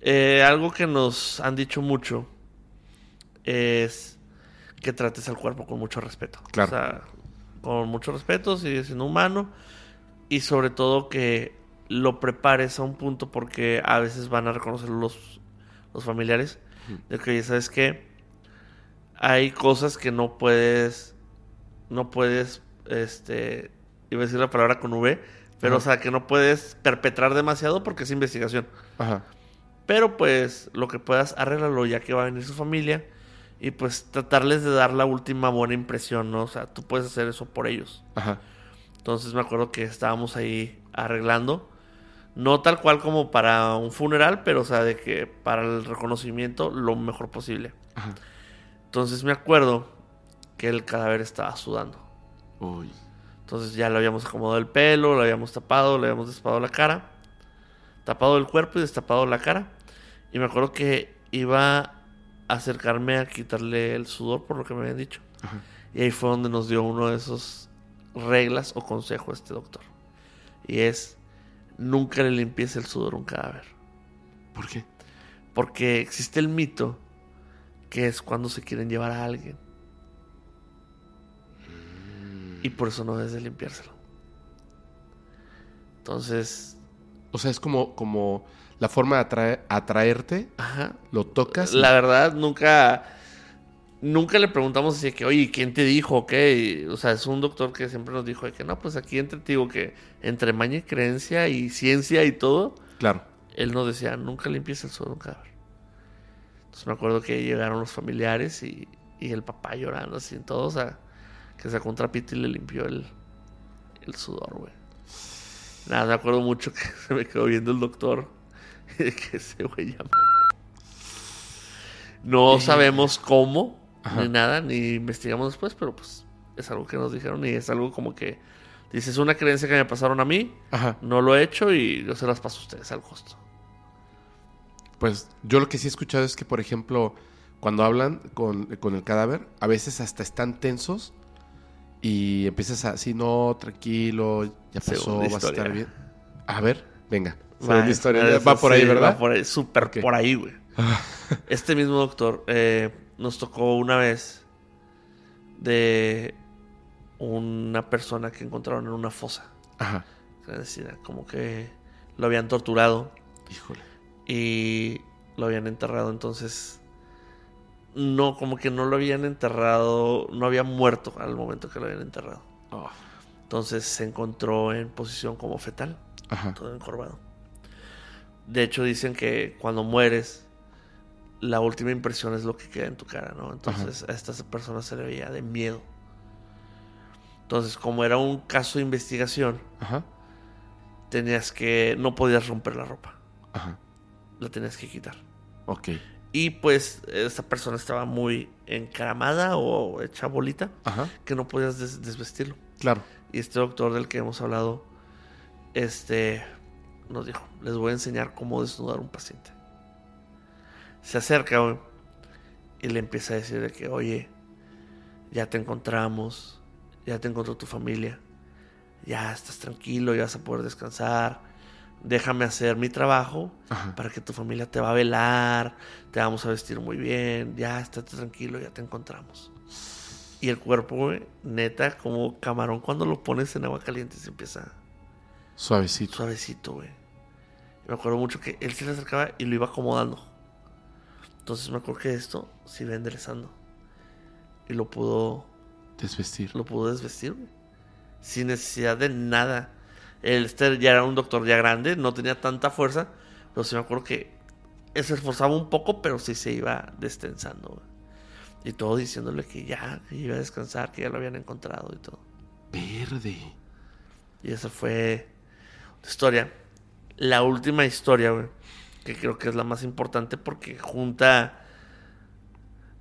Speaker 3: Eh, algo que nos han dicho mucho es que trates al cuerpo con mucho respeto.
Speaker 4: Claro.
Speaker 3: O sea, con mucho respeto, sigue siendo humano. Y sobre todo que lo prepares a un punto porque a veces van a reconocer los, los familiares. De que, oye, ¿sabes qué? Hay cosas que no puedes. No puedes. Este. Iba a decir la palabra con V. Pero,
Speaker 4: Ajá.
Speaker 3: o sea, que no puedes perpetrar demasiado porque es investigación.
Speaker 4: Ajá.
Speaker 3: Pero pues lo que puedas, arréglalo ya que va a venir su familia. Y pues tratarles de dar la última buena impresión, ¿no? O sea, tú puedes hacer eso por ellos.
Speaker 4: Ajá.
Speaker 3: Entonces me acuerdo que estábamos ahí arreglando. No tal cual como para un funeral, pero o sea, de que para el reconocimiento lo mejor posible.
Speaker 4: Ajá.
Speaker 3: Entonces me acuerdo que el cadáver estaba sudando.
Speaker 5: Uy.
Speaker 3: Entonces ya le habíamos acomodado el pelo, lo habíamos tapado, le habíamos destapado la cara. Tapado el cuerpo y destapado la cara. Y me acuerdo que iba a acercarme a quitarle el sudor por lo que me habían dicho.
Speaker 4: Ajá.
Speaker 3: Y ahí fue donde nos dio uno de esos reglas o consejos este doctor. Y es, nunca le limpies el sudor a un cadáver.
Speaker 4: ¿Por qué?
Speaker 3: Porque existe el mito que es cuando se quieren llevar a alguien. Y por eso no debes de limpiárselo. Entonces,
Speaker 4: O sea, es como, como la forma de atrae- atraerte,
Speaker 3: ajá.
Speaker 4: lo tocas.
Speaker 3: La verdad, nunca... Nunca le preguntamos así que, oye, ¿quién te dijo? ¿Ok? O sea, es un doctor que siempre nos dijo de que no, pues aquí entre, te digo que entre maña y creencia y ciencia y todo,
Speaker 4: Claro.
Speaker 3: él nos decía, nunca limpies el sudor de un cadáver. Entonces me acuerdo que llegaron los familiares y, y el papá llorando así en todo, o sea, que sacó un trapito y le limpió el, el sudor, güey. Nada, me acuerdo mucho que se me quedó viendo el doctor y de que ese güey llamó. No sabemos cómo,
Speaker 4: Ajá.
Speaker 3: ni nada, ni investigamos después, pero pues es algo que nos dijeron y es algo como que dices, es una creencia que me pasaron a mí,
Speaker 4: Ajá.
Speaker 3: no lo he hecho y yo se las paso a ustedes al costo.
Speaker 4: Pues yo lo que sí he escuchado es que, por ejemplo, cuando hablan con, con el cadáver, a veces hasta están tensos y empiezas a, sí, no, tranquilo, ya pasó,
Speaker 3: Segunda
Speaker 4: vas a estar bien. A ver, venga.
Speaker 3: Va,
Speaker 4: historia. Va por ahí,
Speaker 3: sí,
Speaker 4: ¿verdad?
Speaker 3: Va por ahí, súper por ahí, güey. este mismo doctor eh, nos tocó una vez de una persona que encontraron en una fosa.
Speaker 4: Ajá.
Speaker 3: Es decir, como que lo habían torturado
Speaker 4: Híjole.
Speaker 3: y lo habían enterrado. Entonces, no, como que no lo habían enterrado, no había muerto al momento que lo habían enterrado.
Speaker 4: Oh.
Speaker 3: Entonces se encontró en posición como fetal.
Speaker 4: Ajá.
Speaker 3: todo encorvado. De hecho, dicen que cuando mueres, la última impresión es lo que queda en tu cara, ¿no? Entonces, a esta persona se le veía de miedo. Entonces, como era un caso de investigación,
Speaker 4: Ajá.
Speaker 3: tenías que. No podías romper la ropa,
Speaker 4: Ajá.
Speaker 3: la tenías que quitar.
Speaker 4: Ok.
Speaker 3: Y pues, esta persona estaba muy encaramada o hecha bolita,
Speaker 4: Ajá.
Speaker 3: que no podías des- desvestirlo.
Speaker 4: Claro.
Speaker 3: Y este doctor del que hemos hablado, este, nos dijo, les voy a enseñar cómo desnudar un paciente. Se acerca, güey. Y le empieza a decir de que, oye, ya te encontramos. Ya te encontró tu familia. Ya estás tranquilo, ya vas a poder descansar. Déjame hacer mi trabajo
Speaker 4: Ajá.
Speaker 3: para que tu familia te va a velar. Te vamos a vestir muy bien. Ya, estate tranquilo, ya te encontramos. Y el cuerpo, neta, como camarón cuando lo pones en agua caliente se empieza
Speaker 4: Suavecito.
Speaker 3: suavecito, güey. Me acuerdo mucho que él se le acercaba y lo iba acomodando. Entonces me acuerdo que esto se iba enderezando. Y lo pudo,
Speaker 4: Desvestir.
Speaker 3: lo pudo desvestir, güey. Sin necesidad de nada. El este ya era un doctor ya grande, no tenía tanta fuerza. Pero sí me acuerdo que se esforzaba un poco, pero sí se iba destensando. Y todo diciéndole que ya, que iba a descansar, que ya lo habían encontrado y todo.
Speaker 5: Verde.
Speaker 3: Y esa fue la historia. La última historia, güey, que creo que es la más importante porque junta...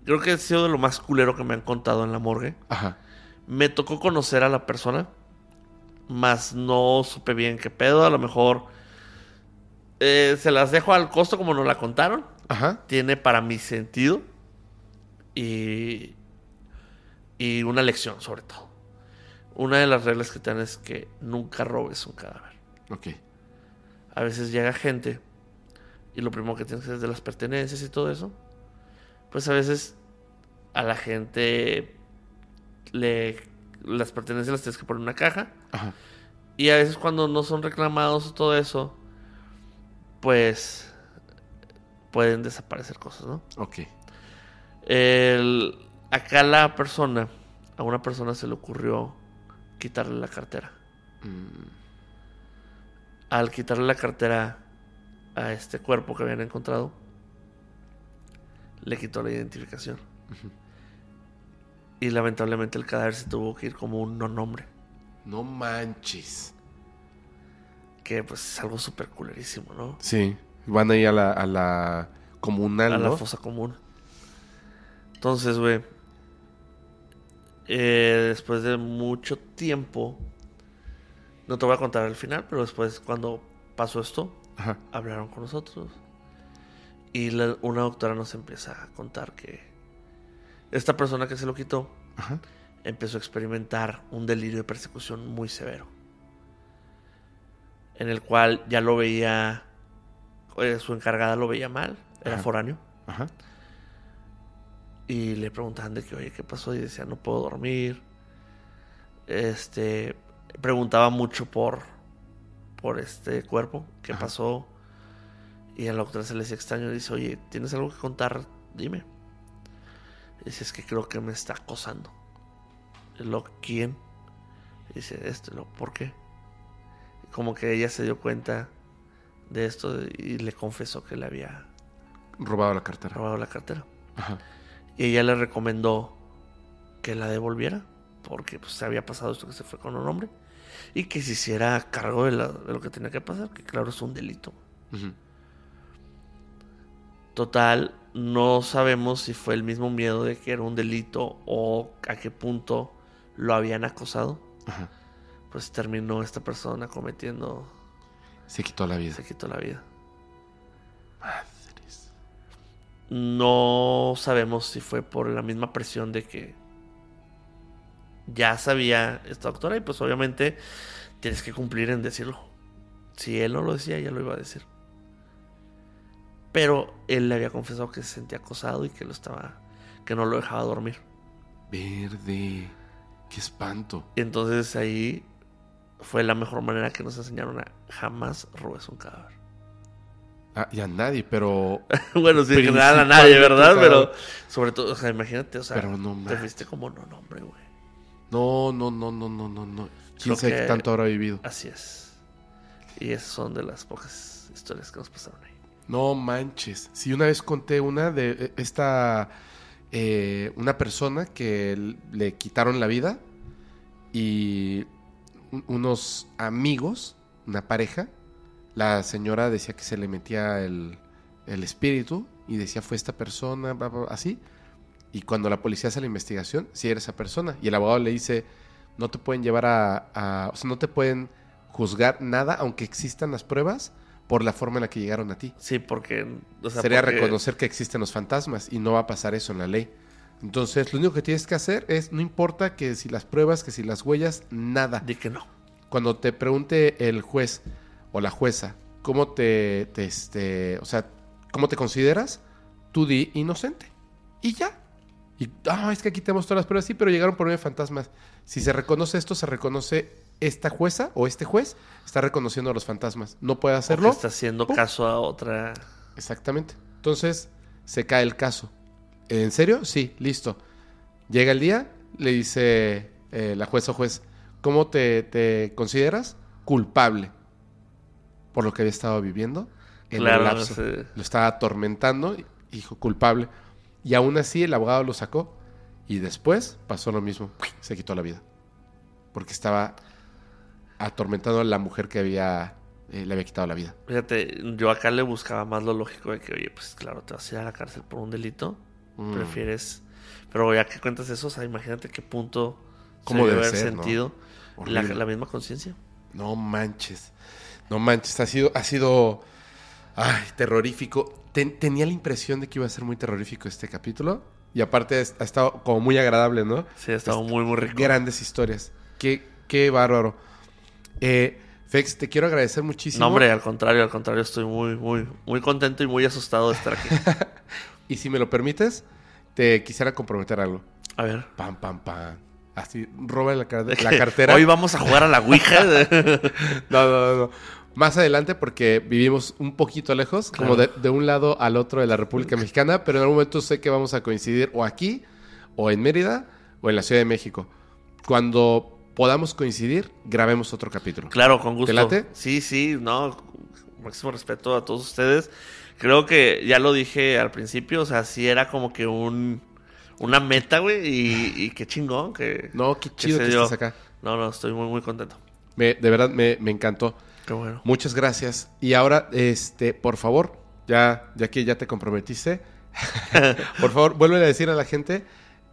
Speaker 3: Creo que ha sido de lo más culero que me han contado en la morgue.
Speaker 4: Ajá.
Speaker 3: Me tocó conocer a la persona, más no supe bien qué pedo. A lo mejor eh, se las dejo al costo como nos la contaron.
Speaker 4: Ajá.
Speaker 3: Tiene para mi sentido y, y una lección sobre todo. Una de las reglas que te dan es que nunca robes un cadáver.
Speaker 4: Ok.
Speaker 3: A veces llega gente y lo primero que tienes que hacer es de las pertenencias y todo eso. Pues a veces a la gente le las pertenencias las tienes que poner en una caja
Speaker 4: Ajá.
Speaker 3: y a veces cuando no son reclamados o todo eso, pues pueden desaparecer cosas, ¿no?
Speaker 4: Ok.
Speaker 3: El- acá la persona, a una persona se le ocurrió quitarle la cartera.
Speaker 4: Mm,
Speaker 3: Al quitarle la cartera a este cuerpo que habían encontrado, le quitó la identificación. Y lamentablemente el cadáver se tuvo que ir como un no nombre.
Speaker 5: No manches.
Speaker 3: Que pues es algo súper culerísimo, ¿no?
Speaker 4: Sí. Van ahí a la, a la comunal,
Speaker 3: a la fosa común. Entonces, güey. eh, después de mucho tiempo. No te voy a contar el final, pero después, cuando pasó esto,
Speaker 4: Ajá.
Speaker 3: hablaron con nosotros. Y la- una doctora nos empieza a contar que esta persona que se lo quitó
Speaker 4: Ajá.
Speaker 3: empezó a experimentar un delirio de persecución muy severo. En el cual ya lo veía, eh, su encargada lo veía mal, era
Speaker 4: Ajá.
Speaker 3: foráneo.
Speaker 4: Ajá.
Speaker 3: Y le preguntaban de que, oye, ¿qué pasó? Y decía, no puedo dormir. Este, preguntaba mucho por, por este cuerpo, qué
Speaker 4: Ajá.
Speaker 3: pasó. Y a la doctora se le decía extraño, dice, oye, ¿tienes algo que contar? Dime. Dice, es que creo que me está acosando. Lo, ¿quién? Dice, esto, lo, ¿por qué? Como que ella se dio cuenta de esto y le confesó que le había
Speaker 4: Robado la cartera.
Speaker 3: robado la cartera.
Speaker 4: Ajá.
Speaker 3: Y ella le recomendó que la devolviera. Porque pues, se había pasado esto que se fue con un hombre. Y que se hiciera cargo de, la- de lo que tenía que pasar. Que claro, es un delito. Total, no sabemos si fue el mismo miedo de que era un delito o a qué punto lo habían acosado.
Speaker 4: Ajá.
Speaker 3: Pues terminó esta persona cometiendo...
Speaker 4: Se quitó la vida.
Speaker 3: Se quitó la vida.
Speaker 4: Madres.
Speaker 3: No sabemos si fue por la misma presión de que ya sabía esta doctora y pues obviamente tienes que cumplir en decirlo. Si él no lo decía, ya lo iba a decir. Pero él le había confesado que se sentía acosado y que lo estaba que no lo dejaba dormir.
Speaker 5: Verde. Qué espanto.
Speaker 3: Y entonces ahí fue la mejor manera que nos enseñaron a jamás robes un cadáver.
Speaker 4: Ah, y a nadie, pero.
Speaker 3: bueno, sí, en general a nadie, ¿verdad? Pero sobre todo, o sea, imagínate, o sea,
Speaker 4: Pero no
Speaker 3: te fuiste como no nombre, güey.
Speaker 4: No, no, no, no, no, no, no. ¿Quién sabe
Speaker 3: que-
Speaker 4: tanto habrá vivido?
Speaker 3: Así es. Y esas son de las pocas historias que nos pasaron ahí.
Speaker 4: No manches. Sí, una vez conté una de eh, esta. eh, una persona que le quitaron la vida y un- unos amigos, una pareja, la señora decía que se le metía el, el espíritu y decía fue esta persona, así. Y cuando la policía hace la investigación, sí era esa persona. Y el abogado le dice, no te pueden llevar a, a- o sea, no te pueden juzgar nada, aunque existan las pruebas, por la forma en la que llegaron a ti.
Speaker 3: Sí, porque... o sea,
Speaker 4: Sería
Speaker 3: porque-
Speaker 4: reconocer que existen los fantasmas y no va a pasar eso en la ley. Entonces, lo único que tienes que hacer es, no importa que si las pruebas, que si las huellas, nada.
Speaker 3: Di que no.
Speaker 4: Cuando te pregunte el juez o la jueza, ¿cómo te, te, este, o sea, cómo te consideras? Tú di inocente. Y ya. Y, ah, es que aquí tenemos todas las pruebas, sí, pero llegaron por medio de fantasmas. Si se reconoce esto, se reconoce esta jueza o este juez, está reconociendo a los fantasmas. No puede hacerlo.
Speaker 3: está haciendo
Speaker 4: Pum.
Speaker 3: caso a otra...
Speaker 4: Exactamente. Entonces, se cae el caso. ¿En serio? Sí, listo. Llega el día, le dice eh, la jueza o juez, ¿cómo te, te consideras? Culpable por lo que había estado viviendo en
Speaker 3: Claro,
Speaker 4: el lapso. Lo estaba atormentando, dijo culpable. Y aún así el abogado lo sacó. Y después pasó lo mismo. Se quitó la vida. Porque estaba atormentando a la mujer que había, eh, le había quitado la vida.
Speaker 3: Fíjate, yo acá le buscaba más lo lógico de que, oye, pues claro, te vas a ir a la cárcel por un delito.
Speaker 4: Mm.
Speaker 3: Prefieres... Pero ya que cuentas eso, o sea, imagínate qué punto...
Speaker 4: ¿Cómo
Speaker 3: se
Speaker 4: debe
Speaker 3: haber
Speaker 4: ser, no?
Speaker 3: sentido la, la misma conciencia.
Speaker 4: No manches. No manches. Ha sido, ha sido ay, terrorífico. Ten- tenía la impresión de que iba a ser muy terrorífico este capítulo. Y aparte ha estado como muy agradable, ¿no?
Speaker 3: Sí, ha estado muy, muy rico.
Speaker 4: Grandes historias. Qué, qué bárbaro. Eh, Fex, te quiero agradecer muchísimo.
Speaker 3: No, hombre, al contrario, al contrario, estoy muy, muy, muy contento y muy asustado de estar aquí.
Speaker 4: Y si me lo permites, te quisiera comprometer algo.
Speaker 3: A ver.
Speaker 4: Pam, pam, pam. Así, roba la, car- cartera.
Speaker 3: Hoy vamos a jugar a la Ouija.
Speaker 4: No, no, no, no. Más adelante porque vivimos un poquito lejos, como de un lado al otro de la República Mexicana, pero en algún momento sé que vamos a coincidir o aquí, o en Mérida, o en la Ciudad de México. Cuando podamos coincidir, grabemos otro capítulo.
Speaker 3: claro, con gusto.
Speaker 4: ¿Te late?
Speaker 3: Sí, sí, no. Máximo respeto a todos ustedes. Creo que ya lo dije al principio, o sea, sí era como que un una meta, güey, y, y qué chingón que...
Speaker 4: No, qué chido que estés acá.
Speaker 3: No, no, estoy muy, muy contento.
Speaker 4: Me- de verdad me, me encantó.
Speaker 3: Qué bueno.
Speaker 4: Muchas gracias. Y ahora, este, por favor, ya, ya que ya te comprometiste, por favor, vuelve a decir a la gente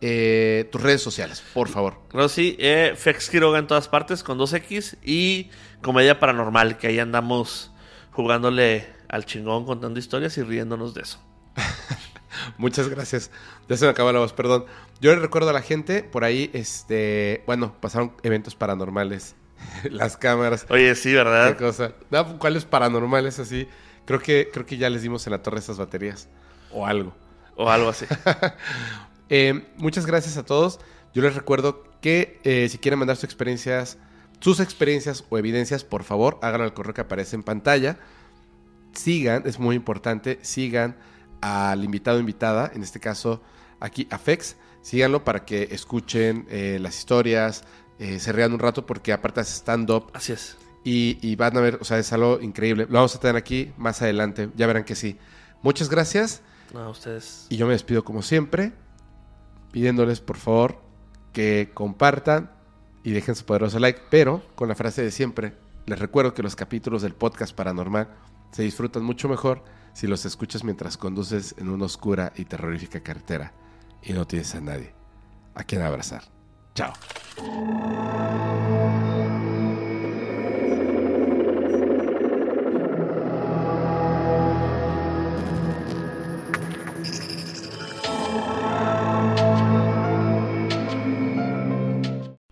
Speaker 4: eh, tus redes sociales, por favor.
Speaker 3: Sí, eh, Fex Quiroga en todas partes con 2X y Comedia Paranormal, que ahí andamos jugándole al chingón, contando historias y riéndonos de eso.
Speaker 4: Muchas gracias. Ya se me acabó la voz, perdón. Yo le recuerdo a la gente, por ahí, este, bueno, pasaron eventos paranormales. Las cámaras,
Speaker 3: Oye, sí,
Speaker 4: qué
Speaker 3: ¿verdad?
Speaker 4: cosa. No, ¿Cuáles paranormales así? Creo que, creo que ya les dimos en la torre esas baterías. O algo.
Speaker 3: O algo así.
Speaker 4: Eh, muchas gracias a todos. Yo les recuerdo que eh, si quieren mandar sus experiencias, sus experiencias o evidencias, por favor, háganlo al correo que aparece en pantalla. Sigan, es muy importante, sigan al invitado o invitada, en este caso aquí a Fex. Síganlo para que escuchen eh, las historias, eh, se rían un rato porque aparte hace stand-up
Speaker 3: Así es.
Speaker 4: y, y van a ver, o sea, es algo increíble. Lo vamos a tener aquí más adelante, ya verán que sí. Muchas gracias.
Speaker 3: No, ustedes.
Speaker 4: Y yo me despido como siempre, pidiéndoles por favor que compartan y dejen su poderoso like, pero con la frase de siempre, les recuerdo que los capítulos del podcast paranormal se disfrutan mucho mejor si los escuchas mientras conduces en una oscura y terrorífica carretera y no tienes a nadie a quien abrazar. Chao.